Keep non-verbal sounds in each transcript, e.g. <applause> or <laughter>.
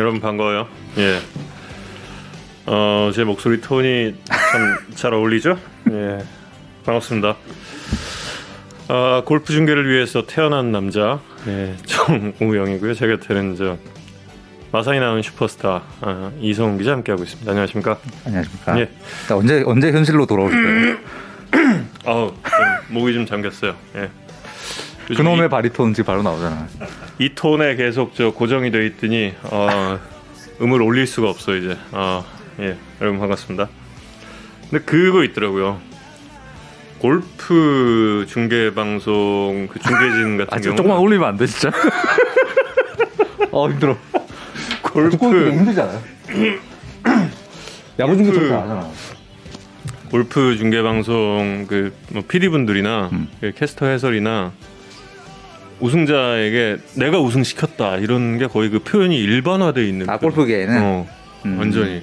여러분 반가워요. 예. 어, 제 목소리 톤이 참 잘 어울리죠? 예. 반갑습니다. 아, 골프 중계를 위해서 태어난 남자, 예, 정우영이고요. 제 곁에는 저 마상이 나온 슈퍼스타 아, 이성훈 기자 함께하고 있습니다. 안녕하십니까? 안녕하십니까? 예. 자, 언제 언제 현실로? <coughs> 아우, 좀 목이 좀 잠겼어요. 예. 요즘 그놈의 바리톤 지금 바로 나오잖아. 이, 이 톤에 계속 저 고정이 돼 있더니 어, 음을 올릴 수가 없어 이제. 아, 예, 여러분 반갑습니다. 근데 그거 있더라고요. 골프 중계 방송 그 중계진 같은 <laughs> 아, 경우 좀 조금만 올리면 안 돼, 진짜? <laughs> 어, 힘들어. 골프 힘들잖아요. 야구 중계 절대 안 하잖아. 골프 중계 방송 그뭐 PD 분들이나 음. 그 캐스터 해설이나 우승자에게 내가 우승 시켰다 이런 게 거의 그 표현이 일반화돼 있는 아, 골프계에는? 어, 음. 완전히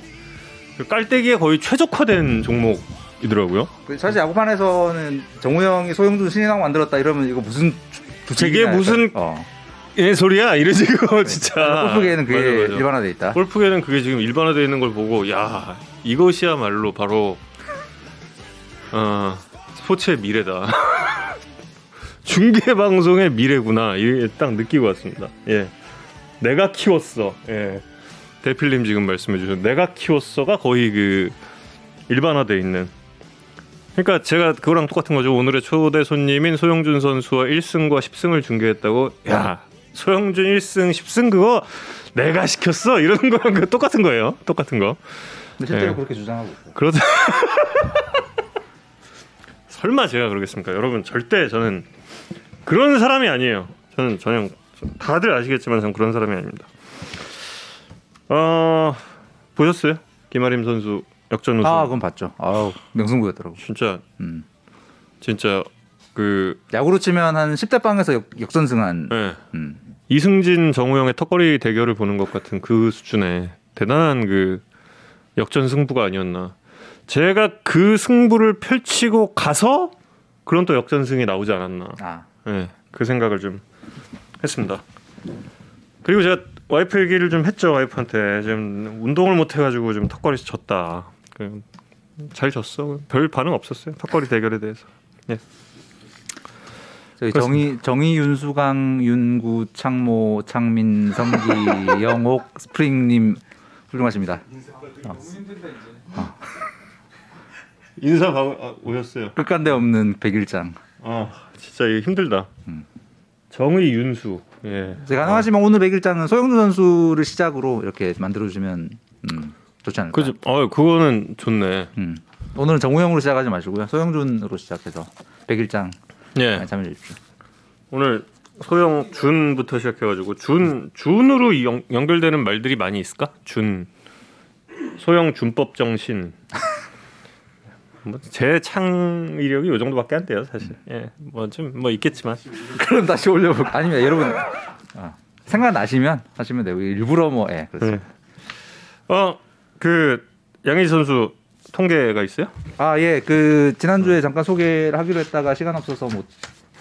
그 깔때기에 거의 최적화된 종목이더라고요. 그 사실 야구판에서는 정우영이 소영준 신인왕 만들었다 이러면 이거 무슨 이게 무슨 어. 예 소리야 이러지 그거 진짜. 골프계에는 그게 맞아, 맞아. 일반화돼 있다. 골프계는 그게 지금 일반화되어 있는 걸 보고 야 이것이야말로 바로 어, 스포츠의 미래다. <laughs> 중계 방송의 미래구나. 이게 딱 느끼고 왔습니다. 예, 내가 키웠어. 예, 대필님 지금 말씀해 주신 내가 키웠어가 거의 그 일반화돼 있는. 그러니까 제가 그거랑 똑같은 거죠. 오늘의 초대 손님인 소영준 선수와 1승과 10승을 중계했다고. 야, 소영준 1승 10승 그거 내가 시켰어. 이러는 거랑 그 똑같은 거예요. 똑같은 거. 근데 실제로 예. 그렇게 주장하고 있어요. 그러다 <laughs> 설마 제가 그러겠습니까? 여러분 절대 저는 그런 사람이 아니에요. 저는 전혀 다들 아시겠지만 저는 그런 사람이 아닙니다. 어 보셨어요? 김아림 선수 역전 우승. 아, 그건 봤죠. 아우, 명승부였더라고. 진짜 음. 진짜 그 야구로 치면 한 10대 빵에서 역, 역전승한 예. 음. 이승진 정우영의 턱걸이 대결을 보는 것 같은 그 수준의 대단한 그 역전 승부가 아니었나. 제가 그 승부를 펼치고 가서 그런 또 역전승이 나오지 않았나. 아, 네, 그 생각을 좀 했습니다. 그리고 제가 와이프 얘기를 좀 했죠 와이프한테 지금 운동을 못 해가지고 좀 턱걸이 졌다. 그, 잘 졌어. 별 반응 없었어요 턱걸이 대결에 대해서. 저희 그렇습니다. 정희 정희 윤수강 윤구 창모 창민 성기 <laughs> 영옥 스프링님 훌륭하십니다. 인사 가 아, 오셨어요. 끝간데 없는 백일장. 아 진짜 힘들다. 음. 정의 윤수. 예. 가능하시면 오늘 백일장은 소영준 선수를 시작으로 이렇게 만들어주면 음, 좋지 않을까. 그죠. 어 그거는 좋네. 음. 오늘은 정우영으로 시작하지 마시고요. 소영준으로 시작해서 백일장 예. 참여해 주십시오. 오늘 소영 준부터 시작해가지고 준 준으로 연, 연결되는 말들이 많이 있을까? 준 소영 준법 정신. <laughs> 뭐제 창의력이 요 정도밖에 안 돼요 사실. 예, 뭐 좀뭐 있겠지만. <laughs> 그럼 다시 올려볼. 아니면 여러분 어, 생각 나시면 하시면 되고 일부러 뭐 예. 그렇습니다. 예. 어그 양의지 선수 통계가 있어요? 아, 예. 그 지난주에 잠깐 소개를 하기로 했다가 시간 없어서 못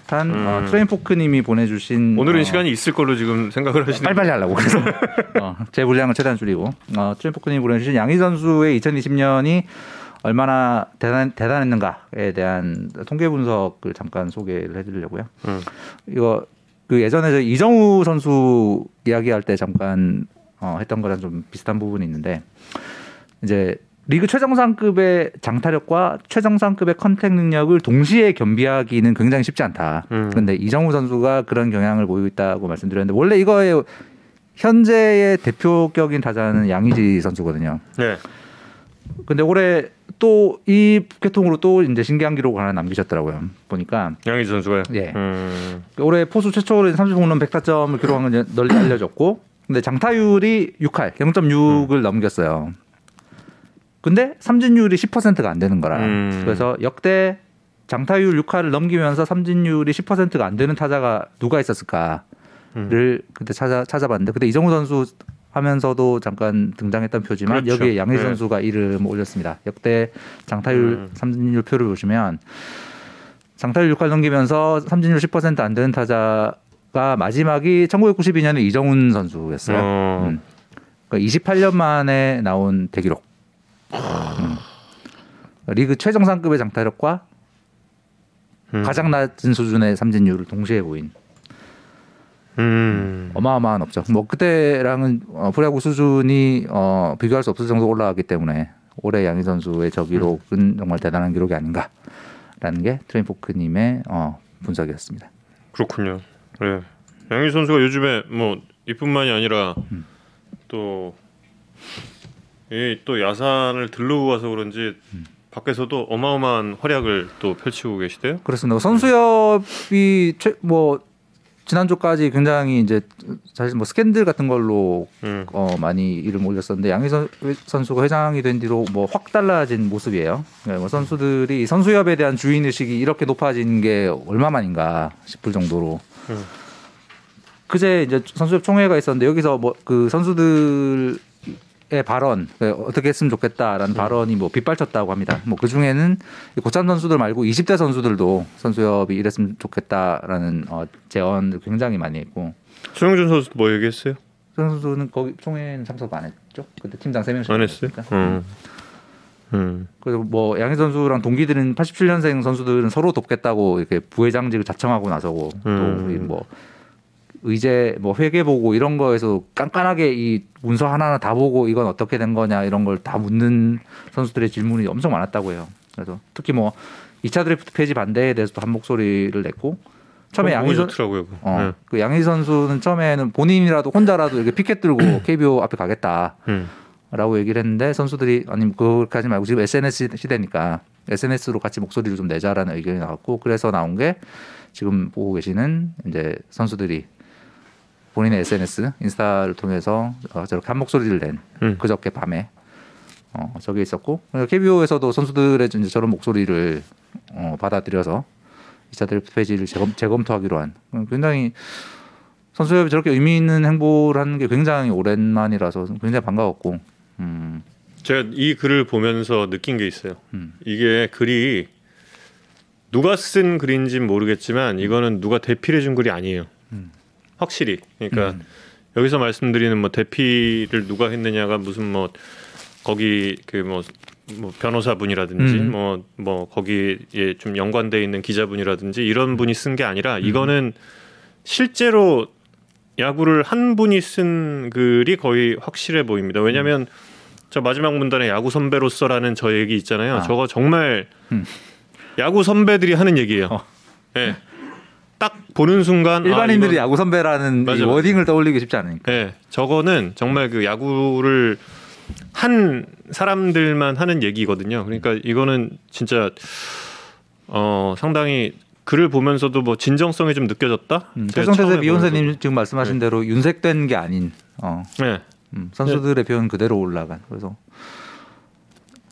한 음. 어, 트레인포크 님이 보내 주신 오늘은 어, 시간이 있을 걸로 지금 생각을 하시는. 빨리빨리 하려고 그래서 <laughs> 어, 제 분량을 최대한 줄이고 어, 트레인포크 님이 보내 주신 양의지 선수의 2020년이 얼마나 대단 대단했는가에 대한 통계 분석을 잠깐 소개를 해 드리려고요. 음. 이거 그 예전에 저 이정후 선수 이야기할 때 잠깐 어, 했던 거랑 좀 비슷한 부분이 있는데 이제 리그 최정상급의 장타력과 최정상급의 컨택 능력을 동시에 겸비하기는 굉장히 쉽지 않다. 음. 그런데 이정우 선수가 그런 경향을 보이고 있다고 말씀드렸는데 원래 이거의 현재의 대표격인 타자는 양의지 선수거든요. 네. 근데 올해 또이 계통으로 또 이제 신기한 기록을 하나 남기셨더라고요. 보니까 양희 선수가요. 예. 음. 올해 포수 최초로 30홈런 100타점을 기록한 건 널리 알려졌고 근데 장타율이 6할 0.6을 넘겼어요. 근데 삼진율이 10%가 안 되는 거라. 음. 그래서 역대 장타율 6할을 넘기면서 삼진율이 10%가 안 되는 타자가 누가 있었을까를 음. 그때 찾아 찾아봤는데 그때 이정우 선수 하면서도 잠깐 등장했던 표지만 그렇죠. 여기에 양희 네. 선수가 이름 올렸습니다. 역대 장타율 음. 삼진율 표를 보시면 장타율 6할 넘기면서 삼진율 10%안 되는 타자가 마지막이 1992년에 이정훈 선수였어요. 어. 음. 그러니까 28년 만에 나온 대기록. 음. 리그 최정상급의 장타력과 음. 가장 낮은 수준의 삼진율을 동시에 보인 음. 어마어마한 업적. 뭐 그때랑은 어, 프로야구 수준이 어, 비교할 수 없을 정도 올라갔기 때문에 올해 양희 선수의 저 기록은 정말 대단한 기록이 아닌가라는 게 트레인포크님의 어, 분석이었습니다. 그렇군요. 네. 양희 선수가 요즘에 뭐 이뿐만이 아니라 또이또 야산을 들르고 가서 그런지 밖에서도 어마어마한 활약을 또 펼치고 계시대요. 그렇습니다. 선수협이 최, 뭐 지난주까지 굉장히 이제 사실 뭐 스캔들 같은 걸로 음. 어, 많이 이름 올렸었는데 양희 선, 선수가 회장이 된 뒤로 뭐 확 달라진 모습이에요. 네, 뭐 선수들이 선수협에 대한 주인 의식이 이렇게 높아진 게 얼마만인가 싶을 정도로. 음. 그제 이제 선수협 총회가 있었는데 여기서 뭐 그 선수들 의 발언 그 어떻게 했으면 좋겠다라는 발언이 뭐 빗발쳤다고 합니다. 뭐 그 중에는 고참 선수들 말고 20대 선수들도 선수협이 이랬으면 좋겠다라는 어, 제언을 굉장히 많이 했고 최영준 선수 뭐 얘기했어요? 선 선수는 거기 총회는 참석 안 했죠. 그때 팀장 3명씩 안 했어요? 음. 음. 그래서 뭐 양희 선수랑 동기들은 87년생 선수들은 서로 돕겠다고 이렇게 부회장직을 자청하고 나서고 음. 또뭐 의제 뭐 회계 보고 이런 거에서 깐깐하게 이 문서 하나하나 다 보고 이건 어떻게 된 거냐 이런 걸 다 묻는 선수들의 질문이 엄청 많았다고 해요. 그래서 특히 뭐 2차 드래프트 폐지 반대에 대해서도 한 목소리를 냈고 처음에 양희 선 좋더라고요. 그거. 어, 네. 그 양희 선수는 처음에는 본인이라도 혼자라도 이렇게 피켓 들고 KBO 앞에 가겠다. 음. 라고 얘기를 했는데 선수들이 아니 그렇게 하지 말고 지금 SNS 시대니까 SNS로 같이 목소리를 좀 내자라는 의견이 나왔고 그래서 나온 게 지금 보고 계시는 이제 선수들이 본인의 SNS 인스타를 통해서 어, 저렇게 한 목소리를 낸 음. 그저께 밤에 어, 저게 있었고 KBO에서도 선수들의 이제 저런 목소리를 어, 받아들여서 2차 드래프트 폐지를 재검, 재검토하기로 한 굉장히 선수협이 저렇게 의미 있는 행보를 하는 게 굉장히 오랜만이라서 굉장히 반가웠고 음, 제가 이 글을 보면서 느낀 게 있어요. 음. 이게 글이 누가 쓴 글인지는 모르겠지만 이거는 누가 대필해 준 글이 아니에요. 음. 확실히. 그러니까 음. 여기서 말씀드리는 뭐 대피를 누가 했느냐가 무슨 뭐 거기 그뭐 뭐 변호사분이라든지 음. 뭐뭐 거기에 좀 연관돼 있는 기자분이라든지 이런 분이 쓴 게 아니라 이거는 실제로 야구를 한 분이 쓴 글이 거의 확실해 보입니다. 왜냐하면 저 마지막 문단에 야구 선배로서라는 저 얘기 있잖아요. 아. 저거 정말 음. 야구 선배들이 하는 얘기예요. 어. 예. 딱 보는 순간 아, 일반인들이 이건- 야구 선배라는 맞아, 이 맞아. 워딩을 떠올리기 쉽지 않으니까. 네, 저거는 정말 그 야구를 한 사람들만 하는 얘기거든요. 그러니까 이거는 진짜 어 상당히 글을 보면서도 뭐 진정성이 좀 느껴졌다. 음, 최성태 보면서도. 지금 말씀하신 대로 윤색된 게 아닌 어, 네, 음, 선수들의 표현 그대로 올라간 그래서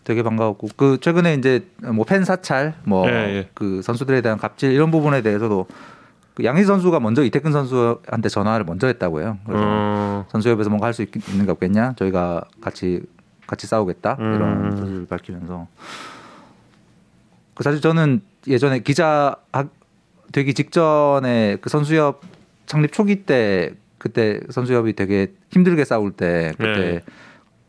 되게 반가웠고 그 최근에 이제 뭐 팬 사찰 뭐그 예, 예. 선수들에 대한 갑질 이런 부분에 대해서도 그 양희 선수가 먼저 이태근 선수한테 전화를 먼저 했다고요. 그래서 어, 선수협에서 뭔가 할 수 있는 게 없겠냐? 저희가 같이 같이 싸우겠다 이런 음. 뜻을 밝히면서 그 사실 저는 예전에 기자 학- 되기 직전에 그 선수협 창립 초기 때 그때 선수협이 되게 힘들게 싸울 때 그때 네.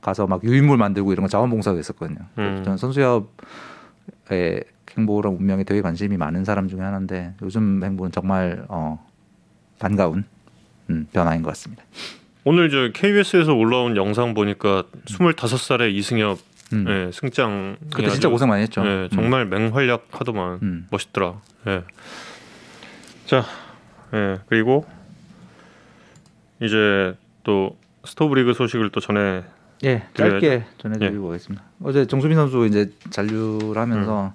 가서 막 유인물 만들고 이런 거 자원봉사도 했었거든요. 음. 저는 선수협의 행보랑 운명에 되게 관심이 많은 사람 중에 하나인데 요즘 행보는 정말 어, 반가운 음, 변화인 것 같습니다. 오늘 저 KBS에서 올라온 영상 보니까 25살의 이승엽 음. 예, 승장 그때 진짜 고생 많이 했죠. 예, 정말 맹활약하더만 음. 멋있더라. 예. 자, 예, 그리고 이제 또 스토브리그 소식을 또 전해 예. 짧게 전해드리고 가겠습니다. 어제 정수빈 선수 이제 잔류를 하면서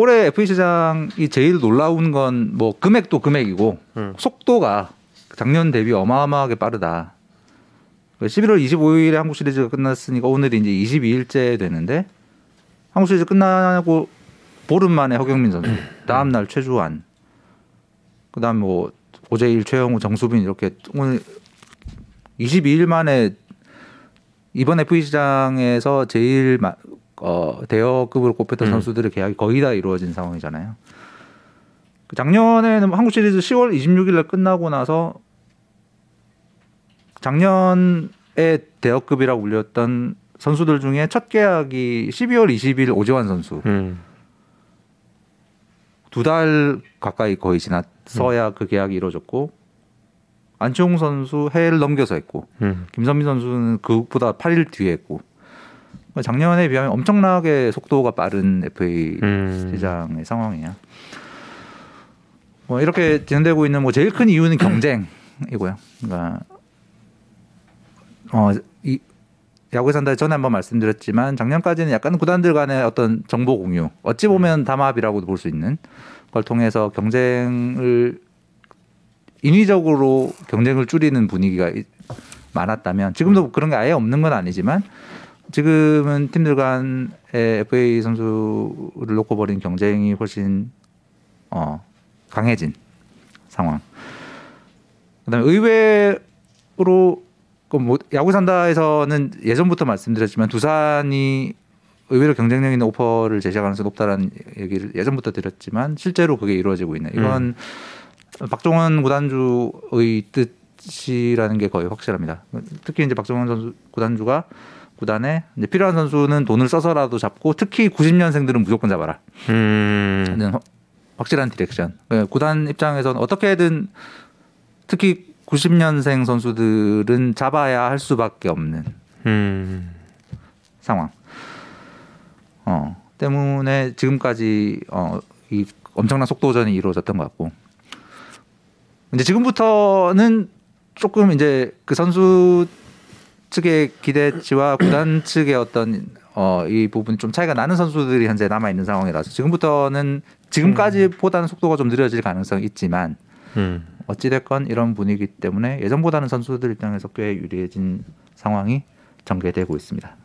올해 FA 시장이 제일 놀라운 건 뭐 금액도 금액이고 음. 속도가 작년 대비 어마어마하게 빠르다. 11월 25일에 한국 시리즈가 끝났으니까 오늘이 이제 22일째 되는데 한국 시리즈 끝나고 보름 만에 허경민 선수, 다음 날 최주환, 그다음 뭐 오재일, 최영우, 정수빈 이렇게 오늘 22일 만에 이번 FA 시장에서 제일 마, 어, 대여급으로 꼽혔던 음. 선수들의 계약이 거의 다 이루어진 상황이잖아요. 그 작년에는 한국 시리즈 10월 26일 날 끝나고 나서 작년에 대역급이라고 불렸던 선수들 중에 첫 계약이 12월 20일 오재환 선수 음. 두달 가까이 거의 지났어야 그 계약이 이루어졌고 안치홍 선수 해를 넘겨서 했고 음. 김선민 선수는 그것보다 8일 뒤에 했고 작년에 비하면 엄청나게 속도가 빠른 FA 음. 시장의 상황이야. 뭐 이렇게 진행되고 있는 뭐 제일 큰 이유는 <clears throat> 경쟁이고요. 그러니까 어이 야구에 산다 전에 한번 말씀드렸지만 작년까지는 약간 구단들 간의 어떤 정보 공유, 어찌 보면 담합이라고도 볼 수 있는 걸 통해서 경쟁을 인위적으로 경쟁을 줄이는 분위기가 이- 많았다면 지금도 그런 게 아예 없는 건 아니지만 지금은 팀들 간의 FA 선수를 놓고 벌인 경쟁이 훨씬 어, 강해진 상황. 그다음에 의외로 그뭐 야구 산다에서는 예전부터 말씀드렸지만 두산이 의외로 경쟁력 있는 오퍼를 제시할 가능성이 높다라는 얘기를 예전부터 드렸지만 실제로 그게 이루어지고 있는 이건 박정원 구단주의 뜻이라는 게 거의 확실합니다. 특히 이제 박정원 선수 구단주가 구단에 이제 필요한 선수는 돈을 써서라도 잡고 특히 90년생들은 무조건 잡아라. 음. 확- 확실한 direction. 예, 구단 입장에서는 어떻게든 특히 90년생 선수들은 잡아야 할 수밖에 없는 음. 상황. 어, 때문에 지금까지 어, 이 엄청난 속도전이 이루어졌던 것 같고. 이제 지금부터는 조금 이제 그 선수 측의 기대치와 구단 측의 어떤 어, 이 부분이 좀 차이가 나는 선수들이 현재 남아 있는 상황이라서 지금부터는 지금까지보다는 속도가 좀 느려질 가능성이 있지만 음. 어찌됐건 이런 분위기 때문에 예전보다는 선수들 입장에서 꽤 유리해진 상황이 전개되고 있습니다.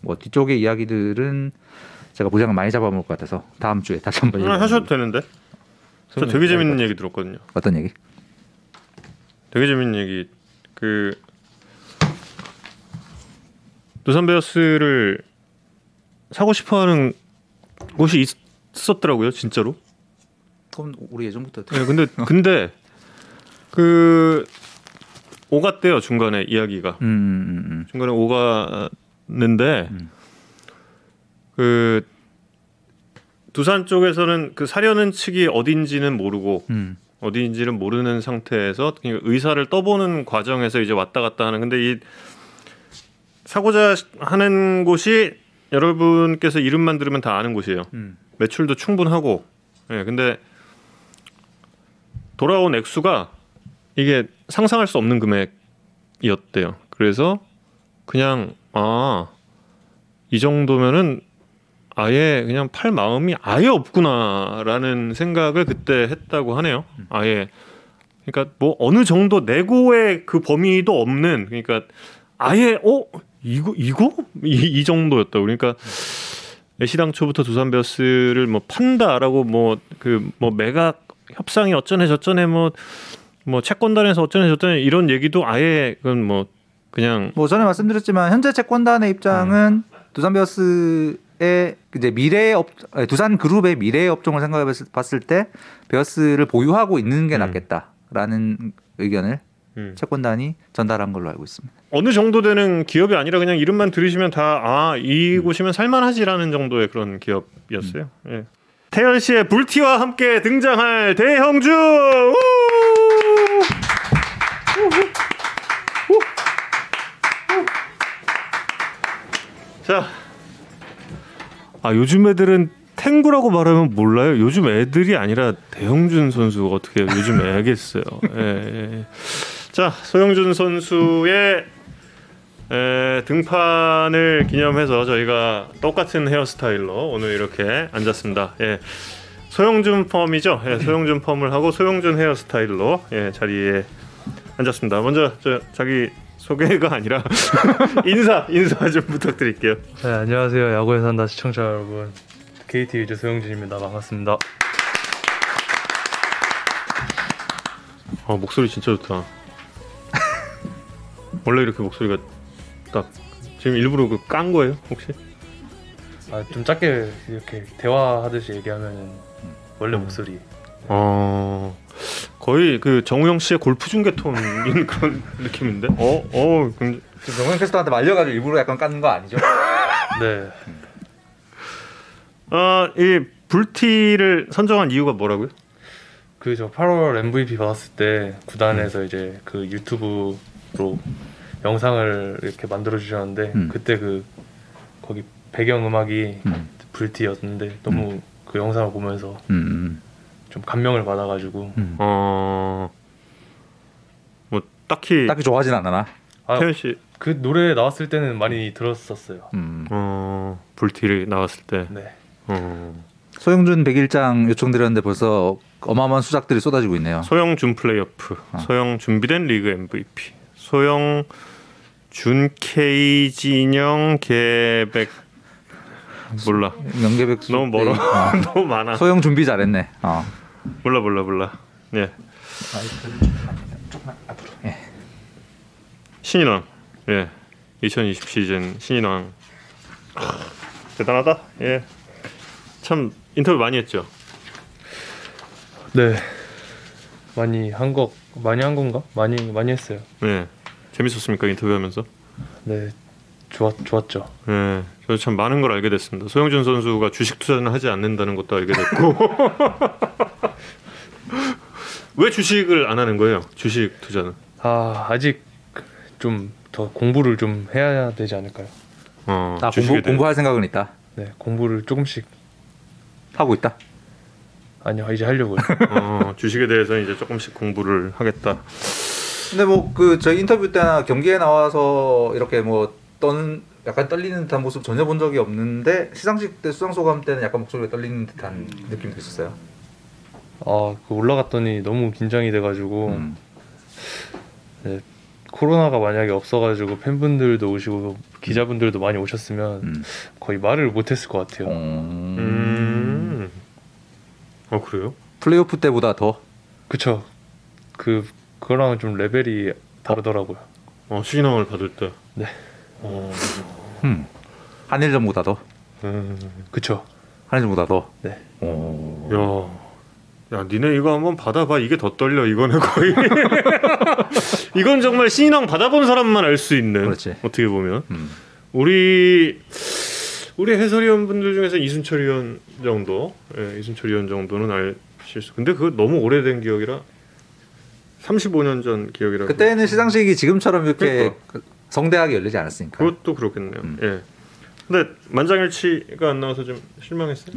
뭐 뒤쪽의 이야기들은 제가 분량을 많이 잡아먹을 것 같아서 다음 주에 다시 한번 아, 얘기해 하셔도 되는데. 저 되게 재밌는 얘기 들었거든요. 어떤 얘기? 되게 재밌는 얘기. 그 두산 베어스를 사고 싶어하는 곳이 있었더라고요, 진짜로. 그건 우리 예전부터 네, 근데 근데 그 오갔대요 중간에 이야기가 음, 음, 음, 중간에 오갔는데 음. 그 두산 쪽에서는 그 사려는 측이 어딘지는 모르고 음. 어디인지는 모르는 상태에서 그러니까 의사를 떠보는 과정에서 이제 왔다 갔다 하는 근데 이 사고자 하는 곳이 여러분께서 이름만 들으면 다 아는 곳이에요. 음. 매출도 충분하고 예 근데 돌아온 액수가 이게 상상할 수 없는 금액이었대요. 그래서 그냥 아 이 정도면은 아예 그냥 팔 마음이 아예 없구나라는 생각을 그때 했다고 하네요. 아예 그러니까 뭐 어느 정도 내고의 그 범위도 없는 그러니까 아예 어 이거 이거 이, 이 정도였다. 그러니까 애당초부터 두산 베어스를 뭐 판다라고 뭐 그뭐 매각 협상이 어쩌네 저쩌네 뭐뭐 채권단에서 어쩌네 저쩌네 이런 얘기도 아예 그건 뭐 그냥 뭐 전에 말씀드렸지만 현재 채권단의 입장은 두산 베어스의 이제 미래 업 두산 그룹의 미래 업종을 생각해 봤을 때 베어스를 보유하고 있는 게 음. 낫겠다라는 의견을 음. 채권단이 전달한 걸로 알고 있습니다. 어느 정도 되는 기업이 아니라 그냥 이름만 들으시면 다 아 이곳이면 살만하지라는 정도의 그런 기업이었어요. 예. 태연 씨의 불티와 함께 등장할 대형주. 자, 아 요즘 애들은 탱구라고 말하면 몰라요. 요즘 애들이 아니라 대형준 선수 어떻게 요즘 애겠어요. 예, 예. 자 소영준 선수의 에, 등판을 기념해서 저희가 똑같은 헤어스타일로 오늘 이렇게 앉았습니다. 예. 소영준 펌이죠. 예, 소영준 펌을 하고 소영준 헤어스타일로 예, 자리에 앉았습니다. 먼저 저 자기 소개가 아니라 <laughs> 인사 인사 좀 부탁드릴게요. 네, 안녕하세요. 야구에 산다 시청자 여러분. KT 위즈 소영준입니다. 반갑습니다. 아 목소리 진짜 좋다. 원래 이렇게 목소리가 딱 지금 일부러 그 깐 거예요 혹시? 아, 좀 짧게 이렇게 대화하듯이 얘기하면은 원래 음. 목소리. 어 거의 그 정우영 씨의 골프 중계 톤인 <laughs> 그런 느낌인데. 어, 어, 굉장히- 정현 캐스터한테 말려가지고 일부러 약간 까는 거 아니죠? <laughs> 네. 어, 이 불티를 선정한 이유가 뭐라고요? 그 저 8월 MVP 받았을 때 음. 구단에서 이제 그 유튜브 로 영상을 이렇게 만들어 주셨는데 음. 그때 그 거기 배경 음악이 음. 불티였는데 너무 그 영상을 보면서 음. 좀 감명을 받아가지고 음. 어, 뭐 딱히 딱히 좋아하진 않아. 아, 태현 씨, 그 노래 나왔을 때는 많이 들었었어요. 음. 어, 불티를 나왔을 때, 네. 어, 소영준 100일장 요청드렸는데 벌써 어마어마한 수작들이 쏟아지고 있네요. 소영준 플레이오프, 아. 소영 준비된 리그 MVP, 소영 준 K 진영 계백 몰라 명계백 너무 멀어 어. <laughs> 너무 많아 소영 준비 잘했네. 어. 몰라 몰라 몰라 예 예. 신인왕 예 2020 시즌 신인왕 아, 대단하다 예참 인터뷰 많이 했죠 네. 많이 한 거 많이 한 건가? 많이 많이 했어요. 예 재밌었습니까 인터뷰하면서 네. 좋았 좋았죠. 예 저도 참 많은 걸 알게 됐습니다 소영준 선수가 주식 투자는 하지 않는다는 것도 알게 됐고 <laughs> 왜 주식을 안 하는 거예요 주식 투자는 아 아직 좀 더 공부를 좀 해야 되지 않을까요? 어나 주식에 공부, 대해. 공부할 생각은 있다. 네. 공부를 조금씩 하고 있다. 아니요 이제 하려고요. 어, 주식에 대해서 이제 조금씩 공부를 하겠다. 근데 뭐 그 저희 인터뷰 때나 경기에 나와서 이렇게 뭐 떠는 약간 떨리는 듯한 모습 전혀 본 적이 없는데 시상식 때 수상 소감 때는 약간 목소리가 떨리는 듯한 느낌도 있었어요. 아 그 올라갔더니 너무 긴장이 돼가지고 음. 네, 코로나가 만약에 없어가지고 팬분들도 오시고 기자분들도 많이 오셨으면 음. 거의 말을 못했을 것 같아요. 음. 음. 어 그래요? 플레이오프 때보다 더 그쵸. 그 그거랑은 좀 레벨이 다르더라고요. 어 신인왕을 받을 때. 네. 어. 음. 한일 전보다 더 음. 그쵸. 한일 전보다 더. 네. 오. 야. 야, 니네 이거 한번 받아봐. 이게 더 떨려. 이거는 거의. <laughs> 이건 정말 신인왕 받아본 사람만 알 수 있는. 그렇지. 어떻게 보면 음. 우리 우리 해설위원 분들 중에서 이순철 위원 정도, 예, 이순철 위원 정도는 알실 수. 근데 그거 너무 오래된 기억이라 35년 전 기억이라. 그때는 시상식이 지금처럼 이렇게 그러니까. 그 성대하게 열리지 않았으니까. 그것도 그렇겠네요. 음. 예. 근데 만장일치가 안 나와서 좀 실망했어요.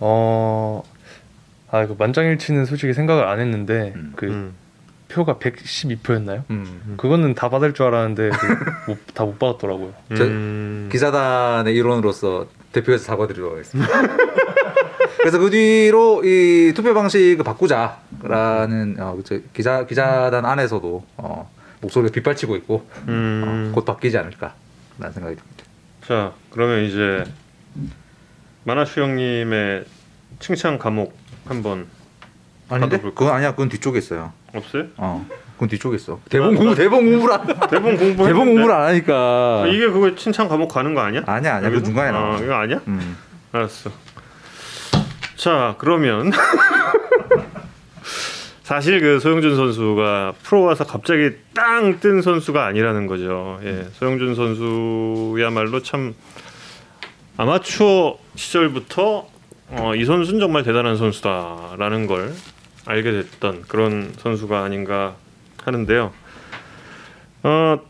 어. 아, 그 만장일치는 솔직히 생각을 안 했는데 음. 그 음. 표가 112표였나요? 음. 그거는 다 받을 줄 알았는데 <laughs> 다못 받았더라고요. 저- 음. 기자단의 일원으로서 대표에서 사과드리도록 하겠습니다. <laughs> 그래서 그 뒤로 이 투표 방식을 바꾸자라는 어, 기자 기자단 안에서도 어, 목소리가 빗발치고 있고 음. 어, 곧 바뀌지 않을까라는 생각이 듭니다. 자, 그러면 이제 만화슈 형님의 칭찬 감옥 한번 아닌데? 받아볼까? 그건 아니야. 그건 뒤쪽에 있어요. 없어요? 어, 그건 뒤쪽에 있어. 대본 공부 대본 공부를 안 대본 공부 대본 공부를 안 하니까. 이게 그거 칭찬 감옥 가는 거 아니야? 아니야 아니야. 그 여기도? 중간에 나와. 아, 이거 아니야? 음. 알았어. 자, 그러면 <laughs> 사실 그 소영준 선수가 프로 와서 갑자기 땅 뜬 선수가 아니라는 거죠. 예, 소영준 선수야말로 참 아마추어 시절부터 어, 이 선수는 정말 대단한 선수다라는 걸 알게 됐던 그런 선수가 아닌가 하는데요. 어,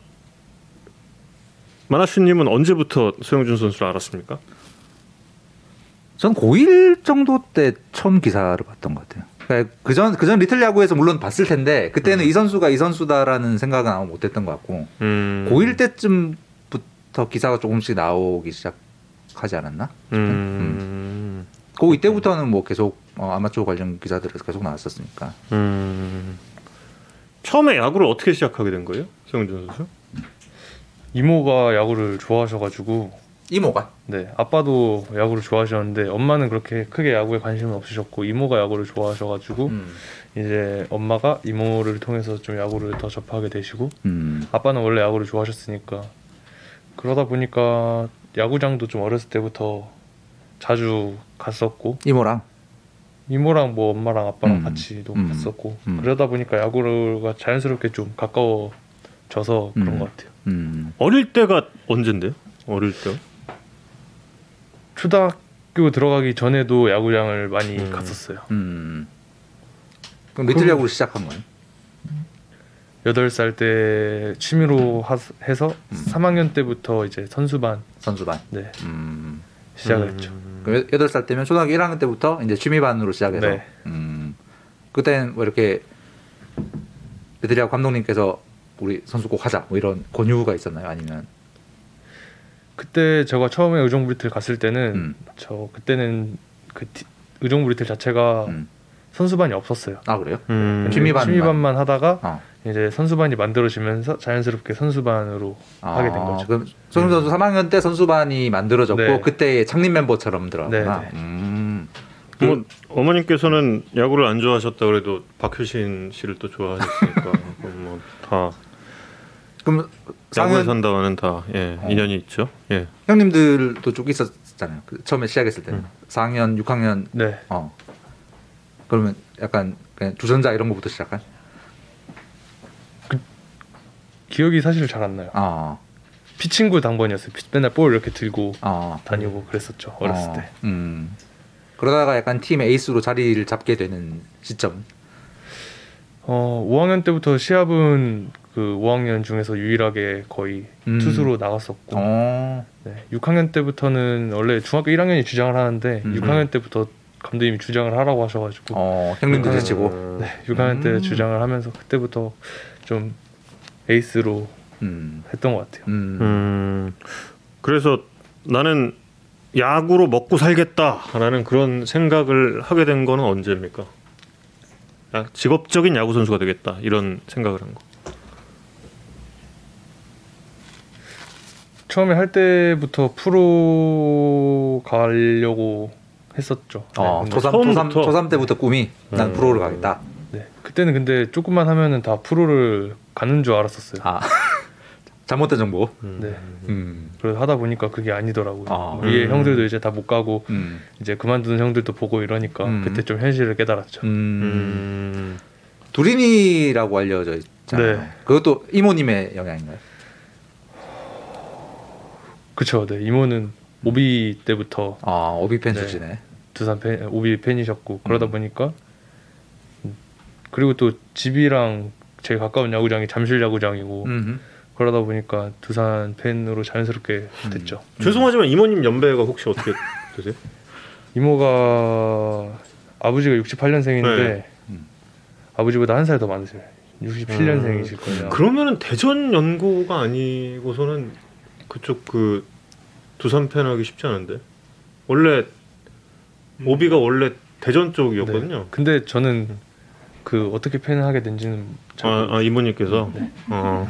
마나슈님은 언제부터 소영준 선수를 알았습니까? 전 고1 정도 때 처음 기사를 봤던 것 같아요. 그러니까 그전 그전 리틀 야구에서 물론 봤을 텐데 그때는 이 선수가 이 선수다라는 생각은 아마 못했던 것 같고 음. 고1 때쯤부터 기사가 조금씩 나오기 시작하지 않았나? 음. 고2 때부터는 뭐 계속 어, 아마추어 관련 기사들에서 계속 나왔었으니까. 음. 처음에 야구를 어떻게 시작하게 된 거예요, 소영준 선수? 이모가 야구를 좋아하셔가지고 이모가 네 아빠도 야구를 좋아하셨는데 엄마는 그렇게 크게 야구에 관심은 없으셨고 이모가 야구를 좋아하셔가지고 음. 이제 엄마가 이모를 통해서 좀 야구를 더 접하게 되시고 음. 아빠는 원래 야구를 좋아하셨으니까 그러다 보니까 야구장도 좀 어렸을 때부터 자주 갔었고 이모랑 이모랑 뭐 엄마랑 아빠랑 음. 같이도 음. 갔었고 음. 그러다 보니까 야구가 자연스럽게 좀 가까워져서 그런 음. 것 같아요. 음. 어릴 때가 언젠데요? 어릴 때? 초등학교 들어가기 전에도 야구장을 많이 음. 갔었어요. 음. 그럼 그럼- 야구를 시작한 거예요? 여덟 살 때 취미로 하, 해서 음. 3학년 때부터 이제 선수반 선수반. 네, 음. 시작을 했죠. 음. 그럼 여덟 살 때면 초등학교 1학년 때부터 이제 취미반으로 시작해서 네. 음. 그때는 뭐 이렇게 야구 감독님께서 우리 선수 꼭 하자 뭐 이런 권유가 있었나요? 아니면 그때 제가 처음에 의정부 리틀 갔을 때는 음. 저 그때는 그 티- 의정부 리틀 자체가 음. 선수반이 없었어요. 아 그래요? 음. 취미반. 취미반만 하다가 어. 이제 선수반이 만들어지면서 자연스럽게 선수반으로 하게 된 거죠. 아, 그럼 손흥민 선수 3학년 때 선수반이 만들어졌고 네. 그때 창립 멤버처럼 들어갔구나. 네, 네. 음. 뭐 어머님께서는 야구를 안 좋아하셨다 그래도 박효신 씨를 또 좋아하셨으니까 <laughs> 뭐다 그럼 야구에 4학년 산다와는 다 예, 어. 인연이 있죠. 예. 형님들도 쭉 있었잖아요. 그 처음에 시작했을 때 음. 4학년, 6학년 네. 어 그러면 약간 그냥 주전자 이런 거부터 시작한? 기억이 사실 잘 안 나요. 아, 피칭구 당번이었어요. 피- 맨날 볼 이렇게 들고 아 다니고 그랬었죠. 어렸을 어, 때. 음. 그러다가 약간 팀 에이스로 자리를 잡게 되는 시점. 어, 5학년 때부터 시합은 그 5학년 중에서 유일하게 거의 음. 투수로 나갔었고 어. 네, 6학년 때부터는 원래 중학교 1학년이 주장을 하는데 음. 6학년 때부터 감독님이 주장을 하라고 하셔가지고 어, 형님들 음. 제치고. 네, 6학년 때 음. 주장을 하면서 그때부터 좀 에이스로 음. 했던 것 같아요. 음. 음. 그래서 나는 야구로 먹고 살겠다라는 그런 생각을 하게 된 거는 언제입니까? 야, 직업적인 야구 선수가 되겠다 이런 생각을 한 거. 처음에 할 때부터 프로 가려고 했었죠. 네, 어, 초삼, 초삼, 처음부터? 초삼 때부터 꿈이 난 음. 프로를 가겠다. 네, 그때는 근데 조금만 하면은 다 프로를 가는 줄 알았었어요. 아, <laughs> 잘못된 정보. 네. 음. 그래서 하다 보니까 그게 아니더라고요. 아. 위에 음. 형들도 이제 다 못 가고 음. 이제 그만두는 형들도 보고 이러니까 음. 그때 좀 현실을 깨달았죠. 음. 음. 두린이라고 알려져 있잖아요. 네. 그것도 이모님의 영향인가요? 그쵸. 네, 이모는 오비 때부터 아, 오비펜 네. 수지네. 두산 팬, 오비 팬이셨고 그러다 음. 보니까 음, 그리고 또 집이랑 제일 가까운 야구장이 잠실 야구장이고 음. 그러다 보니까 두산 팬으로 자연스럽게 음. 됐죠. 죄송하지만 이모님 연배가 혹시 어떻게 되세요? <laughs> 이모가 아버지가 68년생인데 네. 음. 아버지보다 한 살 더 많으세요. 67년생이실 거예요. 그러면은 대전 연고가 아니고서는 그쪽 그 두산 팬하기 쉽지 않은데 원래 오비가 원래 대전 쪽이었거든요. 네. 근데 저는 그 어떻게 팬을 하게 된지는 잘 아. 아 이모님께서 네. 어.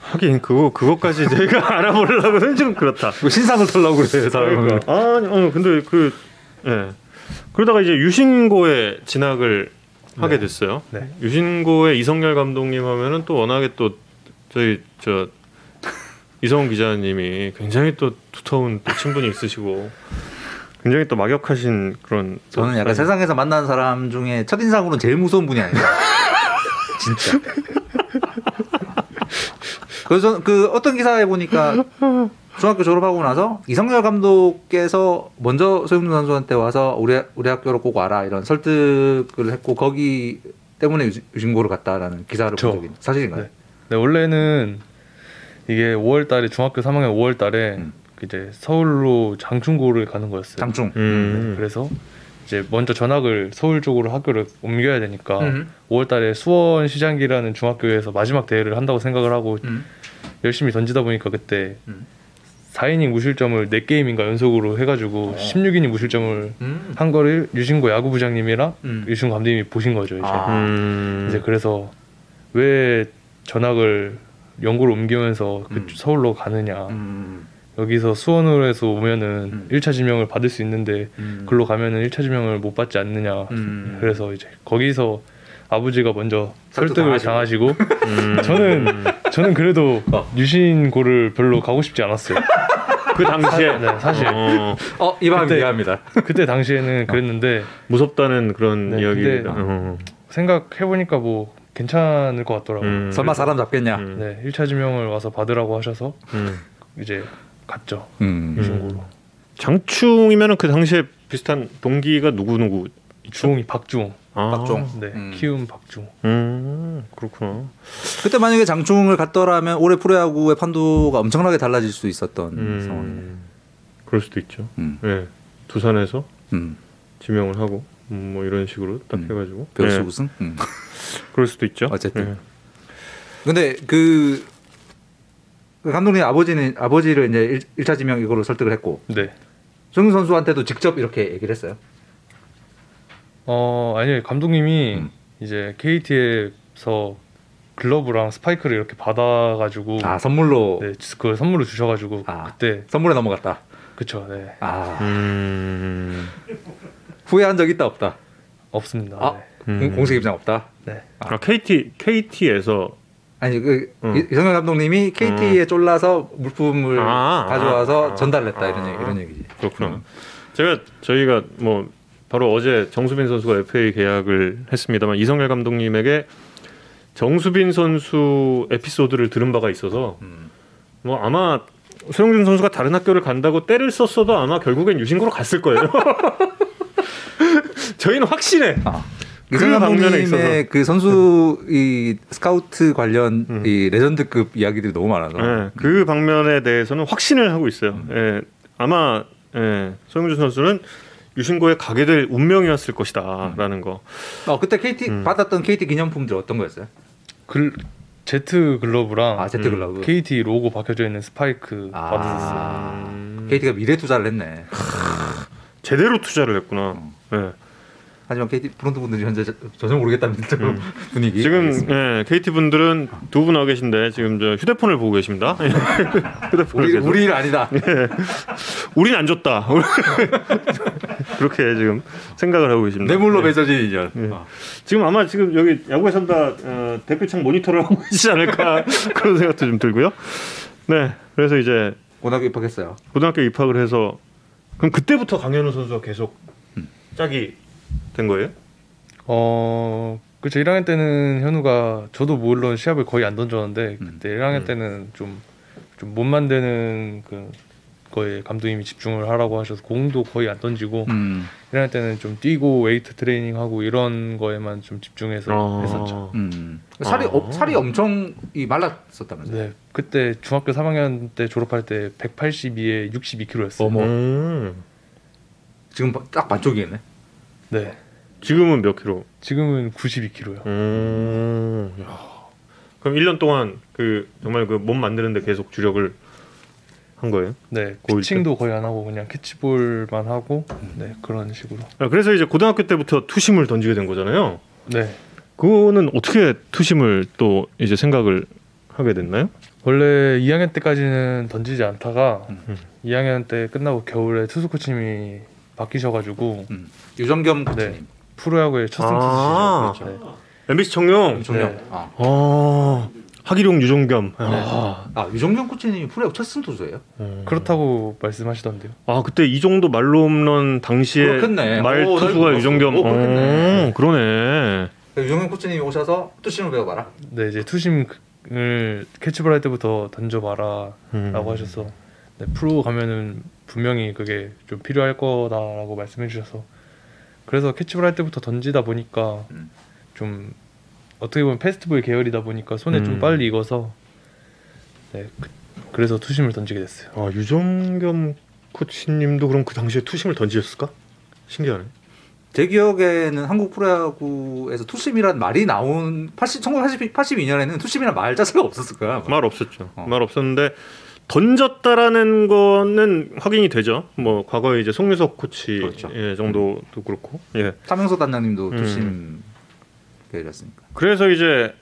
하긴 그거 그거까지 저희가 <laughs> 알아보려고는 좀 그렇다. 뭐 신상을 털라고 그래요, 사람을. 아니, 어 근데 그 예. 그러다가 이제 유신고에 진학을 하게 네. 됐어요. 네. 유신고의 이성열 감독님 하면은 또 워낙에 또 저희 저 이성훈 기자님이 굉장히 또 두터운 또 친분이 있으시고 굉장히 또 막역하신 그런 또 저는 약간 사람- 세상에서 만난 사람 중에 첫인상으로는 제일 무서운 분이 아닌가. <laughs> 진짜. 그래서 그 어떤 기사에 보니까 중학교 졸업하고 나서 이성열 감독께서 먼저 소영준 선수한테 와서 우리 우리 학교로 꼭 와라 이런 설득을 했고 거기 때문에 유- 유신고를 갔다라는 기사를. 본 적이 있- 사실인가요? 네. 네, 원래는 이게 5월 달에 중학교 3학년 5월 달에 음. 이제 서울로 장충고를 가는 거였어요. 장충. 음. 네, 그래서 이제 먼저 전학을 서울 쪽으로 학교를 옮겨야 되니까 음. 5월 달에 수원 시장기라는 중학교에서 마지막 대회를 한다고 생각을 하고 음. 열심히 던지다 보니까 그때 음. 4이닝 무실점을 4게임인가 연속으로 해가지고 어. 16이닝 무실점을 음. 한 거를 유신고 야구부장님이랑 음. 유신고 감독님이 보신 거죠 이제 아. 음. 이제 그래서 왜 전학을 영구로 옮기면서 그 음. 서울로 가느냐 음. 여기서 수원으로 해서 오면은 음. 1차 지명을 받을 수 있는데 음. 글로 가면은 1차 지명을 못 받지 않느냐 음. 그래서 이제 거기서 아버지가 먼저 설득 설득을 당하시고 음. <laughs> 저는 저는 그래도 어. 유신고를 별로 가고 싶지 않았어요 <laughs> 그 당시에 네, 사실. 어, 어 이방 그때- 이해합니다. 그때 당시에는 그랬는데 무섭다는 그런 네, 이야기입니다. 어. 생각해 보니까 뭐 괜찮을 것 같더라고요. 음, 설마 사람 잡겠냐? 음, 네, 1차 지명을 와서 받으라고 하셔서 음. 이제 갔죠. 음. 이 중고로. 장충이면은 그 당시에 비슷한 동기가 누구 누구? 주홍이 박주홍. 아, 박종. 네, 음. 키움 박주홍. 음 그렇구나. 그때 만약에 장충을 갔더라면 올해 프로야구의 판도가 엄청나게 달라질 수 있었던 상황이네. 음, 그럴 수도 있죠. 음. 네, 두산에서 음. 지명을 하고 음, 뭐 이런 식으로 딱 음. 해가지고 베어스 네, 우승. 음. <laughs> 그럴 수도 있죠. 어쨌든. 네. 근데 그, 그 감독님 아버지는 아버지를 이제 일, 차 지명 이거로 설득을 했고 네. 정윤 선수한테도 직접 이렇게 얘기를 했어요. 어, 아니요. 감독님이 음. 이제 KT에서 글러브랑 스파이크를 이렇게 받아 가지고 아 선물로 네, 그걸 선물로 주셔 가지고 아. 그때 선물에 넘어갔다. 그쵸. 네. 아 음, 후회한 적 있다 없다. 없습니다. 아. 네. 음. 공- 공식 입장 없다. 네. 아, KT KT에서 아니 그 음. 이- 이성현 감독님이 KT에 쫄라서 물품을 아, 가져와서 아, 전달했다 아. 이런 얘기, 이런 얘기지. 그렇구나. 음. 제가 저희가 뭐 바로 어제 정수빈 선수가 FA 계약을 했습니다만 이성열 감독님에게 정수빈 선수 에피소드를 들은 바가 있어서 음. 뭐 아마 소영준 선수가 다른 학교를 간다고 때를 썼어도 아마 결국엔 유신고로 갔을 거예요. <laughs> <laughs> 저희는 확신해. 아. 그 방면에 있어서. 감독님의 그 선수 이 스카우트 관련 음. 이 레전드급 이야기들이 너무 많아서 예, 그 방면에 대해서는 확신을 하고 있어요. 음. 예, 아마 예, 소영준 선수는 유신고에 가게 될 운명이었을 것이다라는 거. 어, 그때 KT 음. 받았던 KT 기념품들 어떤 거였어요? 글 제트 글러브랑 아 제트 음. 글러브. KT 로고 박혀져 있는 스파이크 아. 받았었어요. 음, KT가 미래 투자를 했네. 제대로 투자를 했구나. 음. 예. 하지만 KT 프론트 분들이 현재 저- 전혀 모르겠다는 <laughs> 음. 분위기. 지금. 예, KT 분들은 두분 나와 계신데 지금 저 휴대폰을 보고 계십니다. <laughs> 휴대폰을 우리 계속. 우리 일 아니다. 우린 안 줬다. <laughs> 그렇게 지금 생각을 하고 계십니다. 뇌물로 예. 맺어진 인연. 예. 어. 지금 아마 지금 여기 야구의 산다 어, 댓글창 모니터를 하고 계시지 않을까 그런 생각도 좀 들고요. 네, 그래서 이제 고등학교 입학했어요. 고등학교 입학을 해서 그럼 그때부터 강현우 선수가 계속 짝이 된 거예요? 어, 그렇죠. 1학년 때는 현우가 저도 물론 시합을 거의 안 던졌는데 음. 그때 1학년 음. 때는 좀 좀 못 만드는 그 거에 감독님이 집중을 하라고 하셔서 공도 거의 안 던지고 음. 1학년 때는 좀 뛰고 웨이트 트레이닝 하고 이런 거에만 좀 집중해서 아. 했었죠. 음. 살이 아. 어, 살이 엄청 이 말랐었다면서요? 네, 그때 중학교 3학년 때 졸업할 때 182에 62kg였어요. 어머. 음. 지금 딱 반쪽이겠네. 네, 지금은 몇 킬로? 지금은 92kg요. 음. 야. 그럼 1년 동안 그 정말 그 몸 만드는데 계속 주력을 한 거예요? 네, 고일 피칭도 거의 안 하고 그냥 캐치볼만 하고 네 그런 식으로. 아, 그래서 이제 고등학교 때부터 투심을 던지게 된 거잖아요. 네, 그거는 어떻게 투심을 또 이제 생각을 하게 됐나요? 원래 2학년 때까지는 던지지 않다가 음. 2학년 때 끝나고 겨울에 투수 코치님이 바뀌셔가지고 음. 유정겸 네. 코치님. 프로야구의 첫 아. 승 투수죠. MBC 청룡. 유정겸. 네. 아. 아. 하기룡 유종겸. 아. 아 유종겸 코치님이 프로야구 첫 승 투수예요? 음. 그렇다고 말씀하시던데요. 아 그때 이종도 만루 홈런 당시에 그렇겠네. 말 오, 날 투수가. 유종겸. 오, 그렇겠네. 어, 그러네. 유종겸 코치님이 오셔서 two-seam을 배워봐라. 네, 이제 two-seam을 캐치볼 할 때부터 던져봐라라고 음. 하셔서 네, 프로 가면은 분명히 그게 좀 필요할 거다라고 말씀해 주셔서 그래서 캐치볼 할 때부터 던지다 보니까 음. 좀 어떻게 보면 페스티벌 계열이다 보니까 손에 음. 좀 빨리 익어서 네, 그, 래서 투심을 던지게 됐어요. 아 유종겸 코치님도 그럼 그 당시에 투심을 던지셨을까? 신기하네. 제 기억에는 한국 프로야구에서 투심이란 말이 나온 80, 1982년에는 투심이란 말 자체가 없었을 거야. 말 없었죠. 어. 말 없었는데 던졌다라는 거는 확인이 되죠. 뭐 과거에 이제 송유석 코치 그렇죠. 예, 정도도 그렇고. 예. 차명석 단장님도 음. 투심 계열이었으니까. 그래서 이제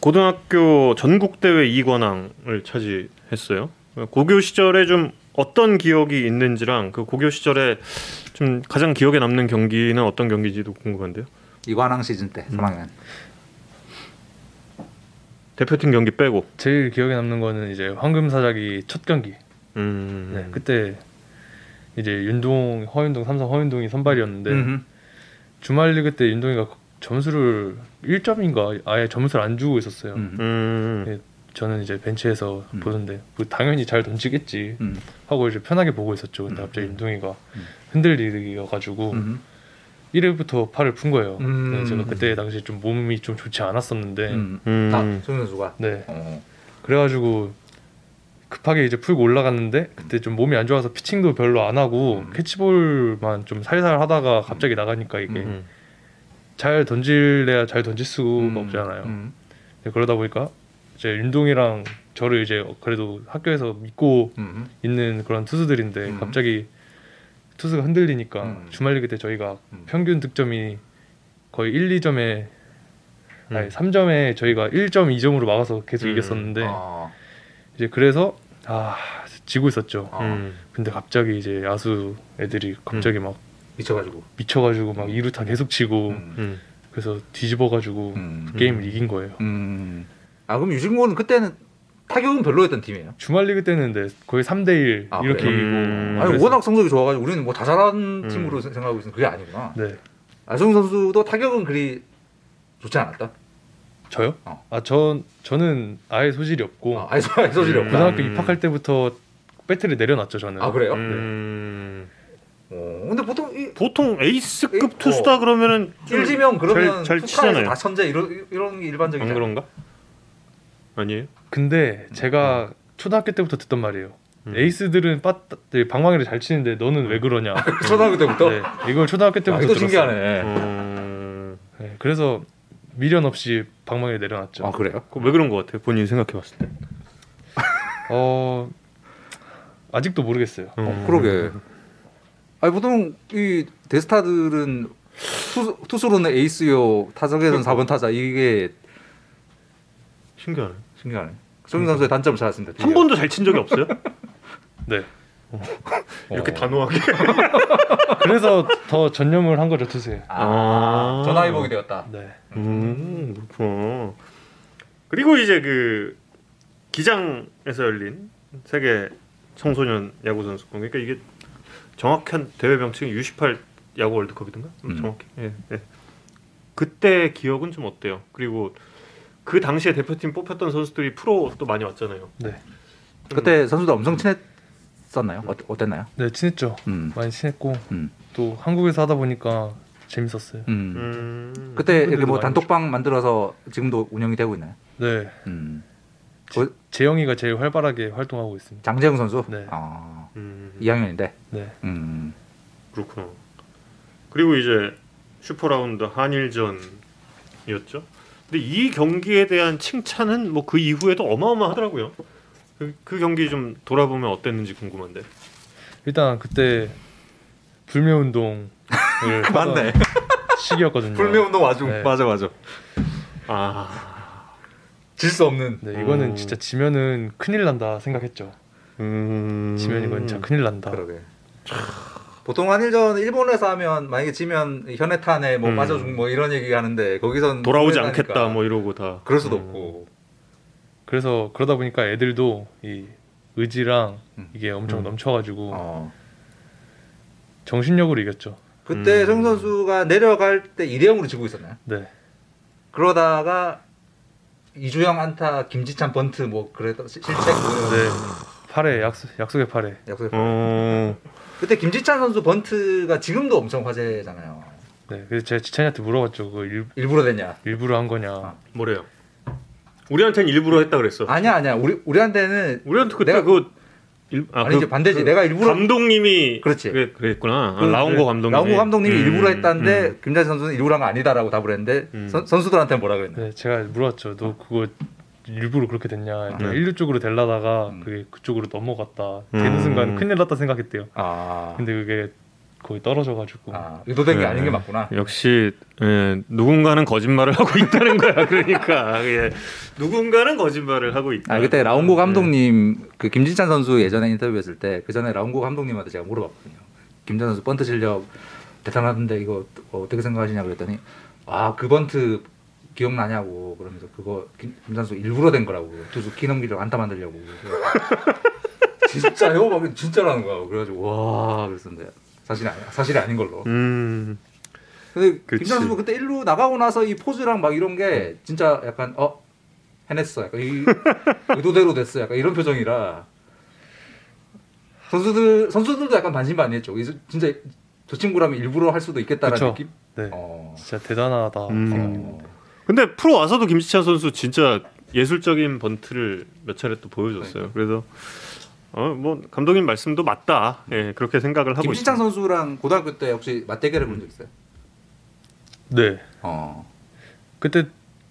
고등학교 전국 대회 2관왕을 차지했어요. 고교 시절에 좀 어떤 기억이 있는지랑 그 고교 시절에 좀 가장 기억에 남는 경기는 어떤 경기지도 궁금한데요. 이관왕 시즌 때 음. 3학년. 대표팀 경기 빼고. 제일 기억에 남는 거는 이제 황금사자기 첫 경기 음. 네, 그때 이제 윤동, 허윤동, 삼성 허윤동이 선발이었는데 음흠. 주말 리그 때 윤동이가 점수를 1점인가 아예 점수를 안 주고 있었어요. 음. 음. 네. 저는 이제 벤치에서 음. 보는데 뭐 당연히 잘 던지겠지 음. 하고 이제 편하게 보고 있었죠. 근데 음. 갑자기 윤동이가 음. 흔들리어가지고 음. 1회부터 팔을 푼 거예요. 음. 네, 제가 그때 당시 좀 몸이 좀 좋지 않았었는데 음. 음. 아, 손 선수가. 네 어. 그래가지고 급하게 이제 풀고 올라갔는데 그때 좀 몸이 안 좋아서 피칭도 별로 안 하고 음. 캐치볼만 좀 살살 하다가 갑자기 나가니까 이게 음. 잘 던질래야 잘 던질 수가 음. 없잖아요. 음. 네, 그러다 보니까 이제 윤동이랑 저를 이제 그래도 학교에서 믿고 음. 있는 그런 투수들인데 음. 갑자기 투수가 흔들리니까 음. 주말 리그 때 저희가 음. 평균 득점이 거의 1, 2점에 음. 아니 3점에 저희가 1.2점으로 막아서 계속 음. 이겼었는데 아. 이제 그래서 아 지고 있었죠. 아. 음. 근데 갑자기 이제 야수 애들이 갑자기 막 미쳐가지고. 미쳐가지고 막 2루타 계속 치고 음. 음. 그래서 뒤집어가지고 음. 게임을 이긴 거예요. 음. 아 그럼 유진고는 그때는 타격은 별로였던 팀이에요. 주말 리그 때는 근데 거의 3대 1 아, 이렇게? 이기고 음. 아니 워낙 성적이 좋아가지고 우리는 뭐 다 잘하는 음. 팀으로 생각하고 있는데 그게 아니구나. 네 안성 선수도 타격은 그리 좋지 않았다. 저요? 어. 아전 저는 아예 소질이 없고 아, 아니 소- 아니 소질이 음. 없다. 고등학교 음. 입학할 때부터 배트를 내려놨죠 저는. 아 그래요? 음. 어, 근데 보통 이 보통 에이스급 에이, 투수다 그러면은 좀 일지명 그러면 잘, 잘 치잖아요. 다 천재 이런 이런 게 일반적이잖아요. 안 그런가? 아니에요? 근데 제가 초등학교 때부터 듣던 말이에요. 음. 에이스들은 빠 방망이를 잘 치는데 너는 왜 그러냐. <laughs> 초등학교 때부터. 네, 이걸 초등학교 아, 때부터 이거 들었어요. 신기하네. 음. 네, 그래서 미련 없이 방망이를 내려놨죠. 아 그래요? 왜 그런 것 같아요? 본인 생각해봤을 때. <laughs> 어 아직도 모르겠어요. 음. 어, 그러게. 아니 보통 이 대스타들은 투수, 투수로는 에이스요, 타석에서는 4번 타자 이게 신기하네. 신기하네. 송민 선수의 단점을 찾았습니다. 한 번도 잘 친 적이 없어요? <laughs> 네. 이렇게 어. 단호하게. <laughs> 그래서 더 전념을 한 거죠 투수에. 아, 아. 전화위복이 되었다. 네. 음 그렇구나. 그리고 이제 그 기장에서 열린 세계 청소년 야구 선수권 그러니까 이게 정확한 대회 명칭이 U18 야구 월드컵이든가 음. 정확히. 예, 예. 그때 기억은 좀 어때요? 그리고 그 당시에 대표팀 뽑혔던 선수들이 프로 또 많이 왔잖아요. 네. 그때 선수들 엄청 친했었나요? 어, 어땠나요? 네 친했죠. 음, 많이 친했고 음, 또 한국에서 하다 보니까 재밌었어요. 음. 음. 그때 이렇게 뭐 단톡방 만들어서 지금도 운영이 되고 있나요? 네. 음. 재영이가 제일 활발하게 활동하고 있습니다. 장재영 선수? 네. 아, 음. 2학년인데. 네. 음. 그렇구나. 그리고 이제 super round 한일전이었죠. 근데 이 경기에 대한 칭찬은 뭐 그 이후에도 어마어마하더라고요. 그, 그 경기 좀 돌아보면 어땠는지 궁금한데. 일단 그때 불매 운동을 <laughs> 맞네. 시기였거든요. 불매 운동 와중. 네. 맞아 맞아. 아, 질 수 없는. 네, 이거는 음. 진짜 지면은 큰일 난다 생각했죠. 음. 지면 이건 진짜 큰일 난다. 그러게. 보통 한일전 일본에서 하면 만약에 지면 현해탄에 뭐 음. 빠져준 뭐 이런 얘기 하는데 거기선 돌아오지 않겠다 뭐 이러고 다. 그럴 수도 음. 없고. 그래서 그러다 보니까 애들도 이 의지랑 음. 이게 엄청 음. 넘쳐가지고 어. 정신력으로 이겼죠. 그때 음. 정 선수가 내려갈 때 2대 0으로 지고 있었나요? 네. 그러다가 이주영 안타, 김지찬 번트 뭐 그랬던 시- 실책 뭐 네. 8회 약속 약속의 8회. 약속의 어. 그때 김지찬 선수 번트가 지금도 엄청 화제잖아요. 네. 그래서 제가 지찬이한테 물어봤죠. 그 일, 일부러 됐냐? 일부러 한 거냐. 아. 뭐래요? 우리한테는 일부러 했다 그랬어. 아니야 아니야. 우리 우리한테는 우리한테 그때 내가- 그 일, 아, 아니 그 이제 반대지. 내가 일부러 감독님이 그렇지. 그래, 그랬구나. 아, 그- 라운고 감독님이. 라운고 감독님이 음, 일부러 했다는데 음. 김자진 선수는 일부러 한 거 아니다라고 답을 했는데 음. 선, 선수들한테 뭐라 그랬나? 네. 제가 물어봤죠. 너 그거 일부러 그렇게 됐냐? 네. 음. 일루 쪽으로 될라다가 음. 그게 그쪽으로 넘어갔다. 되는 음. 순간 큰일 났다 생각했대요. 아, 근데 그게 거의 떨어져가지고. 아 의도된 게 그래. 아닌 게 맞구나. 역시 예, 누군가는 거짓말을 하고 있다는 거야. <laughs> 그러니까 예, 누군가는 거짓말을 하고 있다. 아 그때 라운고 예. 감독님 그 김진찬 선수 예전에 인터뷰했을 때 그 전에 라운고 감독님한테 제가 물어봤거든요. 김진찬 선수 번트 실력 대단하던데 이거 어떻게 생각하시냐 그랬더니 아그 번트 기억나냐고 그러면서 그거 김, 김찬 선수 일부러 된 거라고 투수 키 넘기려고 안타 만들려고 <laughs> 진짜요? 막 진짜라는 거야. 그래가지고 와 그랬었는데 사실이 아니야. 사실이 아닌 걸로. 음. 근데 그치. 김찬 선수 그때 1루 나가고 나서 이 포즈랑 막 이런 게 진짜 약간 어 해냈어. 약간 이 <laughs> 의도대로 됐어. 약간 이런 표정이라 선수들 선수들도 약간 반신반의했죠. 이 진짜 저 친구라면 일부러 할 수도 있겠다라는 그쵸. 느낌. 네. 어. 진짜 대단하다. 음. 어. 근데 프로 와서도 김지찬 선수 진짜 예술적인 번트를 몇 차례 또 보여줬어요. 그래서 어뭐 감독님 말씀도 맞다. 예 그렇게 생각을 하고 김진창 있습니다. 선수랑 고등학교 때 혹시 맞대결해 본적 있어요? 네. 어. 그때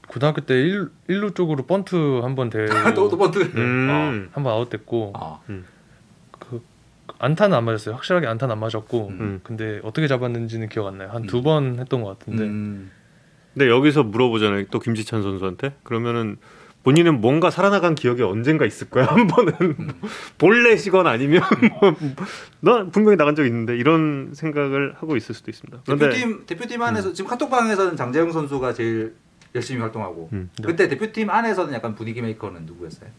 고등학교 때 1, 일루 쪽으로 번트 한번 대고 <laughs> 또, 또 번트. 음. 한번 아웃됐고 어. 그 안타는 안 맞았어요. 확실하게 안타는 안 맞았고 음. 근데 어떻게 잡았는지는 기억 안 나요. 한 두 번 했던 것 같은데 음. 근데 여기서 물어보잖아요. 또 김지찬 선수한테 그러면은 본인은 뭔가 살아나간 기억이 언젠가 있을 거야. 한 번은 볼넷이건 아니면 뭐너 분명히 나간 적 있는데 이런 생각을 하고 있을 수도 있습니다. 그런데 대표팀 대표팀 안에서 지금 카톡방에서는 장재영 선수가 제일 열심히 활동하고 음. 네. 그때 대표팀 안에서는 약간 분위기 메이커는 누구였어요?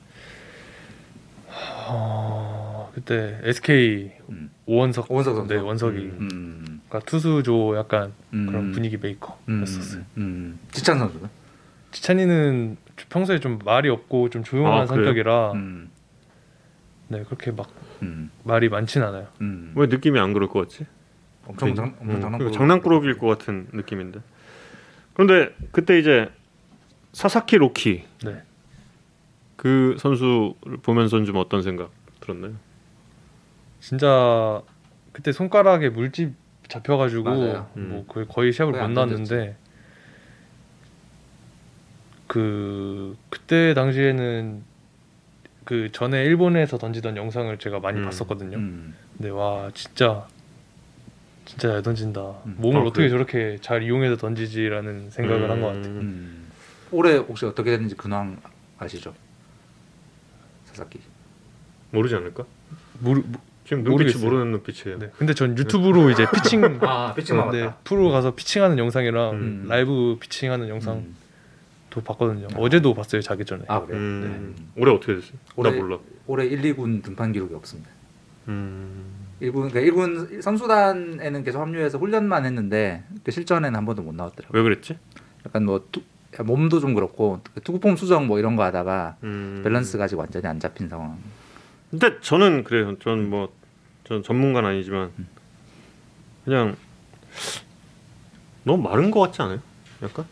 어, 그때 SK 음. 오원석 오원석 선수. 네 원석이 음. 음. 그러니까 투수조 약간 음. 그런 분위기 음. 메이커였었어요. 음. 음. 지찬 선수는? 지찬이는 평소에 좀 말이 없고 좀 조용한 아? 성격이라 음. 네 그렇게 막 음. 말이 많진 않아요. 음. 왜 느낌이 안 그럴 것 같지? 엄청 장, 엄청 음, 장난꾸러기. 장난꾸러기일 것 같은 느낌인데. 그런데 그때 이제 사사키 로키 네. 그 선수를 보면서 좀 어떤 생각 들었나요? 진짜 그때 손가락에 물집 잡혀가지고 맞아요. 음. 뭐 거의, 거의 시합을 거의 못안 나왔는데 그 그때 당시에는 그 전에 일본에서 던지던 영상을 제가 많이 음. 봤었거든요. 음. 근데 와 진짜 진짜 잘 던진다. 음. 몸을 아, 어떻게 그래요? 저렇게 잘 이용해서 던지지라는 생각을 한 것 같아요. 음. 음. 올해 혹시 어떻게 됐는지 근황 아시죠? 사사키. 모르지 않을까? 모르, 모- 지금 눈빛이 모르겠어요. 모르는 눈빛이에요. 네. 근데 전 유튜브로 이제 피칭 <laughs> 아 피칭만 네, 봤다. 프로 가서 피칭하는 영상이랑 음. 라이브 피칭하는 영상도 음. 봤거든요. 어제도 봤어요 자기 전에. 아 그래요? 음. 올해 어떻게 됐어요? 올해- 나 몰라. 올해 1, 2군 등판 기록이 없습니다. 음. 1군 그러니까 1군 선수단에는 계속 합류해서 훈련만 했는데 그 실전에는 한 번도 못 나왔더라고요. 왜 그랬지? 약간 뭐 투, 몸도 좀 그렇고 투구폼 수정 뭐 이런 거 하다가 음. 밸런스가 아직 완전히 안 잡힌 상황. 근데 저는 그래요. 전뭐 전 전문가는 아니지만 그냥 너무 마른 것 같지 않아요? 약간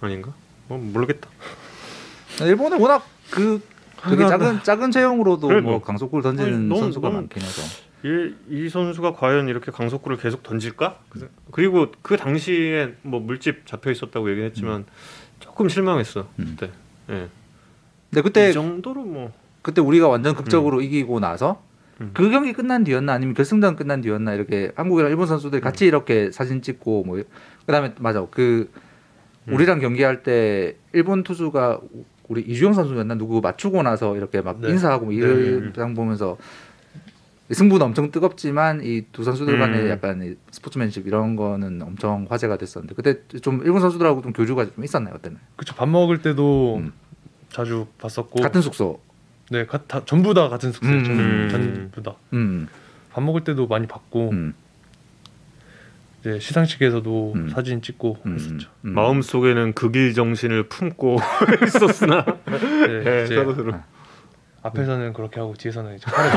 아닌가? 뭐 모르겠다. 일본은 워낙 그 되게 작은 작은 체형으로도 그래, 뭐 뭐. 강속구를 던지는 아니, 너무- 선수가 너무- 많긴 해서. 이, 이 선수가 과연 이렇게 강속구를 계속 던질까? 그- 그리고 그 당시에 뭐 물집 잡혀 있었다고 얘기했지만 조금 실망했어 음. 그때. 예. 근데 그때 이 정도로 뭐 그때 우리가 완전 극적으로 이기고 나서 음. 그 경기 끝난 뒤였나 아니면 결승전 끝난 뒤였나 이렇게 한국이랑 일본 선수들이 같이 이렇게 사진 찍고 뭐 그다음에 맞아 그 음. 우리랑 경기할 때 일본 투수가 우리 이주영 선수였나 누구 맞추고 나서 이렇게 막 네. 인사하고 뭐 네. 이런 장 보면서 승부는 엄청 뜨겁지만 이 두 선수들 간의 음. 약간 이 스포츠맨십 이런 거는 엄청 화제가 됐었는데 그때 좀 일본 선수들하고 좀 교류가 좀 있었나요 그때는 그쵸 밥 먹을 때도 음. 자주 봤었고 같은 숙소 네 가, 다, 전부 다 같은 숙소예요. 음. 전, 음. 전부 다. 음, 밥 먹을 때도 많이 봤고 음, 이제 시상식에서도 음. 사진 찍고 음, 했었죠. 음. 마음 속에는 극일 정신을 품고 <laughs> 있었으나 네, 예, 이제 서로 서로. 앞에서는 그렇게 하고 뒤에서는 이제 화를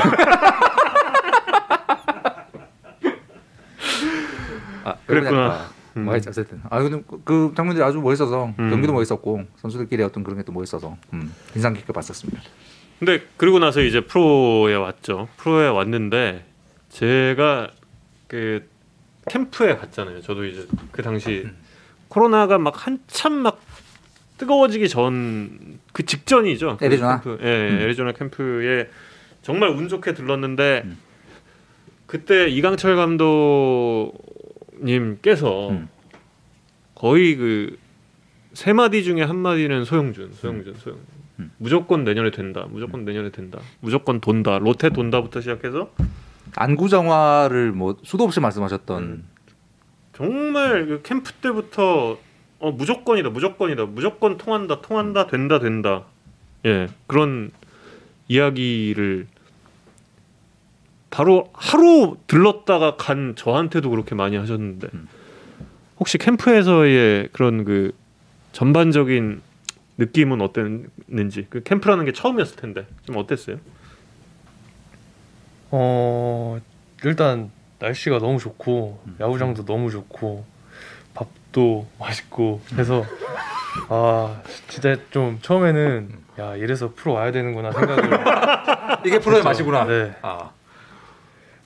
아, <laughs> 그랬구나. 음. 뭐 했지 어쨌든. 아 근데 그- 그 장면들이 아주 멋있어서 음. 경기도 멋있었고 선수들끼리 어떤 그런 게 또 멋있어서 음, 인상 깊게 봤었습니다. 근데 그리고 나서 이제 프로에 왔죠. 프로에 왔는데 제가 그 캠프에 갔잖아요. 저도 이제 그 당시 음. 코로나가 막 한참 막 뜨거워지기 전 그 직전이죠. 그 애리조나? 캠프, 예, 음. 애리조나 캠프에 정말 운 좋게 들렀는데 음. 그때 이강철 감독님께서 음. 거의 그 세 마디 중에 한 마디는 소영준, 소영준, 소영준. 음. 무조건 내년에 된다. 무조건 내년에 된다. 무조건 돈다. 롯데 돈다부터 시작해서 안구정화를 뭐 수도 없이 말씀하셨던 음. 정말 그 캠프 때부터 어 무조건이다. 무조건이다. 무조건 통한다. 통한다. 된다. 된다. 예. 그런 이야기를 바로 하루 들렀다가 간 저한테도 그렇게 많이 하셨는데 음. 혹시 캠프에서의 그런 그 전반적인 느낌은 어땠는지. 그 캠프라는 게 처음이었을 텐데. 좀 어땠어요? 어 일단 날씨가 너무 좋고 음. 야구장도 너무 좋고 밥도 <laughs> 맛있고 해서 아 진짜 좀 처음에는 야 이래서 프로 와야 되는구나 생각을 <laughs> 이게 프로의 맛이구나. 네. 아,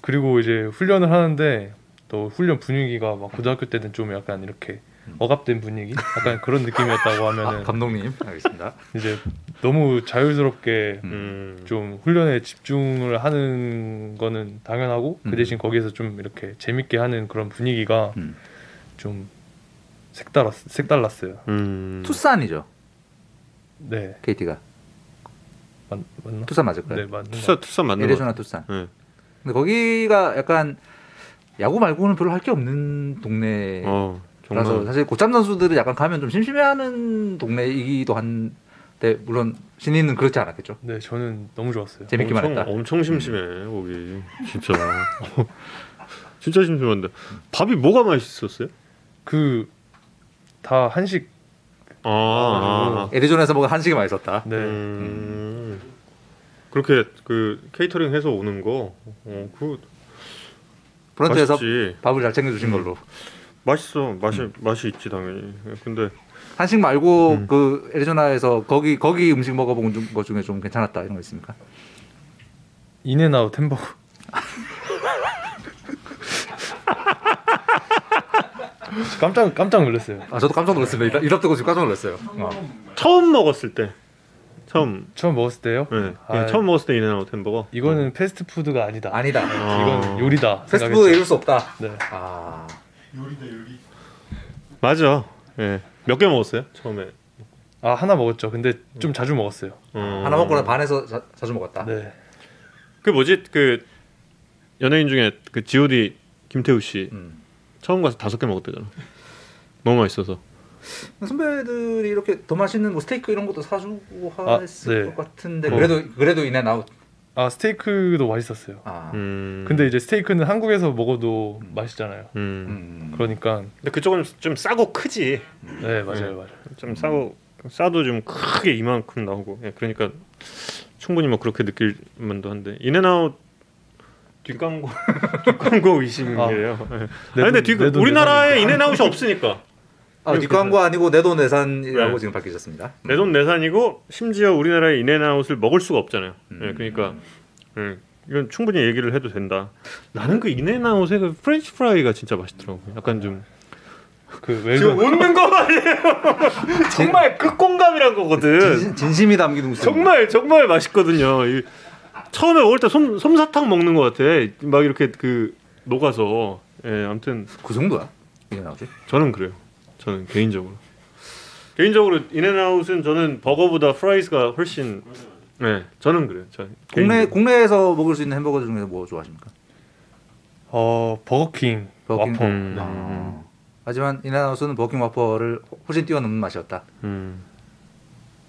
그리고 이제 훈련을 하는데 또 훈련 분위기가 막 고등학교 때는 좀 약간 이렇게 억압된 분위기 약간 그런 느낌이었다고 아, 하면은 감독님 알겠습니다. 이제 너무 자유스럽게 음. 좀 훈련에 집중을 하는 거는 당연하고 음. 그 대신 거기에서 좀 이렇게 재밌게 하는 그런 분위기가 음. 좀 색달랐 색달랐어요. 음. 투싼이죠. 네, KT가 맞, 맞나? 투싼 맞을 거예요. 네, 맞는 거. 투사 투사 맞는 거. 에리조나 투싼. 네. 근데 거기가 약간 야구 말고는 별로 할 게 없는 동네. 어 정말 사실 고참 선수들은 약간 가면 좀 심심해하는 동네이기도 한데 물론 신인은 그렇지 않았겠죠. 네, 저는 너무 좋았어요. 재밌기만 엄청, 했다. 엄청 심심해 거기 진짜 <laughs> 진짜 심심한데 밥이 뭐가 맛있었어요? 그 다 한식 아, 아, 아. 에리조나에서 먹은 한식이 맛있었다. 네 음. 그렇게 그 케이터링 해서 오는 거, 어, 그 프런트에서. 밥을 잘 챙겨주신 음. 걸로. 맛있어, 맛이 맛이 있지 당연히. 근데 한식 말고 음. 그 애리조나에서 거기 거기 음식 먹어본 중- 것 중에 좀 괜찮았다 이런 거 있습니까? 인앤아웃 햄버거. <laughs> 깜짝 깜짝 놀랐어요. 아 저도 깜짝 놀랐습니다. 이 답 듣고 지금 깜짝 놀랐어요. 어. 처음 먹었을 때, 처음, 처음 먹었을 때요. 네, 아, 처음 먹었을 때 인앤아웃 햄버거. 이거는 패스트푸드가 아니다. 아니다. 아. 이건 요리다. 패스트푸드. 이럴 수 없다. 네. 아 맞아. 예. 몇 개 먹었어요? 처음에. 아 하나 먹었죠. 근데 좀 자주 먹었어요. 어. 하나 먹고 나 반에서 자, 자주 먹었다. 네. 그 뭐지 그 연예인 중에 그 G.O.D 김태우 씨 음. 처음 가서 다섯 개 먹었대잖아. 너무 맛있어서. 선배들이 이렇게 더 맛있는 뭐 스테이크 이런 것도 사주고 아, 했을 네. 것 같은데 어. 그래도 그래도 인앤아웃. 아 스테이크도 맛있었어요. 아. 음. 근데 이제 스테이크는 한국에서 먹어도 맛있잖아요. 음. 음. 그러니까 근데 그쪽은 좀 싸고 크지. 네 맞아요 네. 맞아요. 좀 싸고 싸도 좀 크게 이만큼 나오고. 예, 그러니까 충분히 뭐 그렇게 느낄 만도 한데 인앤아웃 뒷광고 뒷광고 의심이에요. 예. 아니 근데 뒤내 돈, 우리나라에 내 인앤아웃이 없으니까 아, 뒷광고 아니고 내돈 내산이라고 네. 지금 밝히셨습니다. 내돈 내산이고 심지어 우리나라에 인앤아웃을 먹을 수가 없잖아요. 예, 음. 그러니까 예, 이건 충분히 얘기를 해도 된다. 나는 그 인앤아웃의 그 French fry가 진짜 맛있더라고. 약간 좀 그 지금 웃는 거 아니에요? <laughs> 정말 극공감이란 거거든. 진심, 진심이 담긴 웃음. 정말 정말 맛있거든요. 이, 처음에 먹을 때 솜, 솜사탕 먹는 것 같아. 막 이렇게 그 녹아서. 예, 아무튼 그 정도야? 인앤아웃이? 저는 그래요. 저는 개인적으로. 개인적으로 인앤아웃은 저는 버거보다 fries가 훨씬. 네, 저는 그래요. 저 국내 개인적으로. 국내에서 먹을 수 있는 햄버거 중에서 뭐 좋아하십니까? 어 버거킹, 버거킹? 와퍼. 음. 네. 아. 하지만 인앤아웃은 버거킹 와퍼를 훨씬 뛰어넘는 맛이었다. 음.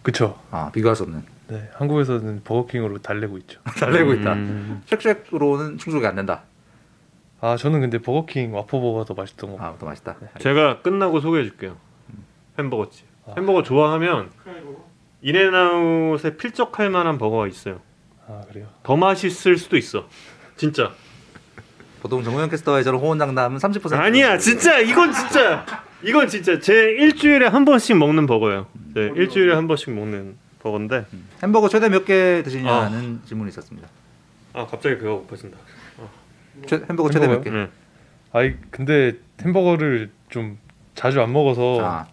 그쵸. 아 비교할 수 없는. 네 한국에서는 버거킹으로 달래고 있죠. <laughs> 달래고 있다. 음. 쉑쉑으로는 충족이 안 된다. 아 저는 근데 버거킹 와퍼버거가 더 맛있던 것 같아요. 아, 더 맛있다. 제가 끝나고 소개해 줄게요. 햄버거집. 아. 햄버거 좋아하면 인앤아웃에 필적할 만한 버거가 있어요. 아 그래요. 더 맛있을 수도 있어. 진짜. 보통 정우영 캐스터의 저런 호언장담은 30% 아니야, 진짜 이건 진짜 이건 진짜 제 일주일에 한 번씩 먹는 버거예요. 네, 일주일에 한 번씩 먹는 버거인데. 햄버거 최대 몇 개 드시냐는 질문이 있었습니다. 아 갑자기 배가 고파진다. 최, 햄버거 최대 몇 개? 네. 아이 근데 햄버거를 좀 자주 안 먹어서 아,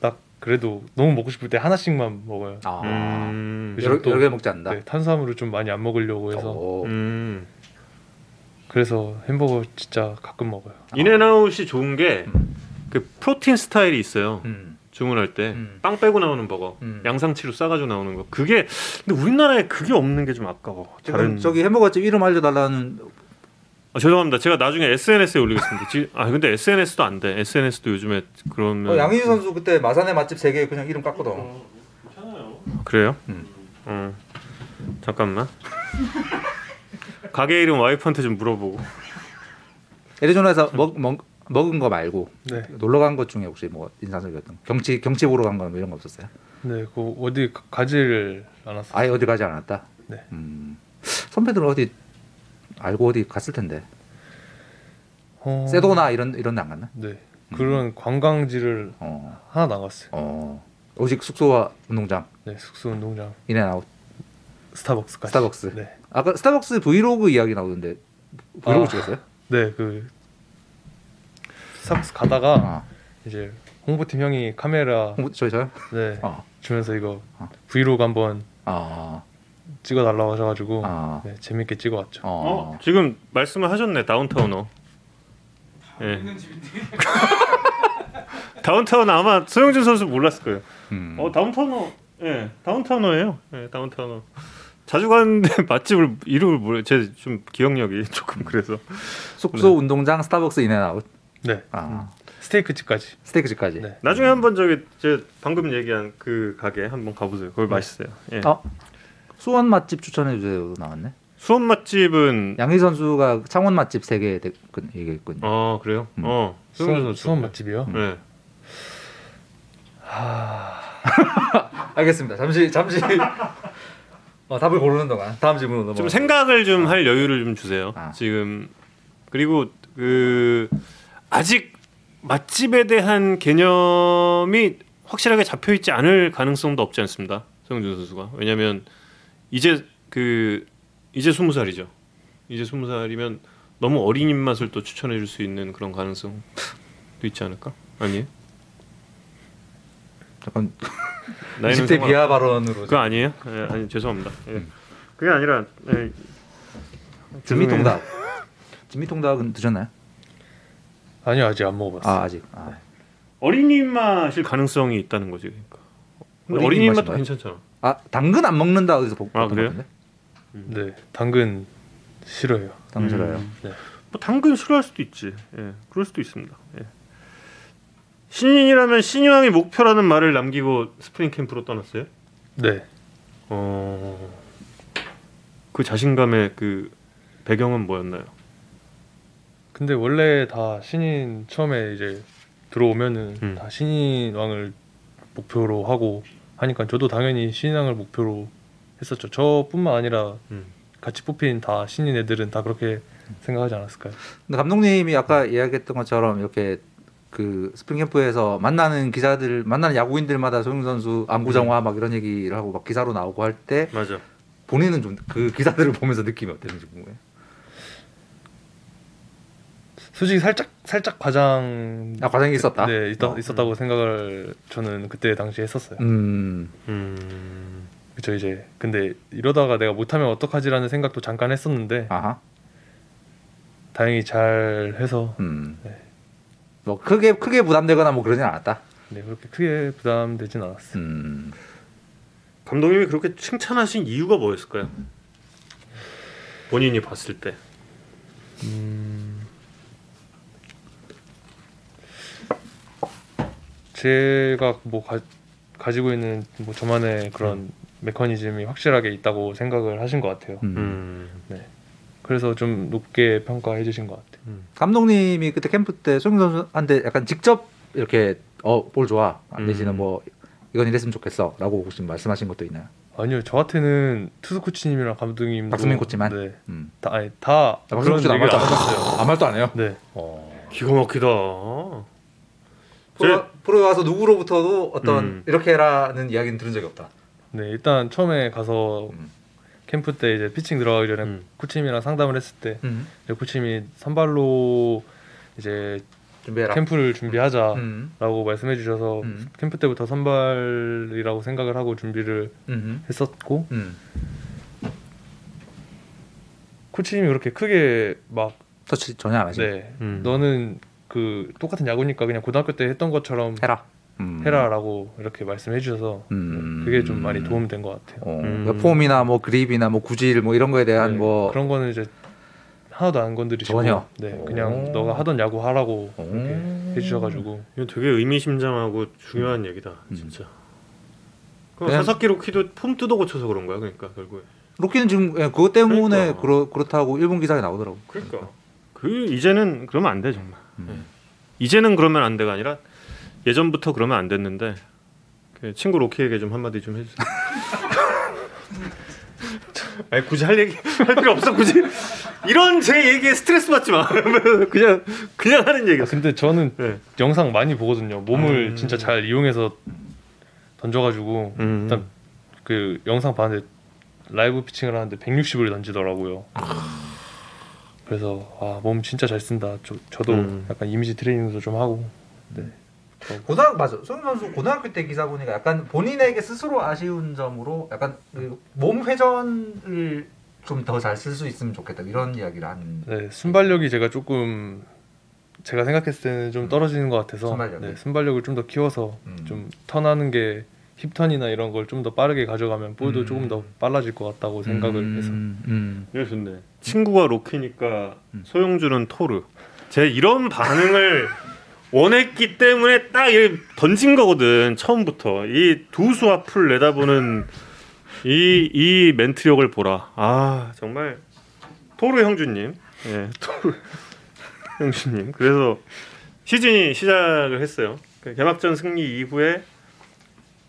딱 그래도 너무 먹고 싶을 때 하나씩만 먹어요. 아. 음. 여러, 또- 여러 개 먹지 않는다. 네, 탄수화물을 좀 많이 안 먹으려고 해서 오. 음. 그래서 햄버거 진짜 가끔 먹어요. 인앤아웃이 좋은 게 음. 그 프로틴 스타일이 있어요. 음. 주문할 때 음. 빵 빼고 나오는 버거, 음. 양상치로 싸가지고 나오는 거. 그게 근데 우리나라에 그게 없는 게 좀 아까워. 지금 저기 햄버거집 이름 알려달라는 아, 죄송합니다. 제가 나중에 SNS에 올리겠습니다. 지, 아 근데 SNS도 안 돼. SNS도 요즘에 그러면 어, 양희준 선수 그때 마산의 맛집 세 개 그냥 이름 깎거든. 그래요? 음. 어. 잠깐만. 가게 이름 와이프한테 좀 물어보고. 애리조나에서 먹, 먹 먹은 거 말고 네, 놀러 간 것 중에 혹시 뭐 인상적이었던 거? 경치 경치 보러 간 거 이런 거 없었어요? 네, 그 어디 가- 가지를 않았어요. 아예 어디 가지 않았다. 네. 음. 선배들은 어디 알고 어디 갔을 텐데. 어, 세도나 이런 이런 데 안 갔나? 네, 그런 관광지를 어. 하나 나갔어요. 어. 오직 숙소와 운동장, 네, 숙소 운동장, 인앤아웃, 스타벅스까지. 스타벅스. 네, 아까 스타벅스 브이로그 이야기 나오던데 브이로그 아. 찍었어요? 네, 그 스타벅스 가다가 아. 이제 홍보팀 형이 카메라 홍보- 저희 저요? 네 어. 주면서 이거 어. 브이로그 한번 아. 찍어달라고 하셔가지고 아. 네, 재밌게 찍어왔죠. 어. 어, 지금 말씀을 하셨네 다운타우너. 예. <laughs> 다운타우너 아마 소형준 선수 몰랐을 거예요. 음. 어 다운타우너, 예, 다운타우너예요. 예, 다운타우너. 자주 가는데 <laughs> 맛집을 이름을 모르. 제가 좀 기억력이 <laughs> 조금 그래서. 숙소, 네. 운동장, 스타벅스, 인앤아웃. 네, 아. 스테이크 집까지. 스테이크 집까지. 네. 나중에 한번 저기 제 방금 얘기한 그 가게 한번 가보세요. 거기 맛있어요. 예. 어? 수원 맛집 추천해 주세요 나왔네. 수원 맛집은 양희 선수가 창원 맛집 세개 얘기했군요. 어 그래요? 음. 어 수원. 수원 맛집이요. 네. <laughs> 알겠습니다. 잠시 잠시 <laughs> 어, 답을 고르는 동안 다음 질문으로 넘어. 좀 생각을 좀 할 여유를 좀 주세요. 아. 지금 그리고 그 아직 맛집에 대한 개념이 확실하게 잡혀 있지 않을 가능성도 없지 않습니다. 성준 선수가 왜냐하면 이제 그 이제 스무 살이죠. 이제 스무 살이면 너무 어린 입맛을 또 추천해 줄 수 있는 그런 가능성도 있지 않을까? 아니에요? 잠깐 나이는 20대 상관- 비하 발언으로 그거 아니에요? 예, 아니 죄송합니다. 예. 음. 그게 아니라 예, 진미 죄송해요. 통닭. 진미 통닭은 드셨나요? 아니요 아직 안 먹어봤어요. 아 아직. 아. 어린이 맛일 가능성이 있다는 거지. 그러니까. 근데 어린이 어린이 맛도 맛인가요? 괜찮잖아. 아 당근 안 먹는다 어디서 보- 아, 그래요? 것 같은데? 네, 당근 싫어요. 당근 싫어요. 음. 네. 뭐 당근 싫어할 수도 있지. 예, 그럴 수도 있습니다. 예. 신인이라면 신유왕의 목표라는 말을 남기고 스프링 캠프로 떠났어요. 네, 어, 그 자신감의 그 배경은 뭐였나요? 근데 원래 다 신인 처음에 이제 들어오면은 음. 다 신인 왕을 목표로 하고 하니까 저도 당연히 신인왕을 목표로 했었죠. 저뿐만 아니라 음. 같이 뽑힌 다 신인 애들은 다 그렇게 생각하지 않았을까요? 근데 감독님이 아까 이야기했던 것처럼 이렇게 그 스프링 캠프에서 만나는 기자들 만나는 야구인들마다 소영 선수 안구 정화 막 이런 얘기를 하고 막 기사로 나오고 할 때 맞아. 본인은 좀 그 기사들을 보면서 느낌이 어땠는지 궁금해요. 솔직히 살짝 살짝 과장 아 과장이 있었다. 네 있다, 어. 있었다고 생각을 저는 그때 당시에 했었어요. 음. 음, 그쵸 이제 근데 이러다가 내가 못하면 어떡하지라는 생각도 잠깐 했었는데 아하. 다행히 잘 해서 음. 네. 뭐 크게 크게 부담되거나 뭐 그러진 않았다. 네 그렇게 크게 부담되진 않았어요. 음. 감독님이 그렇게 칭찬하신 이유가 뭐였을까요? 본인이 봤을 때. 음... 제가 뭐 가, 가지고 있는 뭐 저만의 그런 메커니즘이 확실하게 있다고 생각을 하신 것 같아요. 음. 음, 그래서 좀 높게 평가해 주신 것 같아요. 음. 감독님이 그때 캠프 때 소영 선수한테 약간 직접 이렇게 어 볼 좋아 내지는 음. 뭐 이건 이랬으면 좋겠어라고 혹시 말씀하신 것도 있나요? 아니요 저한테는 투수 코치님이랑 감독님도 박수민 코치만? 네, 음. 다 아니 다 박수민 그런 아무 얘기를 말도 안안 하셨어요. 아무 말도 안 해요. 네, 기가 막히다. 프로, 프로에 와서 누구로부터도 어떤 음. 이렇게 해라는 이야기는 들은 적이 없다. 네 일단 처음에 가서 음. 캠프 때 이제 피칭 들어가기 전에 음. 코치님이랑 상담을 했을 때 음. 코치님이 선발로 이제 준비해라. 캠프를 준비하자라고 음. 말씀해 주셔서 음. 캠프 때부터 선발이라고 생각을 하고 준비를 음. 했었고 음. 코치님이 그렇게 크게 막 터치 전혀 안 하시. 네, 음. 너는 그 똑같은 야구니까 그냥 고등학교 때 했던 것처럼 해라. 음. 해라라고 이렇게 말씀해 주셔서 음. 네, 그게 좀 많이 도움된 것 같아요. 어, 음. 그러니까 폼이나 뭐 그립이나 뭐 구질 뭐 이런 거에 대한 네, 뭐 그런 거는 이제 하나도 안 건드리시고 전혀? 네 오. 그냥 너가 하던 야구 하라고 오. 이렇게 해주셔가지고 이건 되게 의미심장하고 중요한 얘기다, 음. 진짜. 그럼 그냥- 사사키 로키도 폼 뜯어 고쳐서 그런 거야, 그러니까 결국에. 로키는 지금 예, 그것 때문에 그러니까. 그렇 그렇다고 일본 기사에 나오더라고. 그러니까 그 이제는 그러면 안 돼 정말. 음. 예. 이제는 그러면 안 돼가 아니라 예전부터 그러면 안 됐는데 그 친구 로키에게 좀 한마디 좀 해주세요. <laughs> 아니 굳이 할 얘기 할 필요 없어 굳이 이런 제 얘기에 스트레스 받지 마 <laughs> 그냥 그냥 하는 아, 얘기였어. 근데 저는 네. 영상 많이 보거든요. 몸을 음. 진짜 잘 이용해서 던져가지고 음. 일단 그 영상 봤는데 라이브 피칭을 하는데 160을 던지더라고요. 그래서 아 몸 진짜 잘 쓴다. 저, 저도 음. 약간 이미지 트레이닝도 좀 하고. 네. 고등 맞아. 손흥민 선수 고등학교 때 기사 보니까 약간 본인에게 스스로 아쉬운 점으로 약간 그몸 회전을 좀 더 잘 쓸 수 있으면 좋겠다 이런 이야기를 한. 네, 순발력이 제가 조금 제가 생각했을 때는 좀 떨어지는 것 같아서 순발력이? 네, 순발력을 좀 더 키워서 음. 좀 턴하는 게 힙턴이나 이런 걸 좀 더 빠르게 가져가면 볼도 음. 조금 더 빨라질 것 같다고 생각을 해서 음. 이거 좋네. 친구가 로키니까 음. 소영주는 토르. 제 이런 반응을 <laughs> 원했기 때문에 딱 던진 거거든 처음부터 이 두 수 앞을 내다보는 이 이 멘트력을 보라. 아 정말 토르 형주님, 예 <laughs> 토르 형주님. 그래서 시즌이 시작을 했어요. 그 개막전 승리 이후에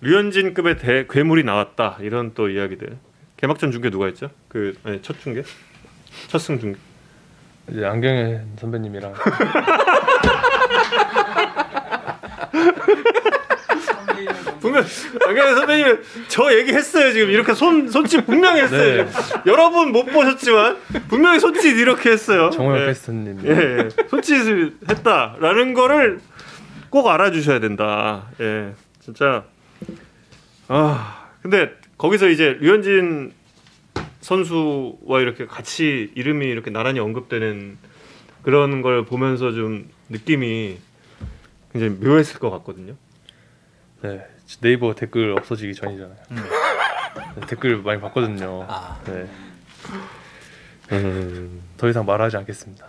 류현진급의 대, 괴물이 나왔다 이런 또 이야기들. 개막전 중계 누가 했죠? 그 아니, 첫 중계? 첫 승 중계. 이제 안경현 선배님이랑 분명 안경 선배님 저 얘기했어요 지금 이렇게 손 손짓 분명히 했어요. 네. 여러분 못 보셨지만 분명히 손짓 이렇게 했어요. 정호영 예. 페스트님 예, 예. 손짓을 했다라는 거를 꼭 알아주셔야 된다. 예, 진짜. 아, 근데 거기서 이제 류현진 선수와 이렇게 같이 이름이 이렇게 나란히 언급되는 그런 걸 보면서 좀 느낌이 굉장히 묘했을 것 같거든요. 네, 네이버 댓글 없어지기 전이잖아요. 음. 네, 댓글 많이 봤거든요. 아. 네, 더 이상 말하지 않겠습니다.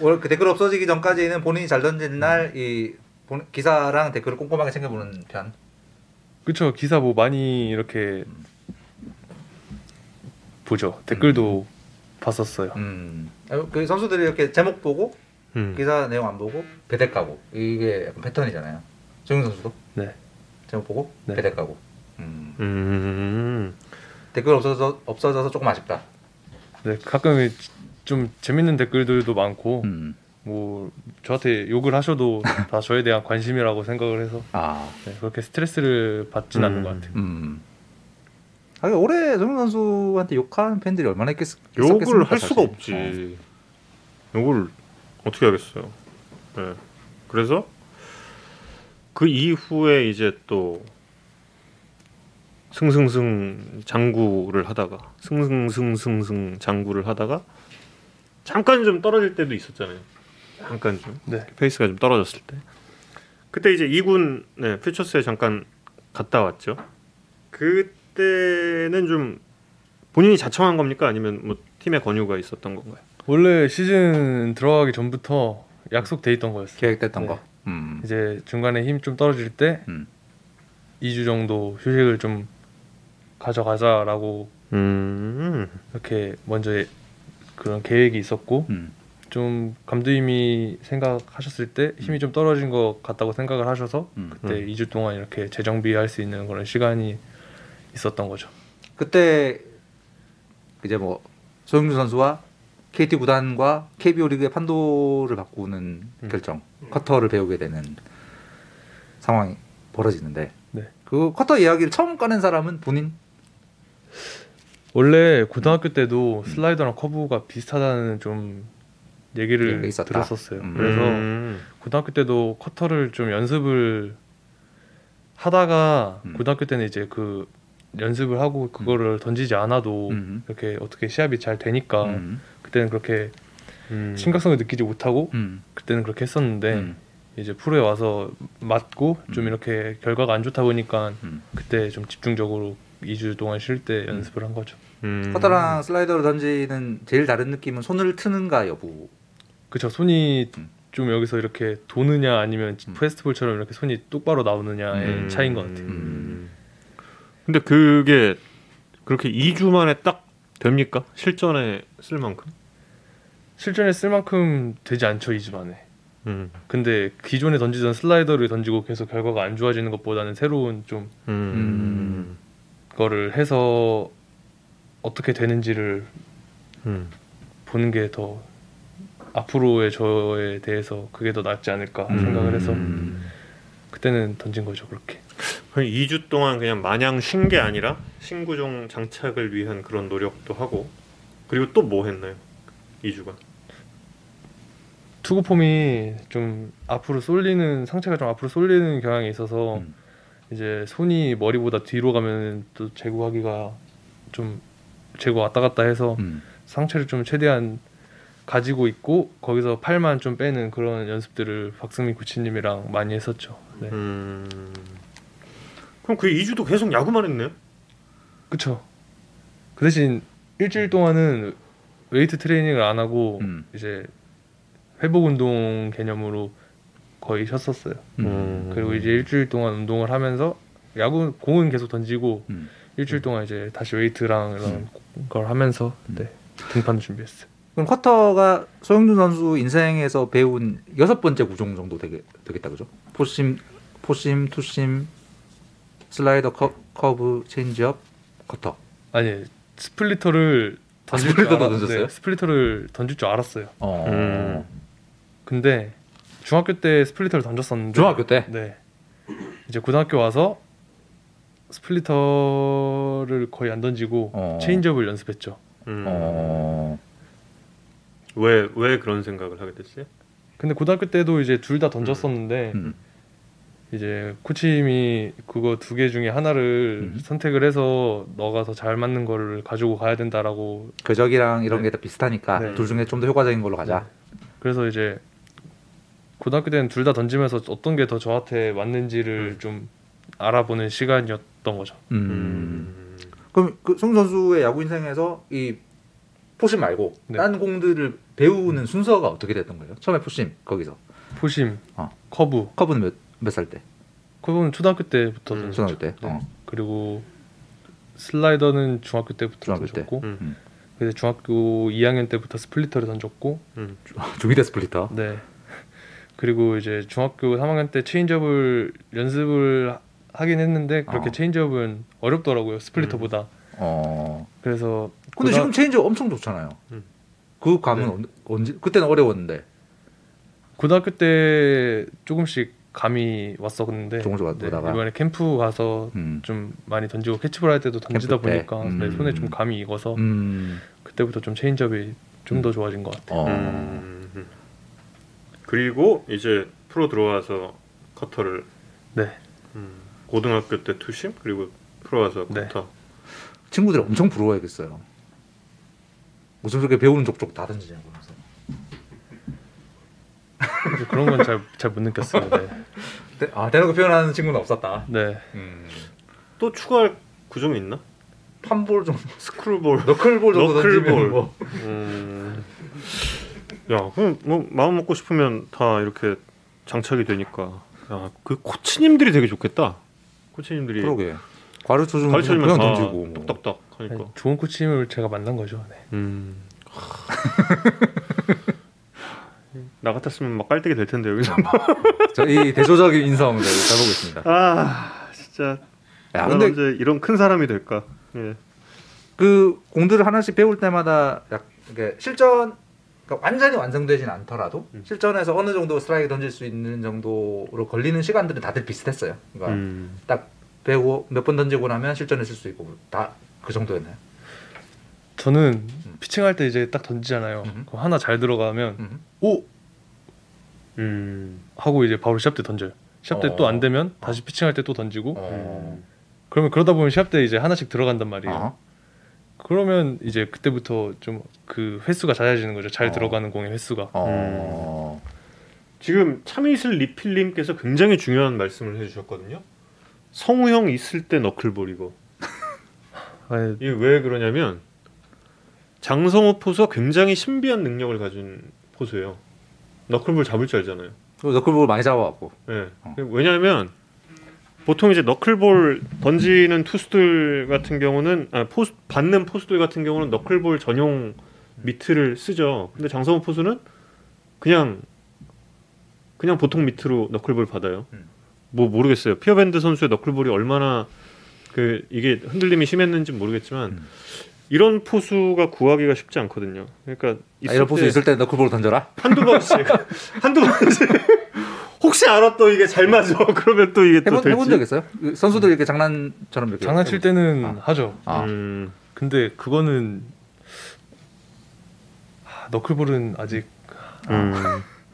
원래 그 댓글 없어지기 전까지는 본인이 잘 던진 날이 기사랑 댓글을 꼼꼼하게 챙겨보는 편. 그쵸 기사 뭐 많이 이렇게 보죠. 댓글도 봤었어요. 음. 그 선수들이 이렇게 제목 보고 음. 기사 내용 안 보고 배댓 까고 이게 약간 패턴이잖아요. 정윤 선수도 네, 제목 보고 네. 배댓 까고. 음. 음. 댓글 없어져 없어져서 조금 아쉽다. 네 가끔 좀 재밌는 댓글들도 많고 음. 뭐 저한테 욕을 하셔도 다 저에 대한 관심이라고 생각을 해서 아. 네, 그렇게 스트레스를 받진 않는 음. 것 같아요. 음. 아, 올해 정윤 선수한테 욕하는 팬들이 얼마나 있겠, 욕을 있었겠습니까, 할 수가 사실. 없지. 욕을 어떻게 하겠어요. 네. 그래서 그 이후에 이제 또 승승승 장구를 하다가 승승승승승 장구를 하다가 잠깐 좀 떨어질 때도 있었잖아요. 잠깐 좀 네, 페이스가 좀 떨어졌을 때. 그때 이제 2군 네, 퓨처스에 잠깐 갔다 왔죠. 그때는 좀 본인이 자청한 겁니까? 아니면 뭐 팀의 권유가 있었던 건가요? 원래 시즌 들어가기 전부터 약속돼 있던 거였어요. 계획됐던 네. 거. 음. 이제 중간에 힘 좀 떨어질 때 음. 2주 정도 휴식을 좀 가져가자라고 음. 이렇게 먼저 그런 계획이 있었고 음. 좀 감독님이 생각하셨을 때 힘이 좀 떨어진 것 같다고 생각을 하셔서 음. 그때 음. 2주 동안 이렇게 재정비할 수 있는 그런 시간이 있었던 거죠. 그때 이제 뭐 소형준 선수와 KT 구단과 KBO 리그의 판도를 바꾸는 음. 결정, 커터를 배우게 되는 상황이 벌어지는데 네. 그 커터 이야기를 처음 꺼낸 사람은 본인. 원래 고등학교 때도 슬라이더랑 커브가 비슷하다는 좀 얘기를. 들었었어요. 음. 그래서 음. 고등학교 때도 커터를 좀 연습을 하다가 음. 고등학교 때는 이제 그 연습을 하고 그거를 던지지 않아도 음. 이렇게 어떻게 시합이 잘 되니까 음. 그때는 그렇게 음. 심각성을 느끼지 못하고 음. 그때는 그렇게 했었는데 음. 이제 프로에 와서 맞고 좀 음. 이렇게 결과가 안 좋다 보니까 음. 그때 좀 집중적으로 2주 동안 쉴 때 연습을 한 거죠. 음. 커터랑 슬라이더로 던지는 제일 다른 느낌은 손을 트는가 여부. 그쵸 손이 음. 좀 여기서 이렇게 도느냐 아니면 음. 페스티벌처럼 이렇게 손이 똑바로 나오느냐의 음. 차이인 것 같아요. 음. 근데 그게 그렇게 2주 만에 딱 됩니까? 실전에 쓸 만큼? 실전에 쓸 만큼 되지 않죠 2주 만에. 음. 근데 기존에 던지던 슬라이더를 던지고 계속 결과가 안 좋아지는 것보다는 새로운 좀 음. 거를 해서 어떻게 되는지를 음. 보는 게 더 앞으로의 저에 대해서 그게 더 낫지 않을까 음. 생각을 해서 그때는 던진 거죠 그렇게. 그냥 2주 동안 그냥 마냥 쉰 게 아니라 신구종 장착을 위한 그런 노력도 하고 그리고 또 뭐 했나요? 2주간. 투구폼이 좀 앞으로 쏠리는 상체가 좀 앞으로 쏠리는 경향이 있어서 음. 이제 손이 머리보다 뒤로 가면 또 제구하기가 좀 제구 왔다 갔다 해서 음. 상체를 좀 최대한 가지고 있고 거기서 팔만 좀 빼는 그런 연습들을 박승민 코치님이랑 많이 했었죠. 네. 음. 그럼 그 2주도 계속 야구만 했네요? 그쵸. 그 대신 일주일 동안은 웨이트 트레이닝을 안 하고 음. 이제 회복 운동 개념으로 거의 쉬었었어요. 음. 그리고 이제 일주일 동안 운동을 하면서 야구 공은 계속 던지고 음. 일주일 동안 이제 다시 웨이트랑 이런 걸 하면서 네 등판 준비했어요. 그럼 커터가 소형준 선수 인생에서 배운 여섯 번째 구종 정도 되게, 되겠다 그죠? 포심, 포심, 투심, 슬라이더, 커, 커브, 체인지업, 커터. 아니 스플리터를 던질 스플리터도 줄 알았- 던졌어요? 네, 스플리터를 던질 줄 알았어요. 어. 음. 근데 중학교 때 스플리터를 던졌었는데 중학교 때? 네 이제 고등학교 와서 스플리터를 거의 안 던지고 어. 체인지업을 연습했죠. 음. 어. 왜, 왜 그런 생각을 하게 됐어요? 근데 고등학교 때도 이제 둘 다 던졌었는데 음. 이제 코치님이 그거 두 개 중에 하나를 음. 선택을 해서 너가 더 잘 맞는 거를 가지고 가야 된다라고 궤적이랑 이런 네. 게다 비슷하니까 네. 둘 중에 좀 더 효과적인 걸로 가자. 그래서 이제 고등학교 때는 둘 다 던지면서 어떤 게 더 저한테 맞는지를 음. 좀 알아보는 시간이었던 거죠. 음. 음. 그럼 그 소형준 선수의 야구 인생에서 이 포심 말고 네. 딴 공들을 배우는 순서가 어떻게 됐던 거예요? 처음에 포심 거기서 포심, 어. 커브, 커브는 몇 몇 살 때? 커브는 초등학교 때부터 음. 초등학교 때. 네. 어. 그리고 슬라이더는 중학교 때부터 중학교 때. 던졌고 음. 그래서 중학교 2학년 때부터 스플리터를 던졌고 음. 중2 때 스플리터. 네 그리고 이제 중학교 3학년 때 체인지업을 연습을 하긴 했는데 그렇게 어. 체인지업은 어렵더라고요 스플리터보다 어. 그래서 근데 고등- 지금 체인지 엄청 좋잖아요. 음. 그 감은 네. 언- 언제 그때는 어려웠는데 고등학교 때 조금씩 감이 왔었는데 조금씩 왔- 네. 이번에 캠프 가서 음. 좀 많이 던지고 캐치볼 할 때도 던지다? 보니까 음. 네, 손에 좀 감이 익어서 음. 그때부터 좀 체인지업이 좀 더 좋아진 것 같아요. 어. 음. 그리고 이제 프로 들어와서 커터를 네. 음. 고등학교 때 투심 그리고 프로 와서 네. 커터. 친구들이 엄청 부러워했겠어요. 무슨 저렇게 배우는 족족 다 던지냐고 그런 건 잘 잘 못 느꼈어요. 네. 대- 아 대놓고 표현하는 친구는 없었다. 네. 음. 또 추가할 구종이 있나? 팜볼 좀 스크루볼. 너클볼 정도 너클볼. 던지면 뭐. 음. 야, 그럼 뭐 마음 먹고 싶으면 다 이렇게 장착이 되니까. 야, 그 코치님들이 되게 좋겠다. 코치님들이 그러게. 가르쳐 주면 가르쳐주면 그냥 다 던지고. 뭐. 똑딱딱 하니까. 좋은 코치님을 제가 만난 거죠. 네. 음. 나 같았으면 막 깔때기 될 텐데 여기서. 저이 대조적인 인성 네, 잘 보고 있습니다. 아, 진짜. 야, 난 근데 언제 이런 큰 사람이 될까? 예. 그 공들을 하나씩 배울 때마다 약 이게 실전 그러니까 완전히 완성되진 않더라도 음. 실전에서 어느 정도 스트라이크 던질 수 있는 정도로 걸리는 시간들은 다들 비슷했어요. 그러니까 음. 딱 배우고 몇 번 던지고 나면 실전에 쓸수 있고 다 그 정도였나요? 저는 피칭할 때 이제 딱 던지잖아요. 음. 하나 잘 들어가면 음. 오 음. 하고 이제 바로 시합 때 던져요. 시합 때 어. 또안 되면 다시 피칭할 때 또 던지고 어. 그러면 그러다 보면 시합 때 이제 하나씩 들어간단 말이에요. 아. 그러면 이제 그때부터 좀 그 횟수가 잦아지는 거죠. 잘 어. 들어가는 공의 횟수가. 어. 지금 참이슬 리필님께서 굉장히 중요한 말씀을 해주셨거든요. 성우 형 있을 때 너클볼이고 <laughs> 아니, 이게 왜 그러냐면 장성호 포수가 굉장히 신비한 능력을 가진 포수예요. 너클볼 잡을 줄 알잖아요. 그 너클볼 많이 잡아왔고. 예. 어. 왜냐하면 보통 이제 너클볼 던지는 투수들 같은 경우는 아, 포수 받는 포수들 같은 경우는 너클볼 전용 미트를 쓰죠. 근데 장성우 포수는 그냥 그냥 보통 미트로 너클볼 받아요. 음. 뭐 모르겠어요. 피어밴드 선수의 너클볼이 얼마나 그 이게 흔들림이 심했는지 모르겠지만 음. 이런 포수가 구하기가 쉽지 않거든요. 그러니까 아, 이런 포수 때 있을 때 너클볼 던져라. 한두 번씩 <laughs> 한두 번씩 혹시 알아 또 이게 잘 맞아 <laughs> 그러면 또 이게 또 해본, 될지 해본 적 있어요? 그 선수들 이렇게 장난처럼 이렇게 장난칠 해본- 때는 아. 하죠. 아, 음, 근데 그거는 하, 너클볼은 아직 음.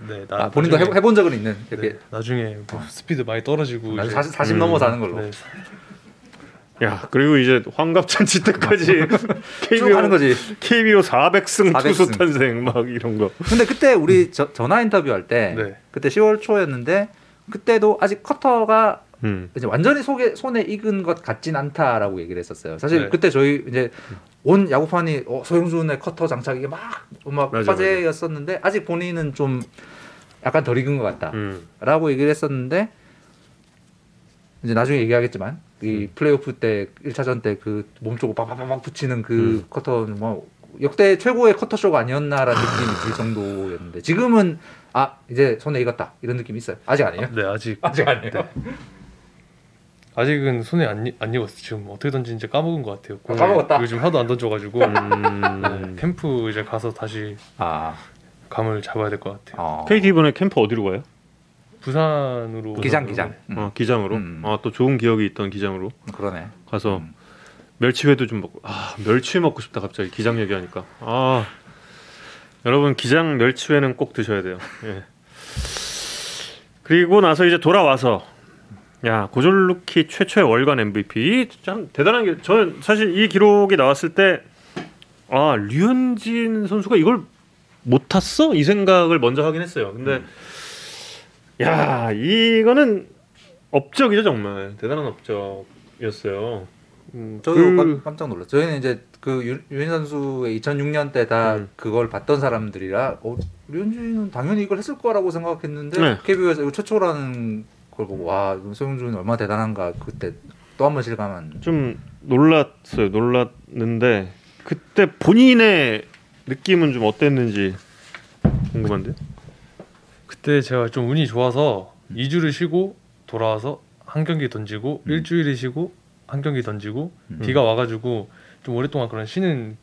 네, 나, 아, 본인도 나중에- 해, 해본 적은 있는 네, 이렇게 나중에 뭐 스피드 많이 떨어지고 이제- 40, 40 음. 넘어서 하는 걸로 네, 야 그리고 이제 환갑잔치 때까지 <laughs> 쭉 하는 거지. KBO 400승 400승. 투수 탄생 막 이런 거. 근데 그때 우리 저, 전화 인터뷰 할때 네. 그때 10월 초였는데 그때도 아직 커터가 음. 이제 완전히 속에 손에 익은 것 같진 않다라고 얘기를 했었어요. 사실 네. 그때 저희 이제 온 야구판이 어, 소영준의 커터 장착이 막막 맞아, 화제였었는데 아직 본인은 좀 약간 덜 익은 것 같다라고 음. 얘기를 했었는데 이제 나중에 얘기하겠지만 이 음. 플레이오프 때 1차전 때 그 몸쪽으로 빡빡빡 붙이는 그 음. 커터 뭐 역대 최고의 커터 쇼가 아니었나라는 느낌이 들 정도였는데 지금은 아 이제 손에 익었다 이런 느낌이 있어요. 아직 아니에요? 네 아직 아직 아니에요. 아직은 손에 안, 익- 안 익었어. 지금 어떻게 던지는지 까먹은 것 같아요. 아, 까먹었다? 요즘 하도 안 던져가지고 음. 네, 캠프 이제 가서 다시 아, 감을 잡아야 될 것 같아요. 어. KT 이번에 캠프 어디로 가요? 부산으로 기장 기장. 음. 어, 기장으로. 음. 아또 좋은 기억이 있던 기장으로 그러네. 가서 음. 멸치회도 좀 먹고. 아 멸치 먹고 싶다 갑자기 기장 얘기하니까. 아 여러분 기장 멸치회는 꼭 드셔야 돼요. 예. 그리고 나서 이제 돌아와서 야 고졸루키 최초의 월간 MVP 참 대단한 게 저는 사실 이 기록이 나왔을 때 아 류현진 선수가 이걸 못 탔어 이 생각을 먼저 하긴 했어요. 근데 야 이거는 업적이죠 정말 대단한 업적이었어요. 음, 저도 그- 깜- 깜짝 놀랐어요. 저희는 이제 그 유- 유인 선수의 2006년 때 다 음. 그걸 봤던 사람들이라 어, 류현진은 당연히 이걸 했을 거라고 생각했는데 네. KBO에서 이거 최초라는 걸 보고 와 이거 소영준이 얼마나 대단한가 그때 또 한 번 실감한. 좀 놀랐어요. 놀랐는데 그때 본인의 느낌은 좀 어땠는지 궁금한데. 그때 제가 좀 운이 좋아서 2주를 쉬고 돌아와서 한 경기 던지고 음. 일주일을 쉬고 한 경기 던지고 음. 비가 와가지고 좀 오랫동안 그런 쉬는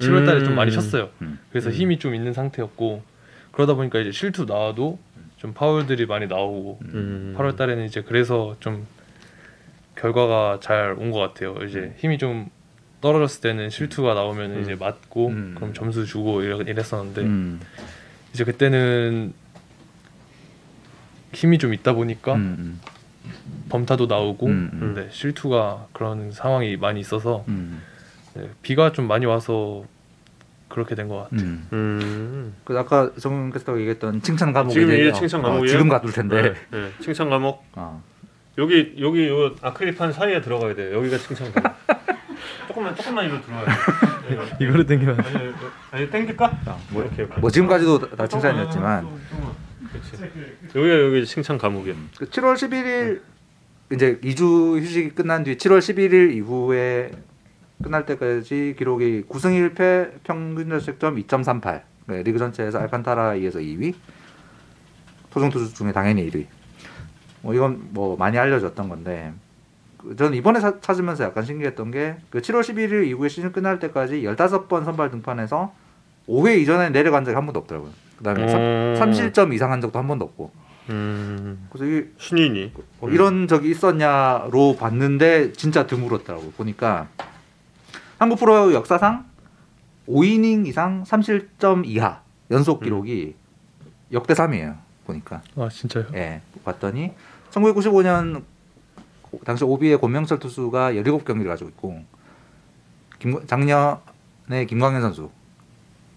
7월달에 좀 많이 음. 쉬었어요. 음. 그래서 음. 힘이 좀 있는 상태였고 그러다 보니까 이제 실투 나와도 좀 파울들이 많이 나오고 음. 8월 달에는 이제 그래서 좀 결과가 잘 온 것 같아요. 이제 힘이 좀 떨어졌을 때는 실투가 나오면 음. 이제 맞고 음. 그럼 점수 주고 이랬었는데 음. 이제 그때는 힘이 좀 있다 보니까 음. 범타도 나오고 음, 음. 근데 실투가 그런 상황이 많이 있어서 음. 네, 비가 좀 많이 와서 그렇게 된 것 같아요. 음. 음. 그 아까 캐스터가 얘기했던 칭찬 감옥이 지금 이게 칭찬 감옥이에요? 지금 가둘 텐데. 네, 네. 칭찬 감옥 어. 여기 여기 요 아크릴판 사이에 들어가야 돼. 요 여기가 칭찬 감옥. <laughs> 조금만 조금만 이로 들어와야 돼. 이거를 땡기면 아니, 아니, 땡길까? 아, 뭐, 이렇게. 뭐 지금까지도 다 칭찬이었지만 그렇지. 여기가 여기 칭찬 감옥이야. 그 7월 11일 이제 2주 휴식이 끝난 뒤 7월 11일 이후에 끝날 때까지 기록이 9승 1패 평균 자책점 2.38 네, 리그 전체에서 알칸타라에 이어서 2위 토종 투수 중에 당연히 1위 뭐 이건 뭐 많이 알려졌던 건데 그 저는 이번에 사- 찾으면서 약간 신기했던 게 그 7월 11일 이후에 시즌 끝날 때까지 15번 선발 등판해서 5회 이전에 내려간 적이 한 번도 없더라고요 그다음에 음. 3실점 이상 한 적도 한 번도 없고 음. 그래서 이게 신인이. 뭐 이런 적이 있었냐로 봤는데 진짜 드물었더라고 보니까 한국 프로 역사상 5이닝 이상 3실점 이하 연속 기록이 역대 3위에요 보니까 아 진짜요? 예 봤더니 1995년 당시 오비의 권명철 투수가 17경기를 가지고 있고 김, 작년에 김광현 선수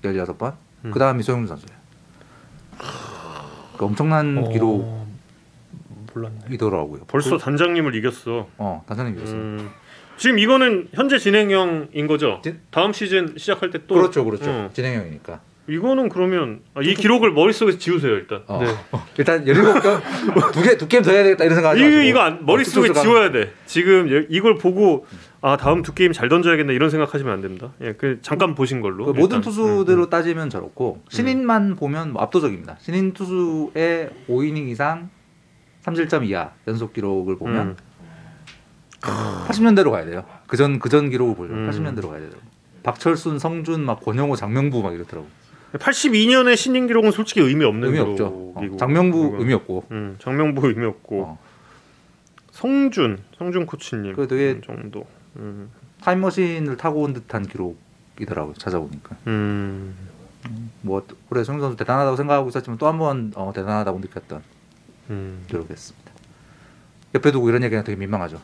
16번 음. 그 다음이 소영준 선수예요 그 엄청난 어, 몰랐네. 기록이더라고요 벌써 그- 단장님을 이겼어. 어 단장님 이겼어요 음. 지금 이거는 현재 진행형인 거죠? 진- 다음 시즌 시작할 때 또 그렇죠, 그렇죠. 어. 진행형이니까. 이거는 그러면 아, 이 기록을 머릿속에서 지우세요 일단. 어. 네. <laughs> 일단 17경 두개 두 게임 더 해야 되겠다 이런 생각 하지 이거 마시고. 이거 안, 머릿속에 어, 지워야 돼. 지금 여- 이걸 보고 아 다음 두 게임 잘 던져야겠네 이런 생각하시면 안 됩니다. 예, 그 잠깐 보신 걸로. 그 모든 일단. 투수대로 음, 음. 따지면 저렇고 신인만 보면 뭐 압도적입니다. 신인 투수의 5이닝 이상 3실점 이하 연속 기록을 보면 음. 80년대로 가야 돼요. 그전 그전 기록을 보려면 음. 80년대로 가야 돼요. 박철순, 성준, 막 권영호, 장명부 막 이렇더라고. 82년의 신인 기록은 솔직히 의미 없는 의미 없죠. 어. 장명부 그리고, 의미 없고. 음, 장명부 의미 없고. 어. 성준, 성준 코치님 그 되게 음, 정도. 음. 타임머신을 타고 온 듯한 기록이더라고요. 찾아보니까. 음. 뭐 올해 송준 선수 대단하다고 생각하고 있었지만 또 한번 어, 대단하다고 느꼈던 음. 기록이었습니다. 옆에 두고 이런 얘기는 되게 민망하죠.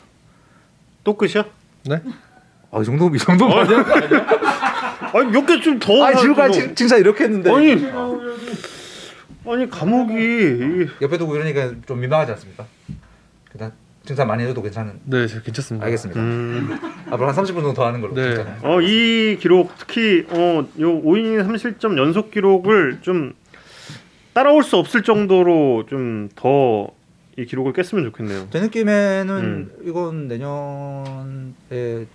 또 끝이야? 네? 아, 이 정도 이 정도 아니야? 아니 몇 개 좀 더. 아, 지금까지 칭찬 이렇게 했는데. 너. 아니 아니 감옥이 이- 옆에 두고 얘기가 좀 민망하지 않습니까? 그냥 칭찬 많이 해도 괜찮은. 네, 저 괜찮습니다. 알겠습니다. 음. 앞으로 한 30분 정도 더 하는 걸로. 네. 어, 이 기록 특히 어, 요 5이닝 3실점 연속 기록을 좀 따라올 수 없을 정도로 좀 더 이 기록을 깼으면 좋겠네요. 제 느낌에는 음. 이건 내년에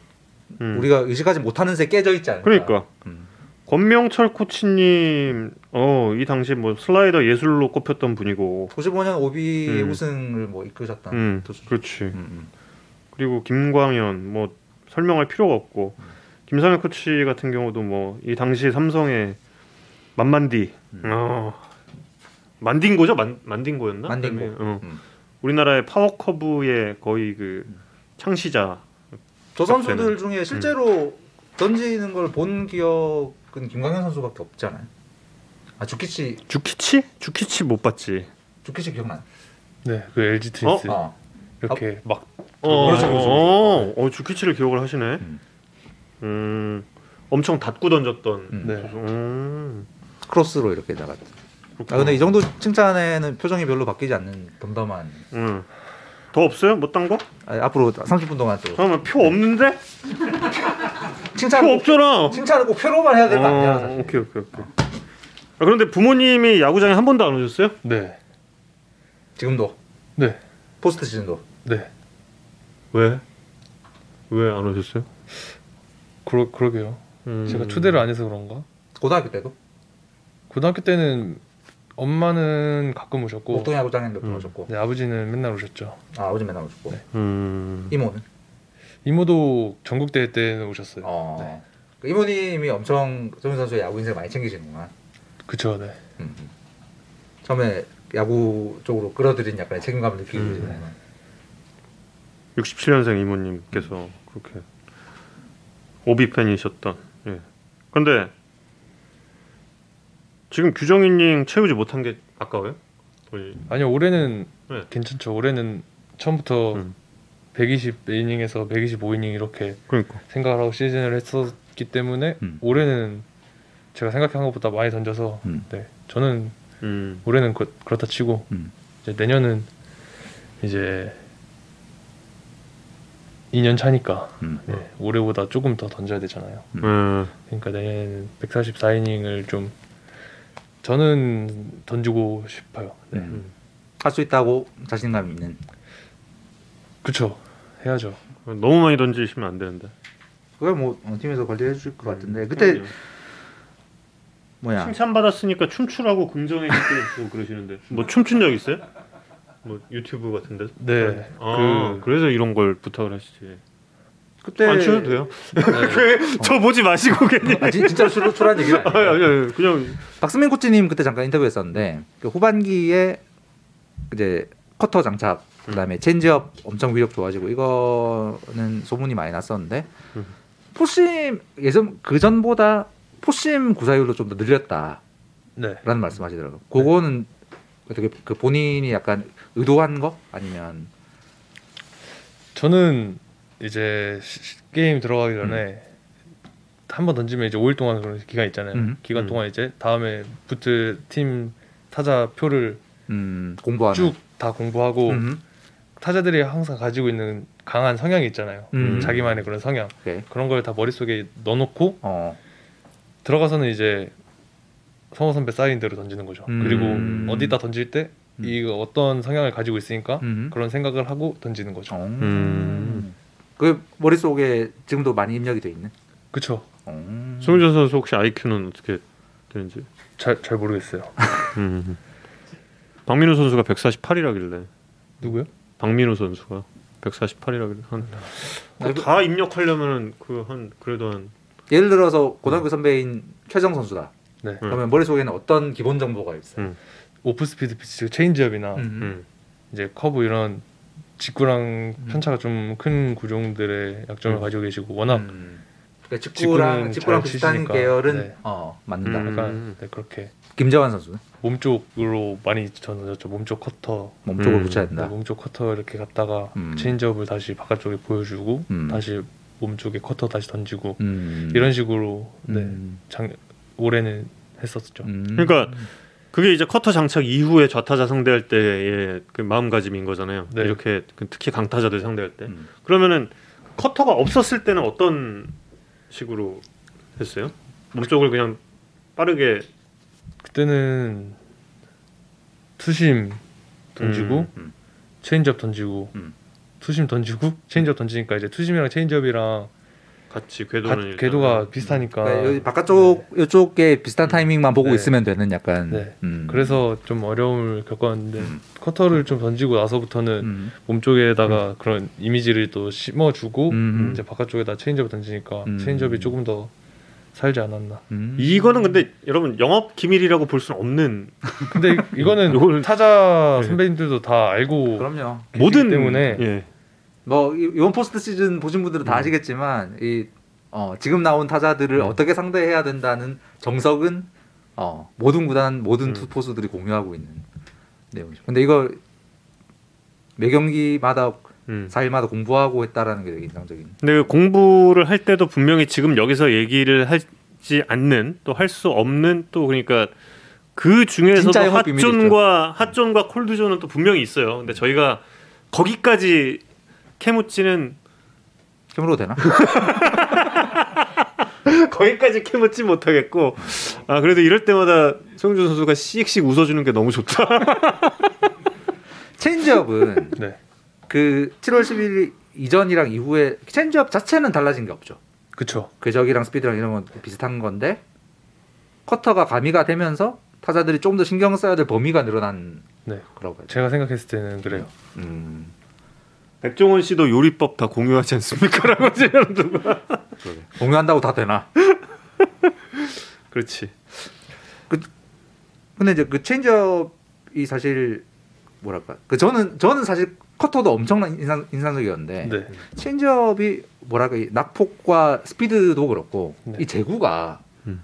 음. 우리가 의식하지 못하는 새 깨져 있지 않을까. 그러니까 음. 권명철 코치님 어, 이 당시 뭐 슬라이더 예술로 꼽혔던 분이고 95년 오비 음. 우승을 뭐 이끄셨던 음. 그렇지. 음, 음. 그리고 김광현 뭐 설명할 필요가 없고 김상현 코치 같은 경우도 뭐 이 당시 삼성의 만만디 음. 어, 만딩고죠 만 만딩고였나? 만딩고. 어. 음. 우리나라의 파워 커브의 거의 그 창시자 저 선수들 음. 중에 실제로 던지는 걸 본 기억은 김광현 선수밖에 없잖아요. 아 주키치 주키치? 주키치 못 봤지. 주키치 기억나요? 네, 그 LG 트윈스 어. 이렇게 막 어, 그렇죠, 그렇죠. 어, 어, 주키치를 기억을 하시네. 음. 음, 엄청 닫고 던졌던. 음. 네. 음, 크로스로 이렇게 나갔죠. 아 그렇구나. 근데 이 정도 칭찬에는 표정이 별로 바뀌지 않는 덤덤한. 음. 더 없어요? 못딴 거? 아, 앞으로 30분 동안 또 잠깐만 표 없는데? <laughs> 칭찬 표 꼭, 없잖아. 칭찬을 꼭 표로만 해야 될거 아니야. 어, 사실. 오케이 오케이 오케이. 아, 그런데 부모님이 야구장에 한 번도 안 오셨어요? 네, 지금도 네, 포스트 시즌도 네. 왜? 왜 안 오셨어요? 그러 그러게요. 음. 제가 초대를 안 해서 그런가? 고등학교 때도 고등학교 때는 엄마는 가끔 오셨고, 목동 야구장에 몇번 음. 오셨고 네, 아버지는 맨날 오셨죠. 아 아버지 맨날 오셨고 네. 음. 이모는 이모도 전국 대회 때는 오셨어요. 어. 네. 그 이모님이 엄청 정훈 선수의 야구 인생 많이 챙기시는구나. 그쵸, 네. 음. 처음에 야구 쪽으로 끌어들인 약간의 책임감을 느끼고 음. 계시네요. 67년생 이모님께서 그렇게 오비 팬이셨던. 예. 근데 지금 규정이닝 채우지 못한 게 아까워요? 거의. 아니요, 올해는 네. 괜찮죠. 올해는 처음부터 음. 120이닝에서 125이닝 이렇게 그러니까. 생각을 하고 시즌을 했었기 때문에 음. 올해는 제가 생각한 것보다 많이 던져서 음. 네 저는 음. 올해는 그, 그렇다 치고 음. 이제 내년은 이제 2년 차니까 음. 네, 올해보다 조금 더 던져야 되잖아요. 음. 그러니까 내년에는 144이닝을 좀 저는 던지고 싶어요. 네. 음. 할수 있다고 자신감이 있는. 그쵸 해야죠. 너무 많이 던지시면 안 되는데. 그걸 뭐 어, 팀에서 관리해 줄 것 같은데 그때 그럼요. 뭐야 칭찬 받았으니까 춤추라고 긍정의 댓글 그러시는데 뭐 춤춘 적 있어요? 뭐 유튜브 같은데? 네. 아, 그- 그... 래서 이런 걸 부탁을 하시지. 그때 안 추셔도 돼요. <laughs> 네. 저 보지 마시고 괜히. 아, 진, 진짜로 출, 출한 얘기를 아, 아니, 아니, 그냥 박승민 코치님 그때 잠깐 인터뷰했었는데 그 후반기에 이제 커터 장착 그다음에 체인지업 엄청 위력 좋아지고 이거는 소문이 많이 났었는데 음. 포심 예전 그 전보다 포심 구사율도 좀더 늘렸다라는 네. 말씀하시더라고요. 그거는 어떻게 그 본인이 약간 의도한 거 아니면 저는 이제 게임 들어가기 전에 한번 던지면 이제 5일 동안 그런 기간 있잖아요. 음. 기간 음. 동안 이제 다음에 붙을 팀 타자 표를 음, 공부하는 쭉다 공부하고 음. 타자들이 항상 가지고 있는 강한 성향이 있잖아요. 음. 자기만의 그런 성향 오케이. 그런 걸 다 머릿속에 넣어놓고 어. 들어가서는 이제 성호 선배 사인 대로 던지는 거죠. 음. 그리고 어디다 던질 때 음. 이거 어떤 성향을 가지고 있으니까 음. 그런 생각을 하고 던지는 거죠. 음. 그 머릿속에 지금도 많이 입력이 돼 있는. 그쵸? 음. 소형준 선수 혹시 IQ는 어떻게 되는지? 잘 잘 모르겠어요. <laughs> 음. 박민우 선수가 148이라길래 누구요? 박민우 선수가 148이라길래 한, 아, 그- 다 입력하려면은 그 한 그래도 한 예를 들어서 고등학교 선배인 최정 선수다. 네. 그러면 머릿속에는 어떤 기본 정보가 있어요? 음. off-speed pitch, 체인지업이나 음. 음. 이제 커브 이런 직구랑 편차가 좀 큰 구종들의 약점을 음. 가지고 계시고 워낙 음. 그러니까 직구랑 직구는 직구랑 잘 비슷한 치시니까. 계열은 네. 어 맞는다. 음. 약간 네, 그렇게 김재환 선수는 몸 쪽으로 많이 던졌죠. 몸쪽 커터, 몸 쪽을 음. 붙여야 네, 된다. 몸쪽 커터 이렇게 갔다가 음. 체인지업을 다시 바깥쪽에 보여주고 음. 다시 몸 쪽에 커터 다시 던지고 음. 이런 식으로 네, 음. 장, 올해는 했었죠. 음. 그러니까 그게 이제 커터 장착 이후에 좌타자 상대할 때의 그 마음가짐인 거잖아요. 네. 이렇게 그 특히 강타자들 상대할 때. 음. 그러면은 커터가 없었을 때는 어떤 식으로 했어요? 몸쪽을 그냥 빠르게 그때는 투심 던지고 음. 체인지업 던지고 음. 투심 던지고 체인지업 던지니까 이제 투심이랑 체인지업이랑 같이 가- 궤도는 일단- 궤도가 비슷하니까 그러니까 여기 바깥쪽 이쪽에 비슷한 타이밍만 보고 네. 있으면 되는 약간. 네. 음. 그래서 좀 어려움을 겪었는데 음. 커터를 좀 던지고 나서부터는 음. 몸쪽에다가 그런 이미지를 또 심어주고 음. 이제 바깥쪽에다 체인지업 던지니까 음. 체인지업이 조금 더 살지 않았나. 음. 이거는 근데 여러분 영업 기밀이라고 볼 수는 없는 근데 이거는 <laughs> 타자 네. 선배님들도 다 알고 그럼요. 모든 때문에 예. 뭐 이- 이번 포스트 시즌 보신 분들은 다 음. 아시겠지만 이 어, 지금 나온 타자들을 음. 어떻게 상대해야 된다는 정석은 어, 모든 구단 모든 음. 투포수들이 공유하고 있는 내용이죠. 근데 이거 매 경기마다 음. 4일마다 공부하고 했다라는 게 되게 인상적인. 근데 그 공부를 할 때도 분명히 지금 여기서 얘기를 하지 않는 또 할 수 없는 또 그러니까 그 중에서도 핫존과 핫존과 콜드존은 또 분명히 있어요. 근데 저희가 거기까지 캐묻지는 힘으로 되나? <laughs> 거기까지 캐묻지 못하겠고 아 그래도 이럴 때마다 소형준 선수가 씩씩 웃어주는 게 너무 좋다. <laughs> 체인지업은 네 그 7월 10일 이전이랑 이후에 체인지업 자체는 달라진 게 없죠. 그쵸 궤적이랑 스피드랑 이런 건 비슷한 건데 커터가 가미가 되면서 타자들이 좀더 신경 써야 될 범위가 늘어난 네 거라고 해요. 제가 생각했을 때는 그래요. 음, 백종원 씨도 요리법 다 공유하지 않습니까라고 지금 누가. 공유한다고 다 되나? 그렇지. 근데 이제 그 체인지업이 사실 뭐랄까 그 저는 저는 사실 커터도 엄청난 인상 인상적이었는데 네 체인지업이 뭐랄까 이 낙폭과 스피드도 그렇고 네. 이 제구가 음.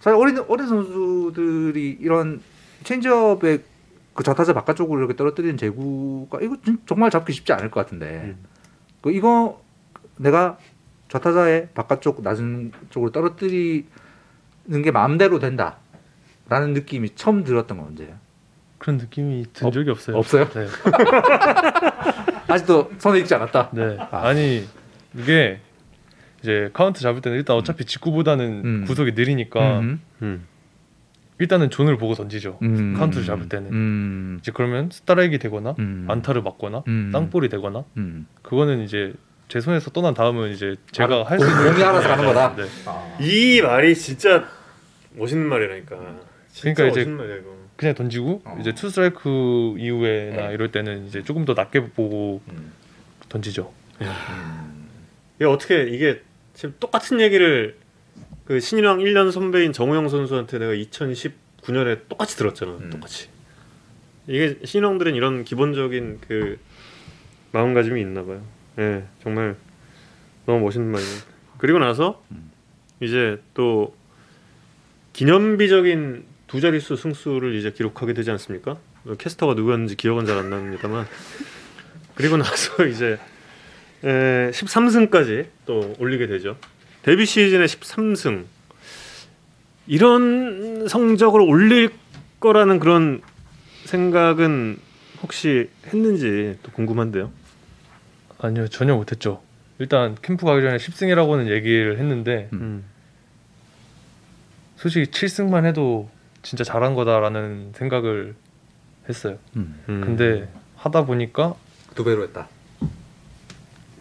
사실 어린 어린 선수들이 이런 체인지업의 그 좌타자 바깥쪽으로 이렇게 떨어뜨리는 제구가 이거 진- 정말 잡기 쉽지 않을 것 같은데 음. 그 이거 내가 좌타자의 바깥쪽 낮은 쪽으로 떨어뜨리는 게 마음대로 된다라는 느낌이 처음 들었던 건 언제예요? 그런 느낌이 든 없- 적이 없어요. 없어요? 네. <laughs> 아직도 손에 익지 않았다. 네. 아. 아니 이게 이제 카운트 잡을 때는 일단 어차피 직구보다는 음. 구속이 느리니까 음. 음. 일단은 존을 보고 던지죠. 음. 카운트를 잡을 때는. 음. 이제 그러면 스트라이크 되거나 음. 안타를 맞거나 음. 땅볼이 되거나 음. 그거는 이제 제 손에서 떠난 다음은 이제 제가 아, 할수 있는 공이 알아서 하는 거다. 네. 이 말이 진짜 멋있는 말이라니까. 진짜 그러니까 이제 멋있는 말이야 이거. 그냥 던지고 어. 이제 투 스트라이크 이후에나 네. 이럴 때는 이제 조금 더 낮게 보고 음. 던지죠. 이게 어떻게 이게 지금 똑같은 얘기를 그 신인왕 1년 선배인 정우영 선수한테 내가 2019년에 똑같이 들었잖아. 음. 똑같이. 이게 신인왕들은 이런 기본적인 그 마음가짐이 있나 봐요. 예, 정말 너무 멋있는 말이에요. 그리고 나서 음. 이제 또 기념비적인 두 자릿수 승수를 이제 기록하게 되지 않습니까? 캐스터가 누구였는지 기억은 잘 안 납니다만 그리고 나서 <laughs> 이제 에, 13승까지 또 올리게 되죠. 데뷔 시즌에 13승 이런 성적을 올릴 거라는 그런 생각은 혹시 했는지 또 궁금한데요. 아니요 전혀 못했죠. 일단 캠프 가기 전에 10승이라고는 얘기를 했는데 음. 음. 솔직히 7승만 해도 진짜 잘한 거다라는 생각을 했어요. 음. 음. 근데 하다 보니까 두 배로 했다.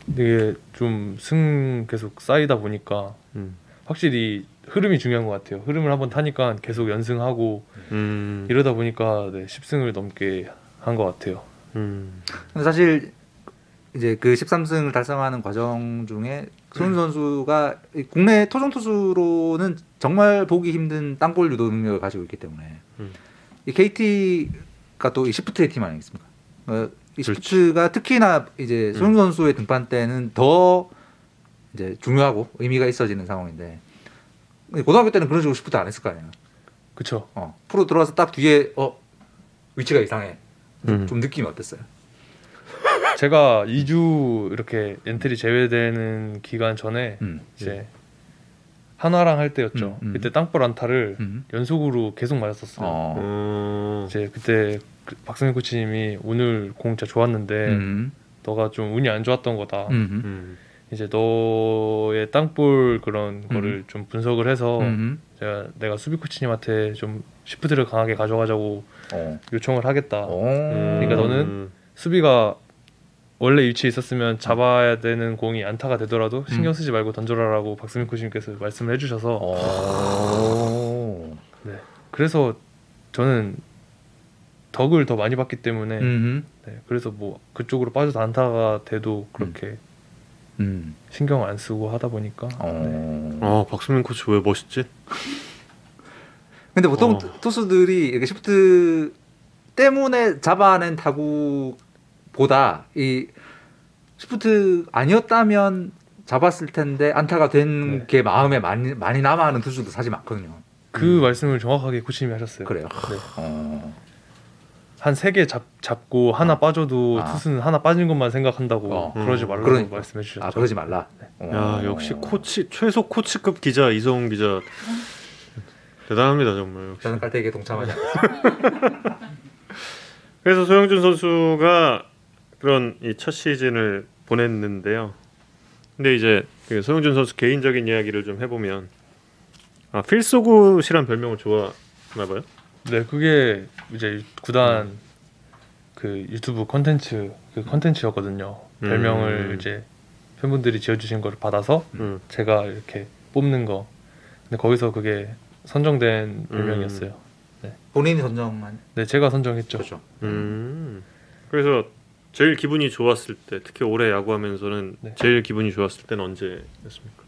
이게 좀 승 계속 쌓이다 보니까 음. 확실히 흐름이 중요한 것 같아요. 흐름을 한번 타니까 계속 연승하고 음. 이러다 보니까 네, 10승을 넘게 한 것 같아요. 음. 근데 사실 이제 그 13승을 달성하는 과정 중에 손흥민 선수가 이 국내 토종 투수로는 정말 보기 힘든 땅볼 유도 능력을 가지고 있기 때문에 음. 이 KT가 또이 시프트의 팀 아니겠습니까? 어, 이 그렇지. 시프트가 특히나 이제 손흥민 선수의 등판 때는 더 이제 중요하고 의미가 있어지는 상황인데 고등학교 때는 그런 식으로 시프트 안 했을 거 아니에요. 그쵸? 어, 프로 들어와서 딱 뒤에 어 위치가 이상해. 음. 좀 느낌이 어땠어요? <laughs> 제가 2주 이렇게 엔트리 제외되는 기간 전에 음. 이제 한화랑 할 때였죠. 음, 음. 그때 땅볼 안타를 음. 연속으로 계속 맞았었어요. 어. 어. 이제 그때 그 박승민 코치님이 오늘 공 진짜 좋았는데 음. 너가 좀 운이 안 좋았던 거다. 음. 음. 이제 너의 땅볼 그런 거를 좀 분석을 해서 음. 제가 내가 수비 코치님한테 좀 시프트를 강하게 가져가자고 어. 요청을 하겠다. 어. 그러니까 너는 수비가 원래 위치에 있었으면 잡아야 되는 공이 안타가 되더라도 신경 쓰지 말고 던져라라고 박승민 코치님께서 말씀을 해주셔서 어. 그래서 저는 덕을 더 많이 받기 때문에 음. 네, 그래서 뭐 그쪽으로 빠져서 안타가 돼도 그렇게 음. 신경 안 쓰고 하다 보니까 어. 아 박수민 코치 왜 멋있지? <laughs> 근데 보통 어. 투수들이 이렇게 시프트 때문에 잡아낸 타구보다 이 시프트 아니었다면 잡았을 텐데 안타가 된 네. 게 마음에 많이 많이 남아하는 투수도 사실 많거든요. 그 말씀을 정확하게 코치님이 하셨어요. 그래요. 네. 어. 한 세 개 잡고 하나 빠져도 아. 투수는 하나 빠진 것만 생각한다고 어. 그러지 음. 말라고 그러니까. 말씀해 주셨죠. 아 그러지 말라. 어. 야 역시 코치 최소 코치급 기자 이성훈 기자 대단합니다 정말. 역시. 저는 깔때기에 동참하지 않습니다. <laughs> 그래서 소영준 선수가 그런 이 첫 시즌을 보냈는데요. 근데 이제 그 소영준 선수 개인적인 이야기를 좀 해보면 아 필소굿이란 별명을 좋아하나 봐요. 네, 그게 이제 구단 그 유튜브 컨텐츠 그 컨텐츠였거든요. 별명을 음. 이제 팬분들이 지어주신 걸 받아서 음. 제가 이렇게 뽑는 거. 근데 거기서 그게 선정된 별명이었어요. 본인이 선정만 네, 제가 선정했죠. 그렇죠. 음. 그래서 제일 기분이 좋았을 때, 특히 올해 야구하면서는 네. 제일 기분이 좋았을 때는 언제였습니까?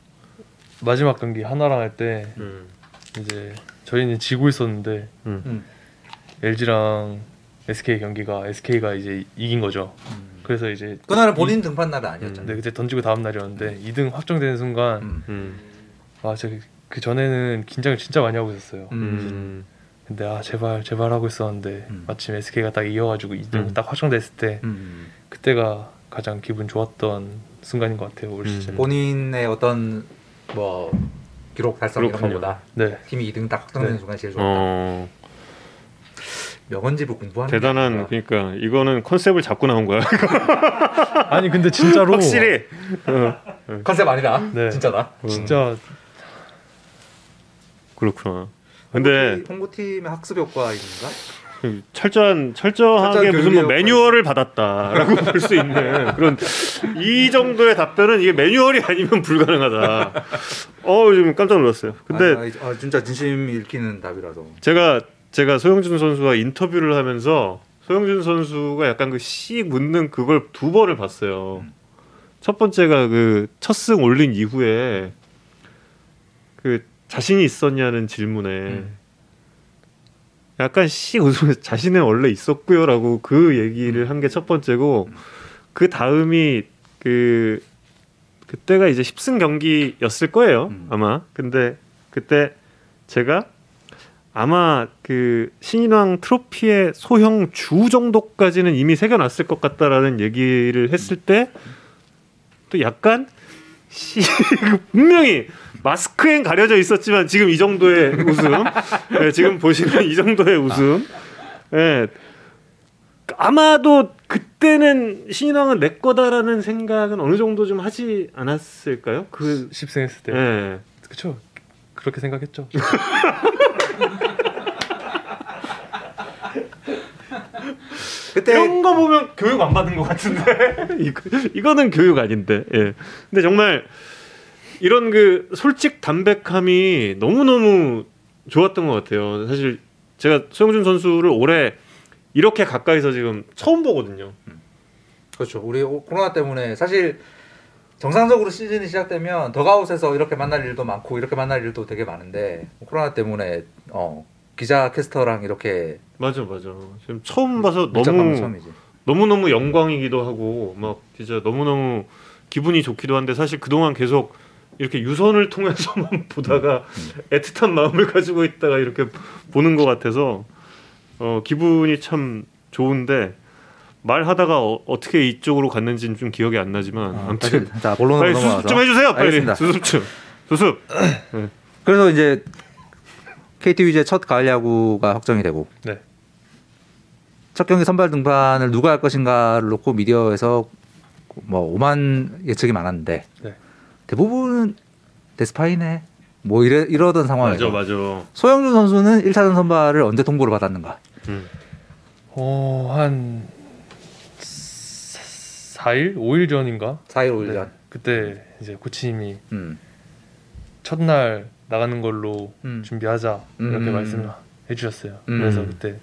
마지막 경기 하나랑 할때 음. 이제 저희는 지고 있었는데 음. 음. LG랑 SK 경기가 SK가 이제 이긴 거죠. 그래서 이제 그날은 본인 등판 날은 아니었잖아요. 네, 그때 던지고 다음 날이었는데 2등 확정되는 순간 음. 음. 아, 제가 그 전에는 긴장을 진짜 많이 하고 있었어요. 음. 음. 근데 아 제발 제발 하고 있었는데 음. 마침 SK가 딱 이어가지고 2등 음. 딱 확정됐을 때 음. 그때가 가장 기분 좋았던 순간인 것 같아요 올 음. 시즌. 본인의 어떤 뭐 기록 달성 이런. 것보다 네, 팀이 2등 딱 확정되는 네. 순간 제일 좋았다. 어. 명언집을 공부하는 대단한 게 그러니까 이거는 컨셉을 잡고 나온 거야. <laughs> 아니 근데 진짜로 확실히. 어. 컨셉 아니다. 네. 진짜다. 진짜 그렇구나. 근데 홍보팀- 홍보팀의 학습 효과인가? 철저한 철저하게 무슨 뭐 매뉴얼을 받았다라고 <laughs> 볼 수 있는 그런 이 정도의 답변은 이게 매뉴얼이 아니면 불가능하다. 어 지금 깜짝 놀랐어요. 근데 아니, 아니, 아, 진짜 진심 읽히는 답이라서. 제가 제가 소영준 선수와 인터뷰를 하면서 소영준 선수가 약간 그 씩 묻는 그걸 두 번을 봤어요. 음. 첫 번째가 그 첫 승 올린 이후에 그 자신이 있었냐는 질문에 음. 약간 씩 웃으면서 <laughs> 자신은 원래 있었고요라고 그 얘기를 한 게 첫 번째고 음. 그 다음이 그 그때가 이제 10승 경기였을 거예요 음. 아마 근데 그때 제가 아마 그 신인왕 트로피의 소형 주 정도까지는 이미 새겨놨을 것 같다라는 얘기를 했을 때 또 약간 씨 <laughs> 분명히 마스크엔 가려져 있었지만 지금 이 정도의 웃음. <laughs> 네, 지금 보시면 이 정도의 웃음. 예 아마도 그때는 신인왕은 내 거다라는 생각은 어느 정도 좀 하지 않았을까요? 그 10승 했을 때. 예. 그쵸. 그렇게 생각했죠. <laughs> 그때 이런 거 보면 교육 안 받은 것 같은데. <laughs> 이거, 이거는 교육 아닌데. 예. 근데 정말 이런 그 솔직 담백함이 너무 너무 좋았던 것 같아요 사실 제가 소영준 선수를 올해 이렇게 가까이서 지금 처음 보거든요 그렇죠. 우리 오- 코로나 때문에 사실 정상적으로 시즌이 시작되면 더가웃에서 이렇게 만날 일도 많고 이렇게 만날 일도 되게 많은데 코로나 때문에 어, 기자 캐스터랑 이렇게 맞아 맞아 지금 처음 봐서 건 너무. 너무 너무 영광이기도 하고 막 진짜 너무 너무 기분이 좋기도 한데 사실 그동안 계속 이렇게 유선을 통해서만 <laughs> 보다가 애틋한 마음을 가지고 있다가 이렇게 보는 것 같아서 어 기분이 참 좋은데 말하다가 어, 떻게 이쪽으로 갔는지는 좀 기억이 안 나지만 어, 아무튼 자 본론으로 빨리 수습 넘어가서 좀 해주세요 빨리 알겠습니다. 수습 좀 수습 <clears throat> 그래서 이제 KT 위즈의 첫 가을 야구가 확정이 되고 네. 첫 경기 선발 등판을 누가 할 것인가를 놓고 미디어에서 뭐 오만 예측이 많았는데 네. 대부분 데스파이네 뭐 이래 이러던 상황에서 맞아 맞아 소영준 선수는 1차전 선발을 언제 통보를 받았는가? 음. 어, 한 4일, 5일 전인가? 4일 5일 네. 전. 그때 이제 코치님이 음. 첫날 나가는 걸로 음. 준비하자 이렇게 음. 말씀을 해주셨어요. 음. 그래서 그때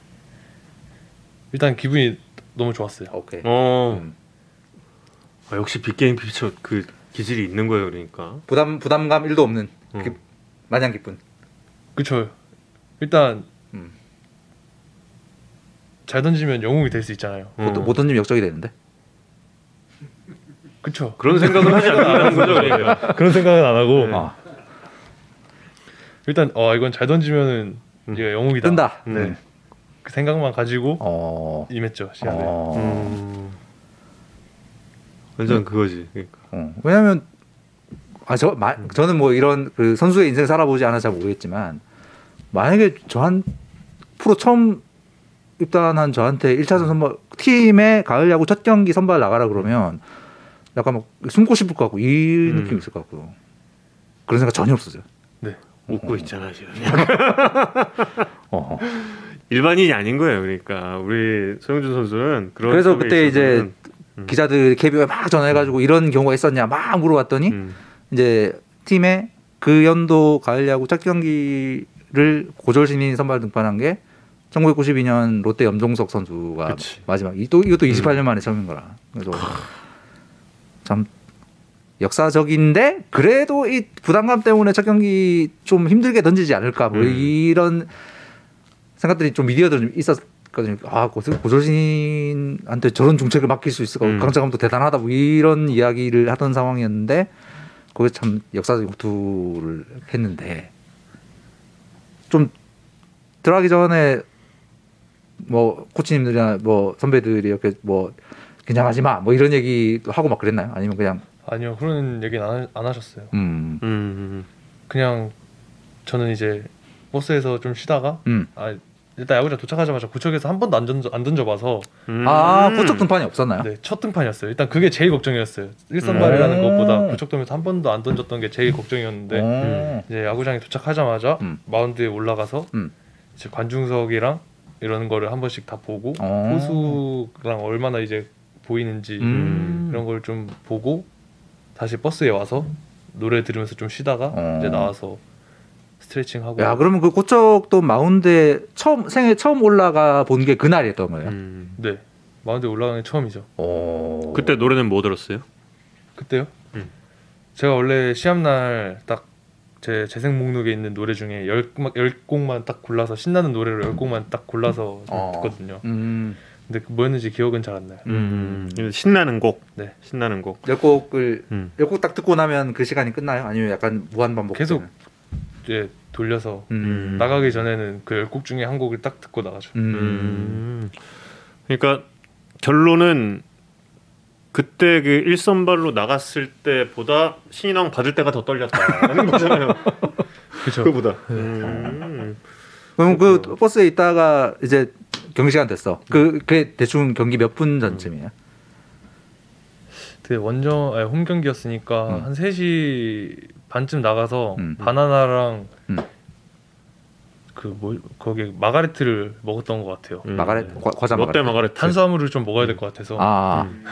일단 기분이 너무 좋았어요. 오케이. 어 음. 아, 역시 빅게임 피처 그 기질이 있는 거예요 그러니까 부담 부담감 1도 없는 음. 기- 마냥 기쁜. 그쵸. 일단 음. 잘 던지면 영웅이 될 수 있잖아요. 어. 못, 못 던지면 역적이 되는데. 그쵸. 그런 생각은 하지 않는다는 거죠 그러니까 <laughs> 그런 생각은 안 하고 네. 아, 일단 어 이건 잘 던지면은 음. 얘가 영웅이다. 뜬다. 네. 음. 그 생각만 가지고 어. 임했죠 시합에. 어. 음. 완전 그거지. 그러니까. 어. 왜냐면 아저 저는 뭐 이런 그 선수의 인생 살아보지 않아서 잘 모르겠지만 만약에 저한 프로 처음 입단한 저한테 1차전 선발 팀의 가을 야구 첫 경기 선발 나가라 그러면 약간 막 숨고 싶을 것 같고 이 음. 느낌 있을 것 같고 그런 생각 전혀 없었어요. 웃고 있잖아 지금. <laughs> 어. 일반인이 아닌 거예요. 그러니까 우리 소영준 선수는 그런. 그래서 그때 이제 있어서는, 음. 기자들 KBO에 막 전화해가지고 이런 경우가 있었냐 막 물어봤더니 음. 이제 팀의 그 연도 가을 야구 첫 경기를 고졸 신인 선발 등판한 게 1992년 롯데 염종석 선수가 그치. 마지막 이- 또 이것도 28년 만에 처음인 거라. 그래서 참 역사적인데 그래도 이 부담감 때문에 첫 경기 좀 힘들게 던지지 않을까 뭐 음. 이런 생각들이 좀 미디어들 좀 있었거든요. 아 고졸 고졸 신인한테 저런 중책을 맡길 수 있을까? 음. 강자감도 대단하다 뭐 이런 이야기를 하던 상황이었는데 거기 참 역사적 후투를 했는데 좀 들어가기 전에 뭐 코치님들이나 뭐 선배들이 이렇게 뭐 긴장하지 마 뭐 이런 얘기도 하고 막 그랬나요? 아니면 그냥 아니요 그런 얘기는 안, 하- 안 하셨어요. 음, 음. 그냥 저는 이제 버스에서 좀 쉬다가 음. 아 일단 야구장 도착하자마자 구척에서 한 번도 안 던져 안 던져봐서 음. 아 고척 등판이 없었나요? 네, 첫 등판이었어요. 일단 그게 제일 걱정이었어요. 일선발이라는 음. 것보다 구척돔에서 한 번도 안 던졌던 게 제일 걱정이었는데 오. 이제 야구장에 도착하자마자 음. 마운드에 올라가서 음. 이제 관중석이랑 이런 거를 한 번씩 다 보고 어. 포수랑 얼마나 이제 보이는지 음. 이런 걸 좀 보고 다시 버스에 와서 노래 들으면서 좀 쉬다가 어. 이제 나와서 스트레칭 하고 야 그러면 그 고척도 마운드에 처음 생애 처음 올라가 본 게 그날이었던 거예요. 음. 네 마운드 에 올라가는 게 처음이죠. 오. 그때 노래는 뭐 들었어요? 그때요? 음. 제가 원래 시합날 딱 제 재생 목록에 있는 노래 중에 열, 열 곡만 딱 골라서 신나는 노래를 열 곡만 딱 골라서 어. 듣거든요. 음. 근데 그 뭐였는지 기억은 잘 안 나요. 음. 신나는 곡. 네. 신나는 곡. 열 곡을 음. 열곡 딱 듣고 나면 그 시간이 끝나요? 아니면 약간 무한 반복? 계속 이제 돌려서 음. 나가기 전에는 그 열 곡 중에 한 곡을 딱 듣고 나가죠. 음. 음. 그러니까 결론은 그때 그 일선발로 나갔을 때보다 신인왕 받을 때가 더 떨렸다는 <laughs> 거잖아요. 그렇죠. 그보다. 음. 그럼 그 버스에 있다가 이제 경기 시간 됐어. 그 그게 대충 경기 몇 분 전쯤이에요? 그 원정 아니, 홈 경기였으니까 음. 한 3시 반쯤 나가서 음. 바나나랑 음. 그뭐 거기 마가레트를 먹었던 것 같아요. 음. 마가렛 과- 과자 롯데. 마가렛 탄수화물을 좀 먹어야 될 것 같아서 아, 음.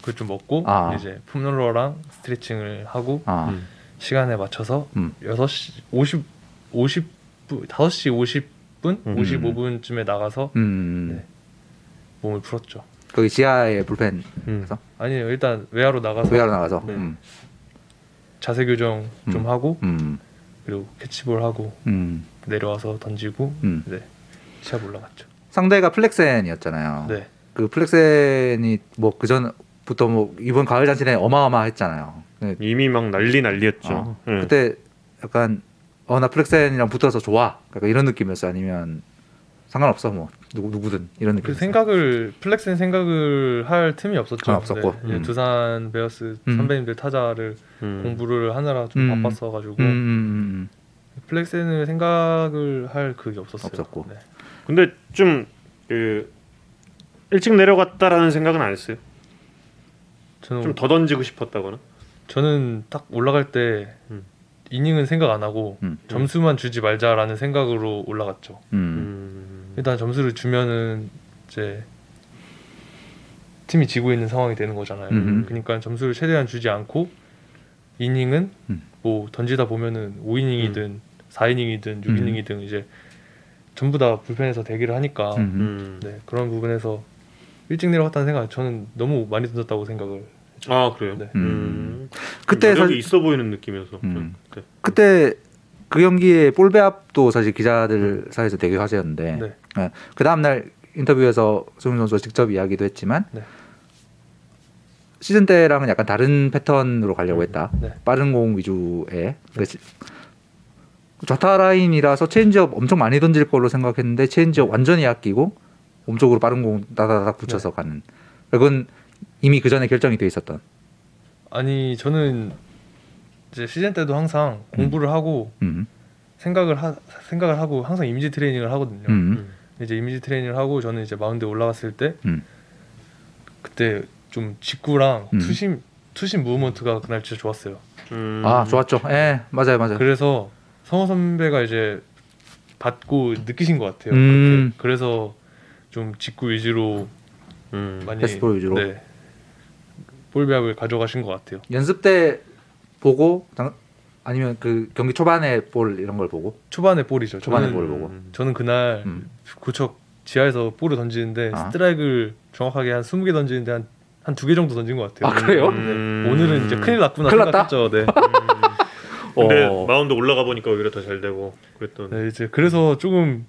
그걸 좀 먹고 아. 이제 폼롤러랑 스트레칭을 하고 아, 음. 시간에 맞춰서 음. 6시 50 50분 5시 50분 음. 55분쯤에 나가서 음, 네. 몸을 풀었죠. 거기 지하에 불펜 음. 아니요 일단 외야로 나가서 외야로 나가서. 네. 음, 자세 교정 좀 음. 하고 음, 그리고 캐치볼 하고 음, 내려와서 던지고 음. 네 시합 올라갔죠. 상대가 플렉센이었잖아요. 네 그 플렉센이 뭐 그 전부터 뭐 이번 가을 잔치에 어마어마했잖아요. 네, 이미 막 난리 난리였죠. 어. 예. 그때 약간 어 나 플렉센이랑 붙어서 좋아. 약간 이런 느낌이었어. 아니면 상관없어 뭐 누구 누구든 이런 그 느낌. 생각을 플렉센 생각을 할 틈이 없었죠. 아, 없었고. 네, 음. 두산 베어스 음. 선배님들 타자를 음. 공부를 하느라 좀 음. 바빴어가지고 음, 음, 음, 플렉센 생각을 할 그게 없었어요. 없었고. 네. 근데 좀 그 일찍 내려갔다라는 생각은 안 했어요. 저는 좀 더 던지고 싶었다거나. 저는 딱 올라갈 때 음. 이닝은 생각 안 하고 음. 점수만 주지 말자라는 생각으로 올라갔죠. 음, 음. 일단 점수를 주면은 이제 팀이 지고 있는 상황이 되는 거잖아요. 음. 그러니까 점수를 최대한 주지 않고 이닝은 음. 뭐 던지다 보면은 5이닝이든 4이닝이든 6이닝이든 이제 전부 다 불펜에서 대기를 하니까 음, 음. 음. 네, 그런 부분에서 일찍 내려갔다는 생각 저는 너무 많이 던졌다고 생각을 아 그래요. 네. 음. 그때 여력이 사- 있어 보이는 느낌이어서. 음. 좀 그때. 그때 그 경기에 볼배합도 사실 기자들 사이에서 되게 화제였는데 네. 예, 그 다음 날 인터뷰에서 수민 선수가 직접 이야기도 했지만 네. 시즌 때랑은 약간 다른 패턴으로 가려고 했다. 네. 빠른 공 위주의 그래서 좌타 라인이라서 체인지업 엄청 많이 던질 걸로 생각했는데 체인지업 완전히 아끼고 몸쪽으로 빠른 공 다다닥 네. 붙여서 가는. 그건 이미 그 전에 결정이 돼 있었던. 아니 저는 이제 시즌 때도 항상 공부를 하고 음, 생각을 하, 생각을 하고 항상 이미지 트레이닝을 하거든요. 음, 이제 이미지 트레이닝을 하고 저는 이제 마운드에 올라갔을 때 음. 그때 좀 직구랑 음. 투심 투심 무브먼트가 그날 진짜 좋았어요. 음. 아 좋았죠. 예, 맞아요, 맞아요. 그래서 성호 선배가 이제 받고 느끼신 것 같아요. 음. 그래서 좀 직구 위주로 음. 많이 패스볼 위주로. 네, 볼배합을 가져가신 것 같아요. 연습 때 보고 당- 아니면 그 경기 초반에 볼 이런 걸 보고 초반에 볼이죠. 초반에 저는, 볼을 보고. 음. 저는 그날 음. 고척 지하에서 볼을 던지는데 아. 스트라이크를 정확하게 한 20개 던지는데 한 한 두 개 정도 던진 것 같아요. 아, 그래요? 음. 오늘은 이제 큰일 났구나 큰일? 생각했죠. 네. 근데 어. 마운드 올라가 보니까 오히려 더 잘 되고 그랬던. 네, 이제 그래서 조금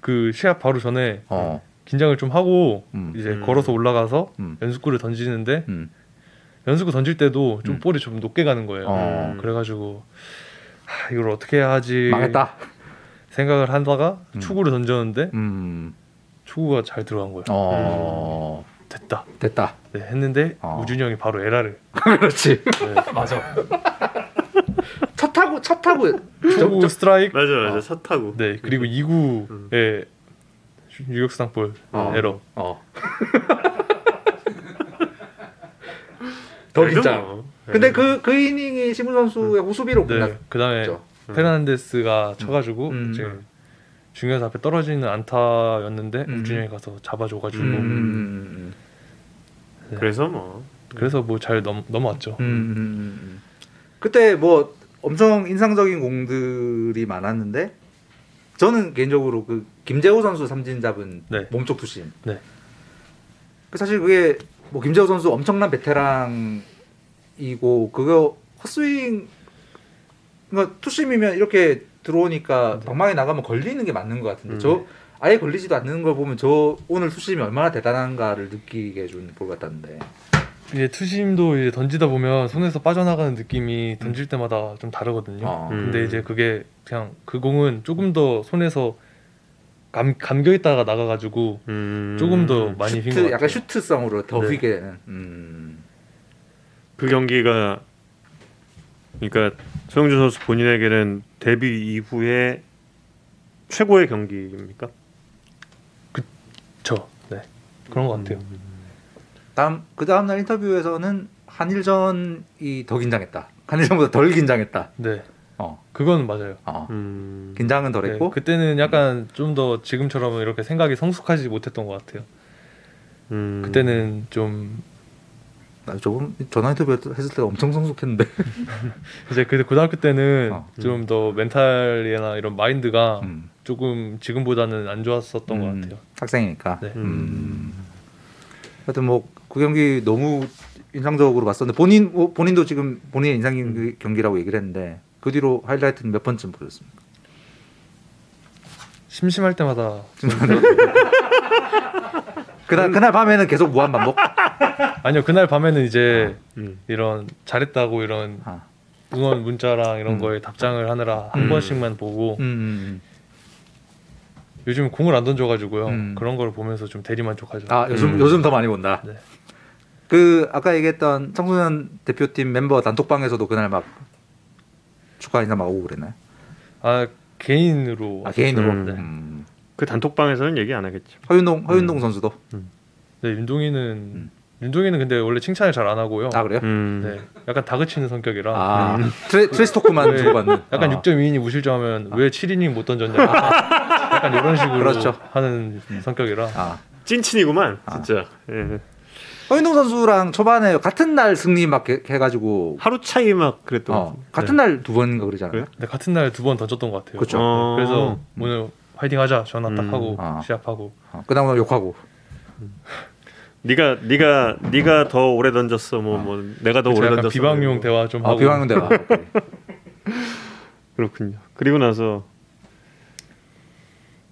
그 시합 바로 전에 어. 긴장을 좀 하고 음. 이제 음. 걸어서 올라가서 음. 연습구를 던지는데 음. 연습구 던질 때도 좀 음. 볼이 좀 높게 가는 거예요. 어. 그래가지고 하, 이걸 어떻게 해야 하지 망했다. 생각을 하다가 음. 초구를 던졌는데 음. 초구가 잘 들어간 거예요. 어. 됐다. 됐다. 네, 했는데 어. 우준이 형이 바로 에러를 <laughs> 그렇지. 네. <laughs> 맞아. 첫 타고 첫 타고 투구 스트라이크 맞아 맞아 어. 차 타고. 네 그리고 음. 2구에 유격수당볼 어. 에러 어. <laughs> 더 긴장. 뭐. 근데 그그 이닝이 시문 선수의 호수비로 네 끝났죠. 그다음에 음. 페르난데스가 쳐가지고 음. 이제 중요해서 앞에 떨어지는 안타였는데 음. 우준이 형이 가서 잡아줘가지고 음. 음. 네. 그래서 뭐. 그래서 뭐 잘 넘어왔죠. 음. 그때 뭐 엄청 인상적인 공들이 많았는데 저는 개인적으로 그 김재호 선수 삼진 잡은 네. 몸쪽 투심. 네. 그 사실 그게 뭐 김재호 선수 엄청난 베테랑이고 그거 헛스윙 그러니까 투심이면 이렇게 들어오니까 네. 방망이 나가면 걸리는 게 맞는 것 같은데 음. 저 아예 걸리지도 않는 걸 보면 저 오늘 투심이 얼마나 대단한가를 느끼게 해준 볼 같았는데 이제 투심도 이제 던지다 보면 손에서 빠져나가는 느낌이 던질 때마다 좀 다르거든요. 어. 음. 근데 이제 그게 그냥 그 공은 조금 더 손에서 감, 감겨 있다가 나가가지고 음. 조금 더 많이 슈트 같아요. 약간 슈트성으로 더 네. 휘게 되는 음. 그 경기가 그러니까 소형준 선수 본인에게는 데뷔 이후에 최고의 경기입니까? 저 네. 그런 것 같아요. 다음 그 다음 날 인터뷰에서는 한일전이 더 긴장했다 한일전보다 덜 긴장했다 네. 어, 그건 맞아요. 어. 음. 긴장은 네, 덜했고. 그때는 약간 좀 더 지금처럼 이렇게 생각이 성숙하지 못했던 것 같아요. 음. 그때는 좀나 조금 전화 인터뷰 했을 때 엄청 성숙했는데. <laughs> 이제 그 고등학교 때는 어. 좀더 멘탈이나 이런 마인드가 음. 조금 지금보다는 안 좋았었던 음, 것 같아요. 학생이니까. 네. 음. 하여튼 뭐그 경기 너무 인상적으로 봤었는데 본인 뭐 본인도 지금 본인의 인상 경기, 경기라고 얘기를 했는데 그 뒤로 하이라이트는 몇 번쯤 보셨습니까? 심심할 때마다 <laughs> 그날 그날 밤에는 계속 무한 반복. 아니요 그날 밤에는 이제 음. 이런 잘했다고 이런 아. 응원 문자랑 이런 음. 거에 답장을 하느라 한 음. 번씩만 보고 음, 음, 요즘 공을 안 던져가지고요 음. 그런 걸 보면서 좀 대리만족하죠. 음. 아 요즘 음. 요즘 더 많이 본다. 네. 그 아까 얘기했던 청소년 대표팀 멤버 단톡방에서도 그날 막 축하 인사 막 오고 그랬나요? 아 개인으로 아 개인으로. 음. 음. 그 단톡방에서는 얘기 안 하겠죠. 허윤동 허윤동 선수도. 네 윤동이는 윤동이는 근데 원래 칭찬을 잘 안 하고요. 아 그래요? 음. 네 약간 다그치는 성격이라 아 트레, 트레스 토크만 네. 주고받는. 약간 아. 6.2인이 무실점하면 왜 7이닝 못 던졌냐 <laughs> 약간 이런 식으로 그렇죠. 하는 성격이라 아. 찐친이구만 아. 진짜. 예. 허윤동 선수랑 초반에 같은 날 승리 막 해- 해가지고 하루 차이 막 그랬던. 것 어, 같은데. 같은 날두 번인가 그러잖아요. 그래요? 네, 같은 날 두 번 던졌던 것 같아요. 네, 어. 그래서 오늘 화이팅하자 전화 딱 음. 하고 아. 시합하고 어, 그다음에 욕하고. 네가 네가 네가 더 오래 던졌어. 뭐뭐 내가 더 오래 던졌어. 비방용 뭐. 대화 좀 아, 하고 비방용 대화. <laughs> 그렇군요. 그리고 나서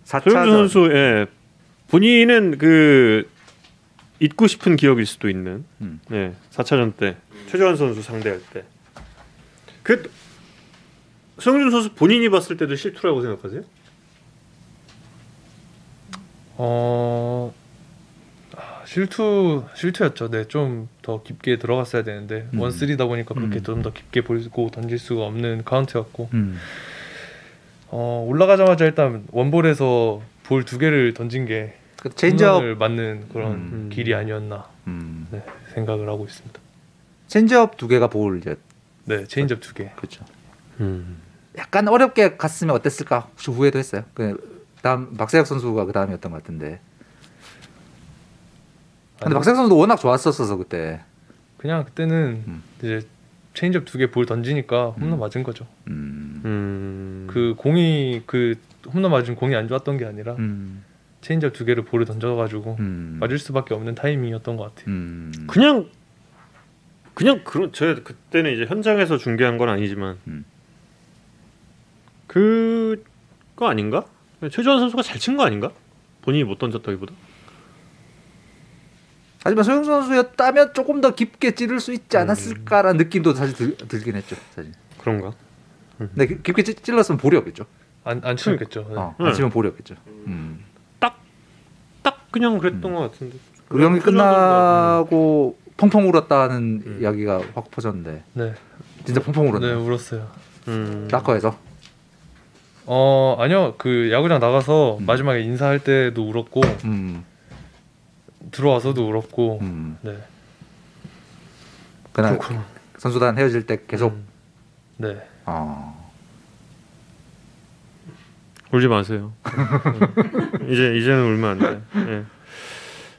4차전. 소영주 선수 예. 본인은 그 잊고 싶은 기억일 수도 있는 음. 예. 4차전 때 최재환 선수 상대할 때. 그 소영준 선수 본인이 봤을 때도 실투라고 생각하세요? 어 아, 실투 실투였죠. 네, 좀 더 깊게 들어갔어야 되는데 음. one three다 보니까 그렇게 음. 좀더 깊게 보고 던질 수가 없는 카운트였고 음. 어, 올라가자마자 일단 one ball에서 볼 두 개를 던진 게 그 체인지업 홈런을 맞는 그런 음. 길이 아니었나 음. 네, 생각을 하고 있습니다. 체인지업 두 개가 볼 이제 네, 체인지업 두 개. 그렇죠. 음. 약간 어렵게 갔으면 어땠을까 혹시 후회도 했어요. 그 다음 박세혁 선수가 그 다음이었던 것 같은데. 근데 박세혁 선수도 워낙 좋았었어서 그때. 그냥 그때는 음. 이제 체인지업 두 개 볼 던지니까 홈런 음. 맞은 거죠. 음. 음. 그 공이 그 홈런 맞은 공이 안 좋았던 게 아니라 음. 체인지업 두 개를 볼에 던져가지고 음. 맞을 수밖에 없는 타이밍이었던 것 같아요. 음. 그냥 그냥 그런 제가 그때는 이제 현장에서 중계한 건 아니지만 음. 그거 아닌가? 최주환 선수가 잘 친 거 아닌가? 본인이 못 던졌다기보다. 하지만 소영 선수였다면 조금 더 깊게 찌를 수 있지 않았을까라는 느낌도 사실 들, 들긴 했죠. 사실. 그런가? 근데 깊- 깊게 찌- 찔렀으면 볼이 없겠죠. 안, 안 치셨겠죠. 네. 어, 네. 안 치면 볼이 없겠죠. 음. 딱 그냥 그랬던 것 같은데. 그 선수가, 끝나고 펑펑 울었다는 음. 이야기가 확 퍼졌는데 네, 진짜 펑펑 네 울었네. 울었어요. 음. 락커에서. 어 아니요 그 야구장 나가서 음. 마지막에 인사할 때도 울었고 음. 들어와서도 울었고 음. 네 그날 그렇구나. 선수단 헤어질 때 계속 음, 네 어. 울지 마세요. 음. 이제 이제는 울면 안 돼. 예.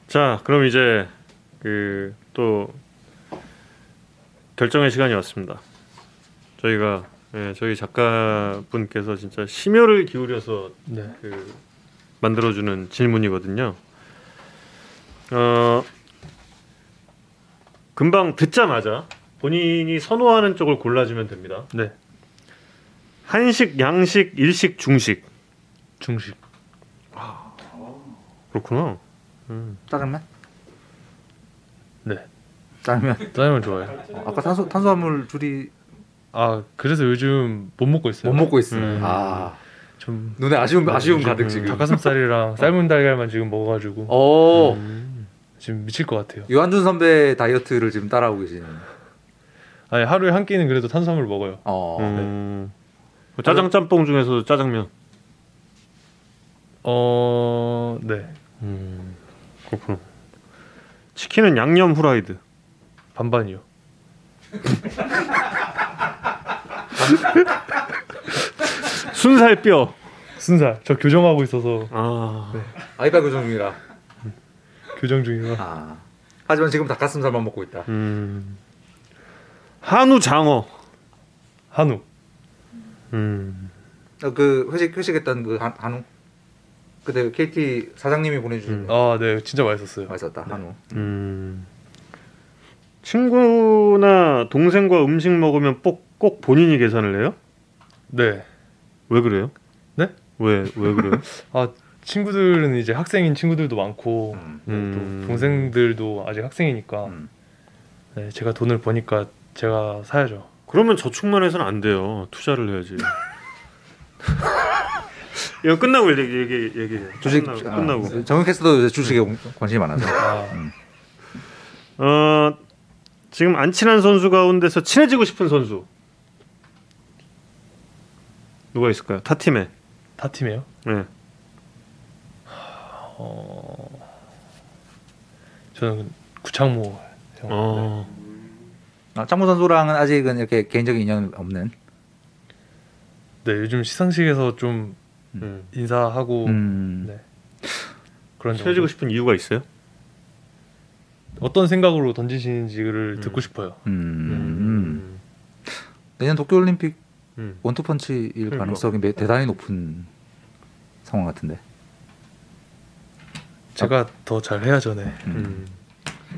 자, 그럼 이제 그 또 결정의 시간이 왔습니다. 저희가 예, 저희 작가분께서 진짜 심혈을 기울여서 네. 그 만들어주는 질문이거든요. 어, 금방 듣자마자 본인이 선호하는 쪽을 골라주면 됩니다. 네. 한식, 양식, 일식, 중식. 중식 그렇구나. 음. 짜장면? 네 짜장면. <laughs> 짜장면 좋아해요. 아까 탄수 탄수화물 줄이 아 그래서 요즘 못 먹고 있어요. 못 먹고 있어요. 음. 아 좀 눈에 아쉬움 아쉬움 요즘 가득 지금. 닭가슴살이랑 <laughs> 삶은 달걀만 지금 먹어가지고 오 음. 지금 미칠 것 같아요. 유한준 선배 다이어트를 지금 따라하고 계시는. 아니 하루에 한 끼는 그래도 탄수화물 먹어요. 어. 음. 짜장 짬뽕 중에서도 짜장면. 어 네. 음. 그렇구나. 치킨은 양념 후라이드. 반반이요. <laughs> 순살 뼈. 순살. 저 교정하고 있어서 아. 네. 아이가 교정 중이라. 교정 중이라. 아. 하지만 지금 닭가슴살만 먹고 있다. 음. 한우 장어. 한우. 음. 어, 그 회식 회식했던 그 한, 한우. 그때 KT 사장님이 보내주신 음. 아, 네, 진짜 맛있었어요. 맛있었다 한우. 음. 친구나 동생과 음식 먹으면 꼭, 꼭 본인이 계산을 해요? 네. 왜 그래요? 네? 왜, 왜 그래요? <laughs> 아, 친구들은 이제 학생인 친구들도 많고 음. 음. 또 동생들도 아직 학생이니까 음. 네, 제가 돈을 버니까 제가 사야죠. 그러면 저축만 해서는 안 돼요. 투자를 해야지. <laughs> 이거 끝나고 얘기 얘기 얘기. 주식 끝나고, 아, 끝나고. 요새 주식에 관심이 많아서. 아, 어 지금 안 친한 선수 가운데서 친해지고 싶은 선수 누가 있을까요? 타 팀에. 타 팀이에요? 네. 어, 저는 구창모 형. 어. 아, 창모 선수랑은 아직은 이렇게 개인적인 인연 없는. 네, 요즘 시상식에서 좀 음. 인사하고 음. 네. 그런. 친해지고 싶은 이유가 있어요? 어떤 생각으로 던지시는지를 음. 듣고 싶어요. 음. 내년 도쿄올림픽 음. 원투펀치일 그러니까. 가능성이 매- 대단히 높은 상황 같은데. 제가 더잘 해야죠, 네. 음.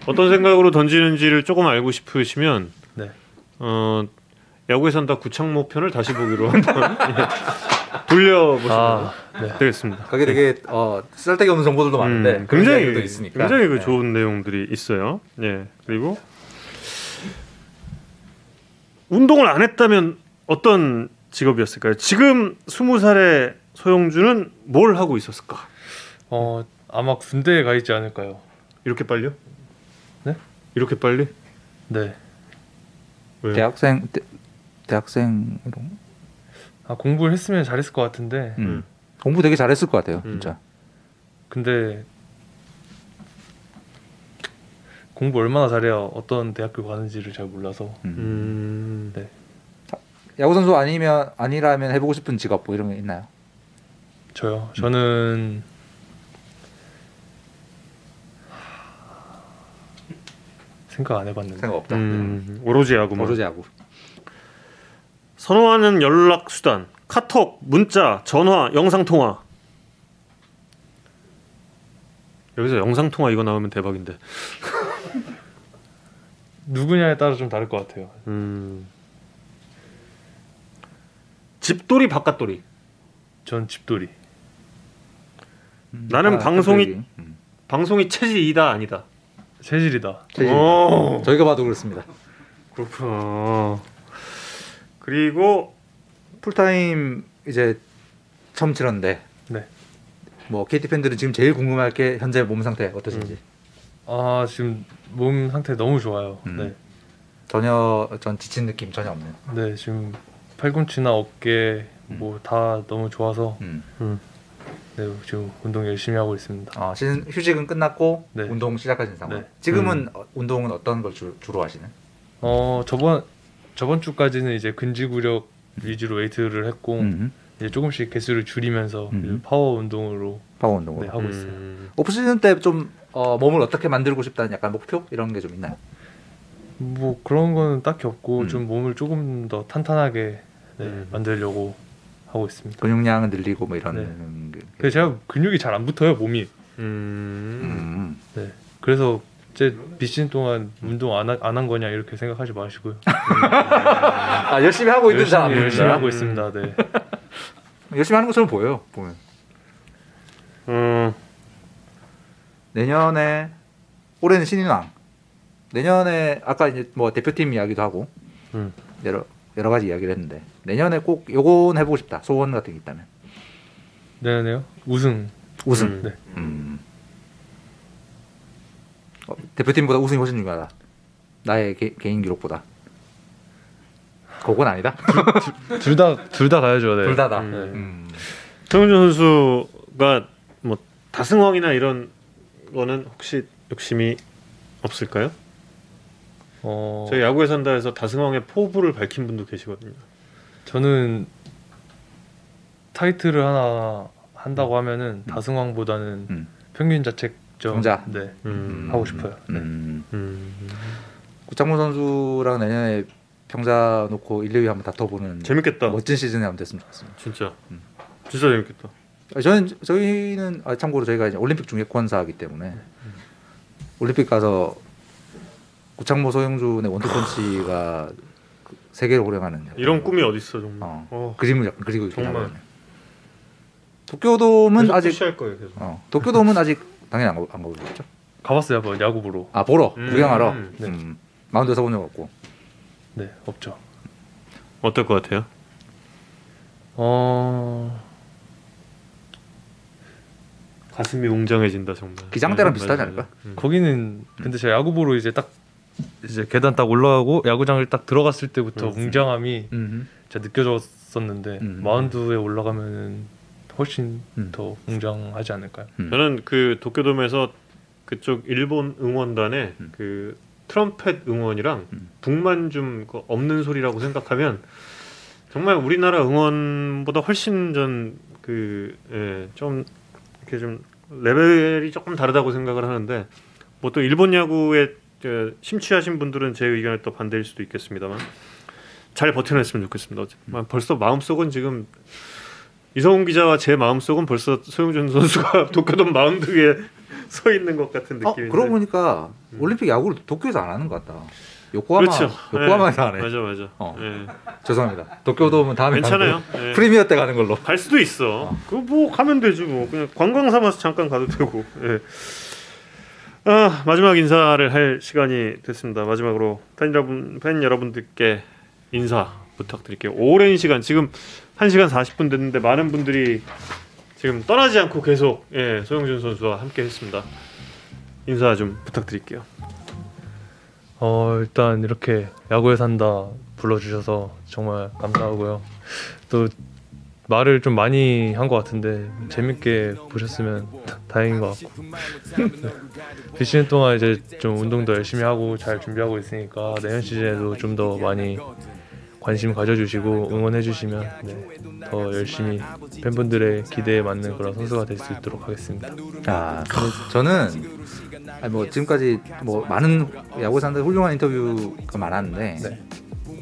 어떤 생각으로 던지는지를 조금 알고 싶으시면 네. 어 야구에선 다 구창모 편을 다시 보기로 <laughs> 한번 예, <laughs> 돌려보시면 아, 네. 되겠습니다. 거기 되게 어, 쓸데기 없는 정보들도 많은데 음, 굉장히. 굉장히 그 네. 좋은 내용들이 있어요. 예 그리고 운동을 안 했다면 어떤 직업이었을까요? 지금 스무 살의 소영주는 뭘 하고 있었을까? 어, 아마 군대에 가 있지 않을까요? 이렇게 빨리요? 네? 이렇게 빨리? 네. 왜요? 대학생 대, 대학생으로 아, 공부를 했으면 잘했을 것 같은데 음. 공부 되게 잘했을 것 같아요, 음. 진짜. 근데 공부 얼마나 잘해야 어떤 대학교 가는지를 잘 몰라서 음, 네. 야구 선수 아니면 아니라면 해보고 싶은 직업 뭐 이런 게 있나요? 저요. 저는 생각 안 해봤는데 생각 없다. 음, 오로지 야구만. 오로지 야구. 선호하는 연락 수단 카톡, 문자, 전화, 영상 통화. 여기서 영상 통화 이거 나오면 대박인데. <laughs> 누구냐에 따라 좀 다를 것 같아요. 음. 집돌이 바깥돌이. 전 집돌이. 음. 나는 방송이- 팬들이. 음. 방송이 체질이다 아니다. 체질이다. 체질. 오, 저희가 봐도 그렇습니다. 그렇구나. 그리고 풀타임 이제 처음 치렀는데 네. 뭐 KT 팬들은 지금 제일 궁금할 게 현재 몸 상태 어떠신지. 아 지금 몸 상태 너무 좋아요. 음. 네. 전혀 전 지친 느낌 전혀 없는. 네 지금 팔꿈치나 어깨 뭐 다 너무 좋아서 음. 네 지금 운동 열심히 하고 있습니다. 어, 시즌 휴식은 끝났고 네. 운동 시작하신 상황. 네. 지금은 어, 운동은 어떤 걸 주, 주로 하시는? 어 저번 저번 주까지는 이제 근지구력 위주로 웨이트를 했고 음. 이제 조금씩 개수를 줄이면서 음. 파워 운동으로 파워 운동으로. 네, 하고 있어요. 음, 오프 시즌 때 좀 어, 몸을 어떻게 만들고 싶다는 약간 목표 이런 게 좀 있나요? 뭐 그런 거는 딱히 없고 음. 좀 몸을 조금 더 탄탄하게 네, 음. 만들려고 하고 있습니다. 근육량은 늘리고 뭐 이런. 네. 게. 근데 제가 근육이 잘 안 붙어요 몸이. 음. 음. 네. 그래서 제 비시즌 동안 운동 안 한 거냐 이렇게 생각하지 마시고요. 아 열심히 하고 있는 열심히 사람 열심히 하고 음. 있습니다. 네. <laughs> 열심히 하는 것처럼 보여요. 보면 어, 내년에 올해는 신인왕. 내년에 아까 이제 뭐 대표팀 이야기도 하고 음. 여러 여러 가지 이야기를 했는데 내년에 꼭 요건 해보고 싶다. 소원 같은 게 있다면 내년에요? 우승. 우승. 음. 네. 음. 어, 대표팀보다 우승이 훨씬 중요하다. 나의 개, 개인 기록보다. 그건 아니다. 둘 다 둘 다 가야죠. 네. 둘 다다. 음. 네. 음. 정준 선수가 뭐 다승왕이나 이런 거는 혹시 욕심이 없을까요? 어, 저희 야구에 산다 해서 다승왕의 포부를 밝힌 분도 계시거든요. 저는 타이틀을 하나 한다고 하면은 다승왕보다는 음. 평균 자책점 정자. 네 음. 하고 싶어요. 네. 음. 음. 구창모 선수랑 내년에 평자 놓고 1, 2위 한번 다퉈보는 재밌겠다. 멋진 시즌이 한번 됐으면 좋겠습니다. 진짜. 음. 진짜 재밌겠다. 아, 저는 저희는 아, 참고로 저희가 이제 올림픽 중계권사이기 때문에 올림픽 가서 구창모 소영준의 원투펀치가 그 세계를 호령하는 이런 꿈이 어디 있어 정말. 어. 어. 그림을 약간 그리고 정말. 도쿄돔은 아직 거예요 계속. 어, 도쿄돔은 아직 당연히 안, 가- 안 가보셨죠? 가봤어요 한번 야구 보러. 아 보러 음. 구경하러 네. 음, 마운드 서본 적 없고 네 없죠. 어떨 것 같아요? 어 가슴이 웅장해진다 정말. 기장대랑 네, 비슷하지 않을까? 음. 거기는 근데 제가 야구 보러 이제 딱 이제 계단 딱 올라가고 야구장을 딱 들어갔을 때부터 음. 웅장함이 음. 진짜 느껴졌었는데 음. 마운드에 올라가면은 훨씬 음. 더 웅장하지 않을까요? 음. 저는 그 도쿄돔에서 그쪽 일본 응원단의 음. 그 트럼펫 응원이랑 음. 북만 좀그 없는 소리라고 생각하면 정말 우리나라 응원보다 훨씬 전그좀 이렇게 좀 레벨이 조금 다르다고 생각을 하는데 뭐 또 일본 야구에 그 심취하신 분들은 제 의견에 또 반대일 수도 있겠습니다만 잘 버텨냈으면 좋겠습니다. 어쨌든 벌써 마음속은 지금 이성훈 기자와 제 마음속은 벌써 소형준 선수가 <laughs> 도쿄돔 마운드 위에 서 있는 것 같은 어, 느낌인데. 그러고 보니까 음. 올림픽 야구를 도쿄에서 안 하는 것 같다. 요코하마 그렇죠. 요코하마에서 네, 하네. 맞아 맞아. 어. 예. 죄송합니다. 도쿄돔은 다음에 괜찮아요. 예. 프리미어 때 가는 걸로. 갈 수도 있어. 그거 뭐 가면 되지 뭐. 그냥 관광 삼아서 잠깐 가도 되고. 예. 아 마지막 인사를 할 시간이 됐습니다. 마지막으로 팬 여러분 팬 여러분들께 인사 부탁드릴게요. 오랜 시간 지금 1 시간 40분 됐는데 많은 분들이 지금 떠나지 않고 계속 예, 소영준 선수와 함께 했습니다. 인사 좀 부탁드릴게요. 어 일단 이렇게 야구에 산다 불러주셔서 정말 감사하고요. 또 말을 좀 많이 한 것 같은데 재밌게 보셨으면 다- 다행인 것 같고 <laughs> 그 시즌 동안 이제 좀 운동도 열심히 하고 잘 준비하고 있으니까 내년 시즌에도 좀 더 많이 관심 가져주시고 응원해주시면 네, 더 열심히 팬분들의 기대에 맞는 그런 선수가 될 수 있도록 하겠습니다. 아, 저는 아니 뭐 지금까지 뭐 많은 야구 산들 훌륭한 인터뷰가 많았는데 네.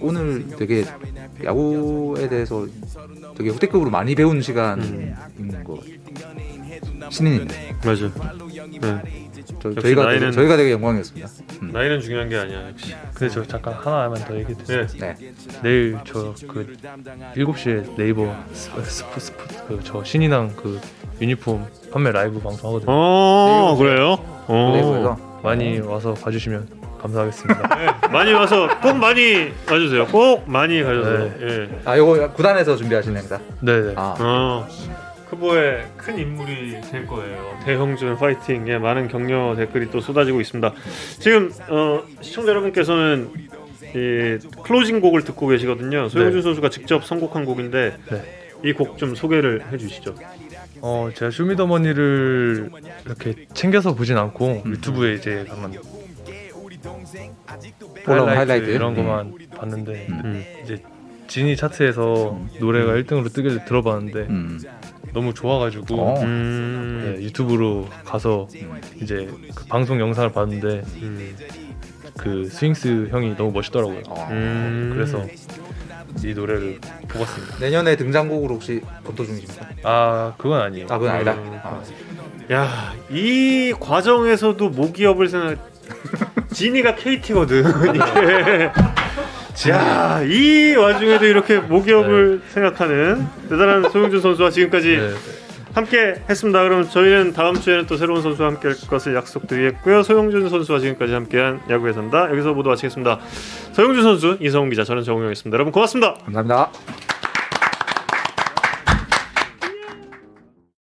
오늘 되게 야구에 대해서 되게 후대급으로 많이 배운 시간인 거 신인인데 맞아. 네. 저, 역시 저희가 나이는- 되게, 저희가 되게 영광이었습니다. 음. 나이는 중요한 게 아니야 역시. 근데 저 잠깐 하나만 더 얘기해 드릴게요. 네. 네. 내일 저 그 7시에 네이버 스포 스포 스포 그저 신인왕 그 유니폼 판매 라이브 방송하거든요. 어 그래요? 네이버에서 어. 많이 와서 봐주시면 감사하겠습니다. <laughs> 네, 많이 와서 꼭 많이 와주세요. 꼭 많이 가셔서. 네. 예. 아 요거 구단에서 준비하신 행사. 네 네. 아, 어. 크보의 큰 인물이 될 거예요. 대형준 파이팅. 예, 많은 격려 댓글이 또 쏟아지고 있습니다. 지금 어, 시청자 여러분께서는 이 클로징 곡을 듣고 계시거든요. 소형준 네. 선수가 직접 선곡한 곡인데 네. 이곡 좀 소개를 해주시죠. 어 제가 쇼미더머니를 이렇게 챙겨서 보진 않고 유튜브에 이제 가만 올라온 하이라이트, 하이라이트 이런 음. 것만 봤는데 음. 이제 지니 차트에서 노래가 1등으로 뜨길래 들어봤는데 음. 너무 좋아가지고 어. 음. 네, 유튜브로 가서 이제 그 방송 영상을 봤는데 음. 그 스윙스 형이 너무 멋있더라고요. 어. 음. 그래서 이 노래를 뽑았습니다. 내년에 등장곡으로 혹시 검토 중이십니까? 아 그건 아니에요. 아 그건 아니다. 음. 아. 야, 이 과정에서도 모기업을 생각. 지니가 KT거든. <laughs> <laughs> <laughs> 야, 이 와중에도 이렇게 모기업을 생각하는 대단한 소영준 선수와 지금까지 네. 함께 했습니다. 그럼 저희는 다음 주에는 또 새로운 선수와 함께 할 것을 약속드리겠고요. 소영준 선수와 지금까지 함께한 야구에 산다. 여기서 모두 마치겠습니다. 소영준 선수, 이성훈 기자, 저는 정우영이었습니다. 여러분 고맙습니다. 감사합니다.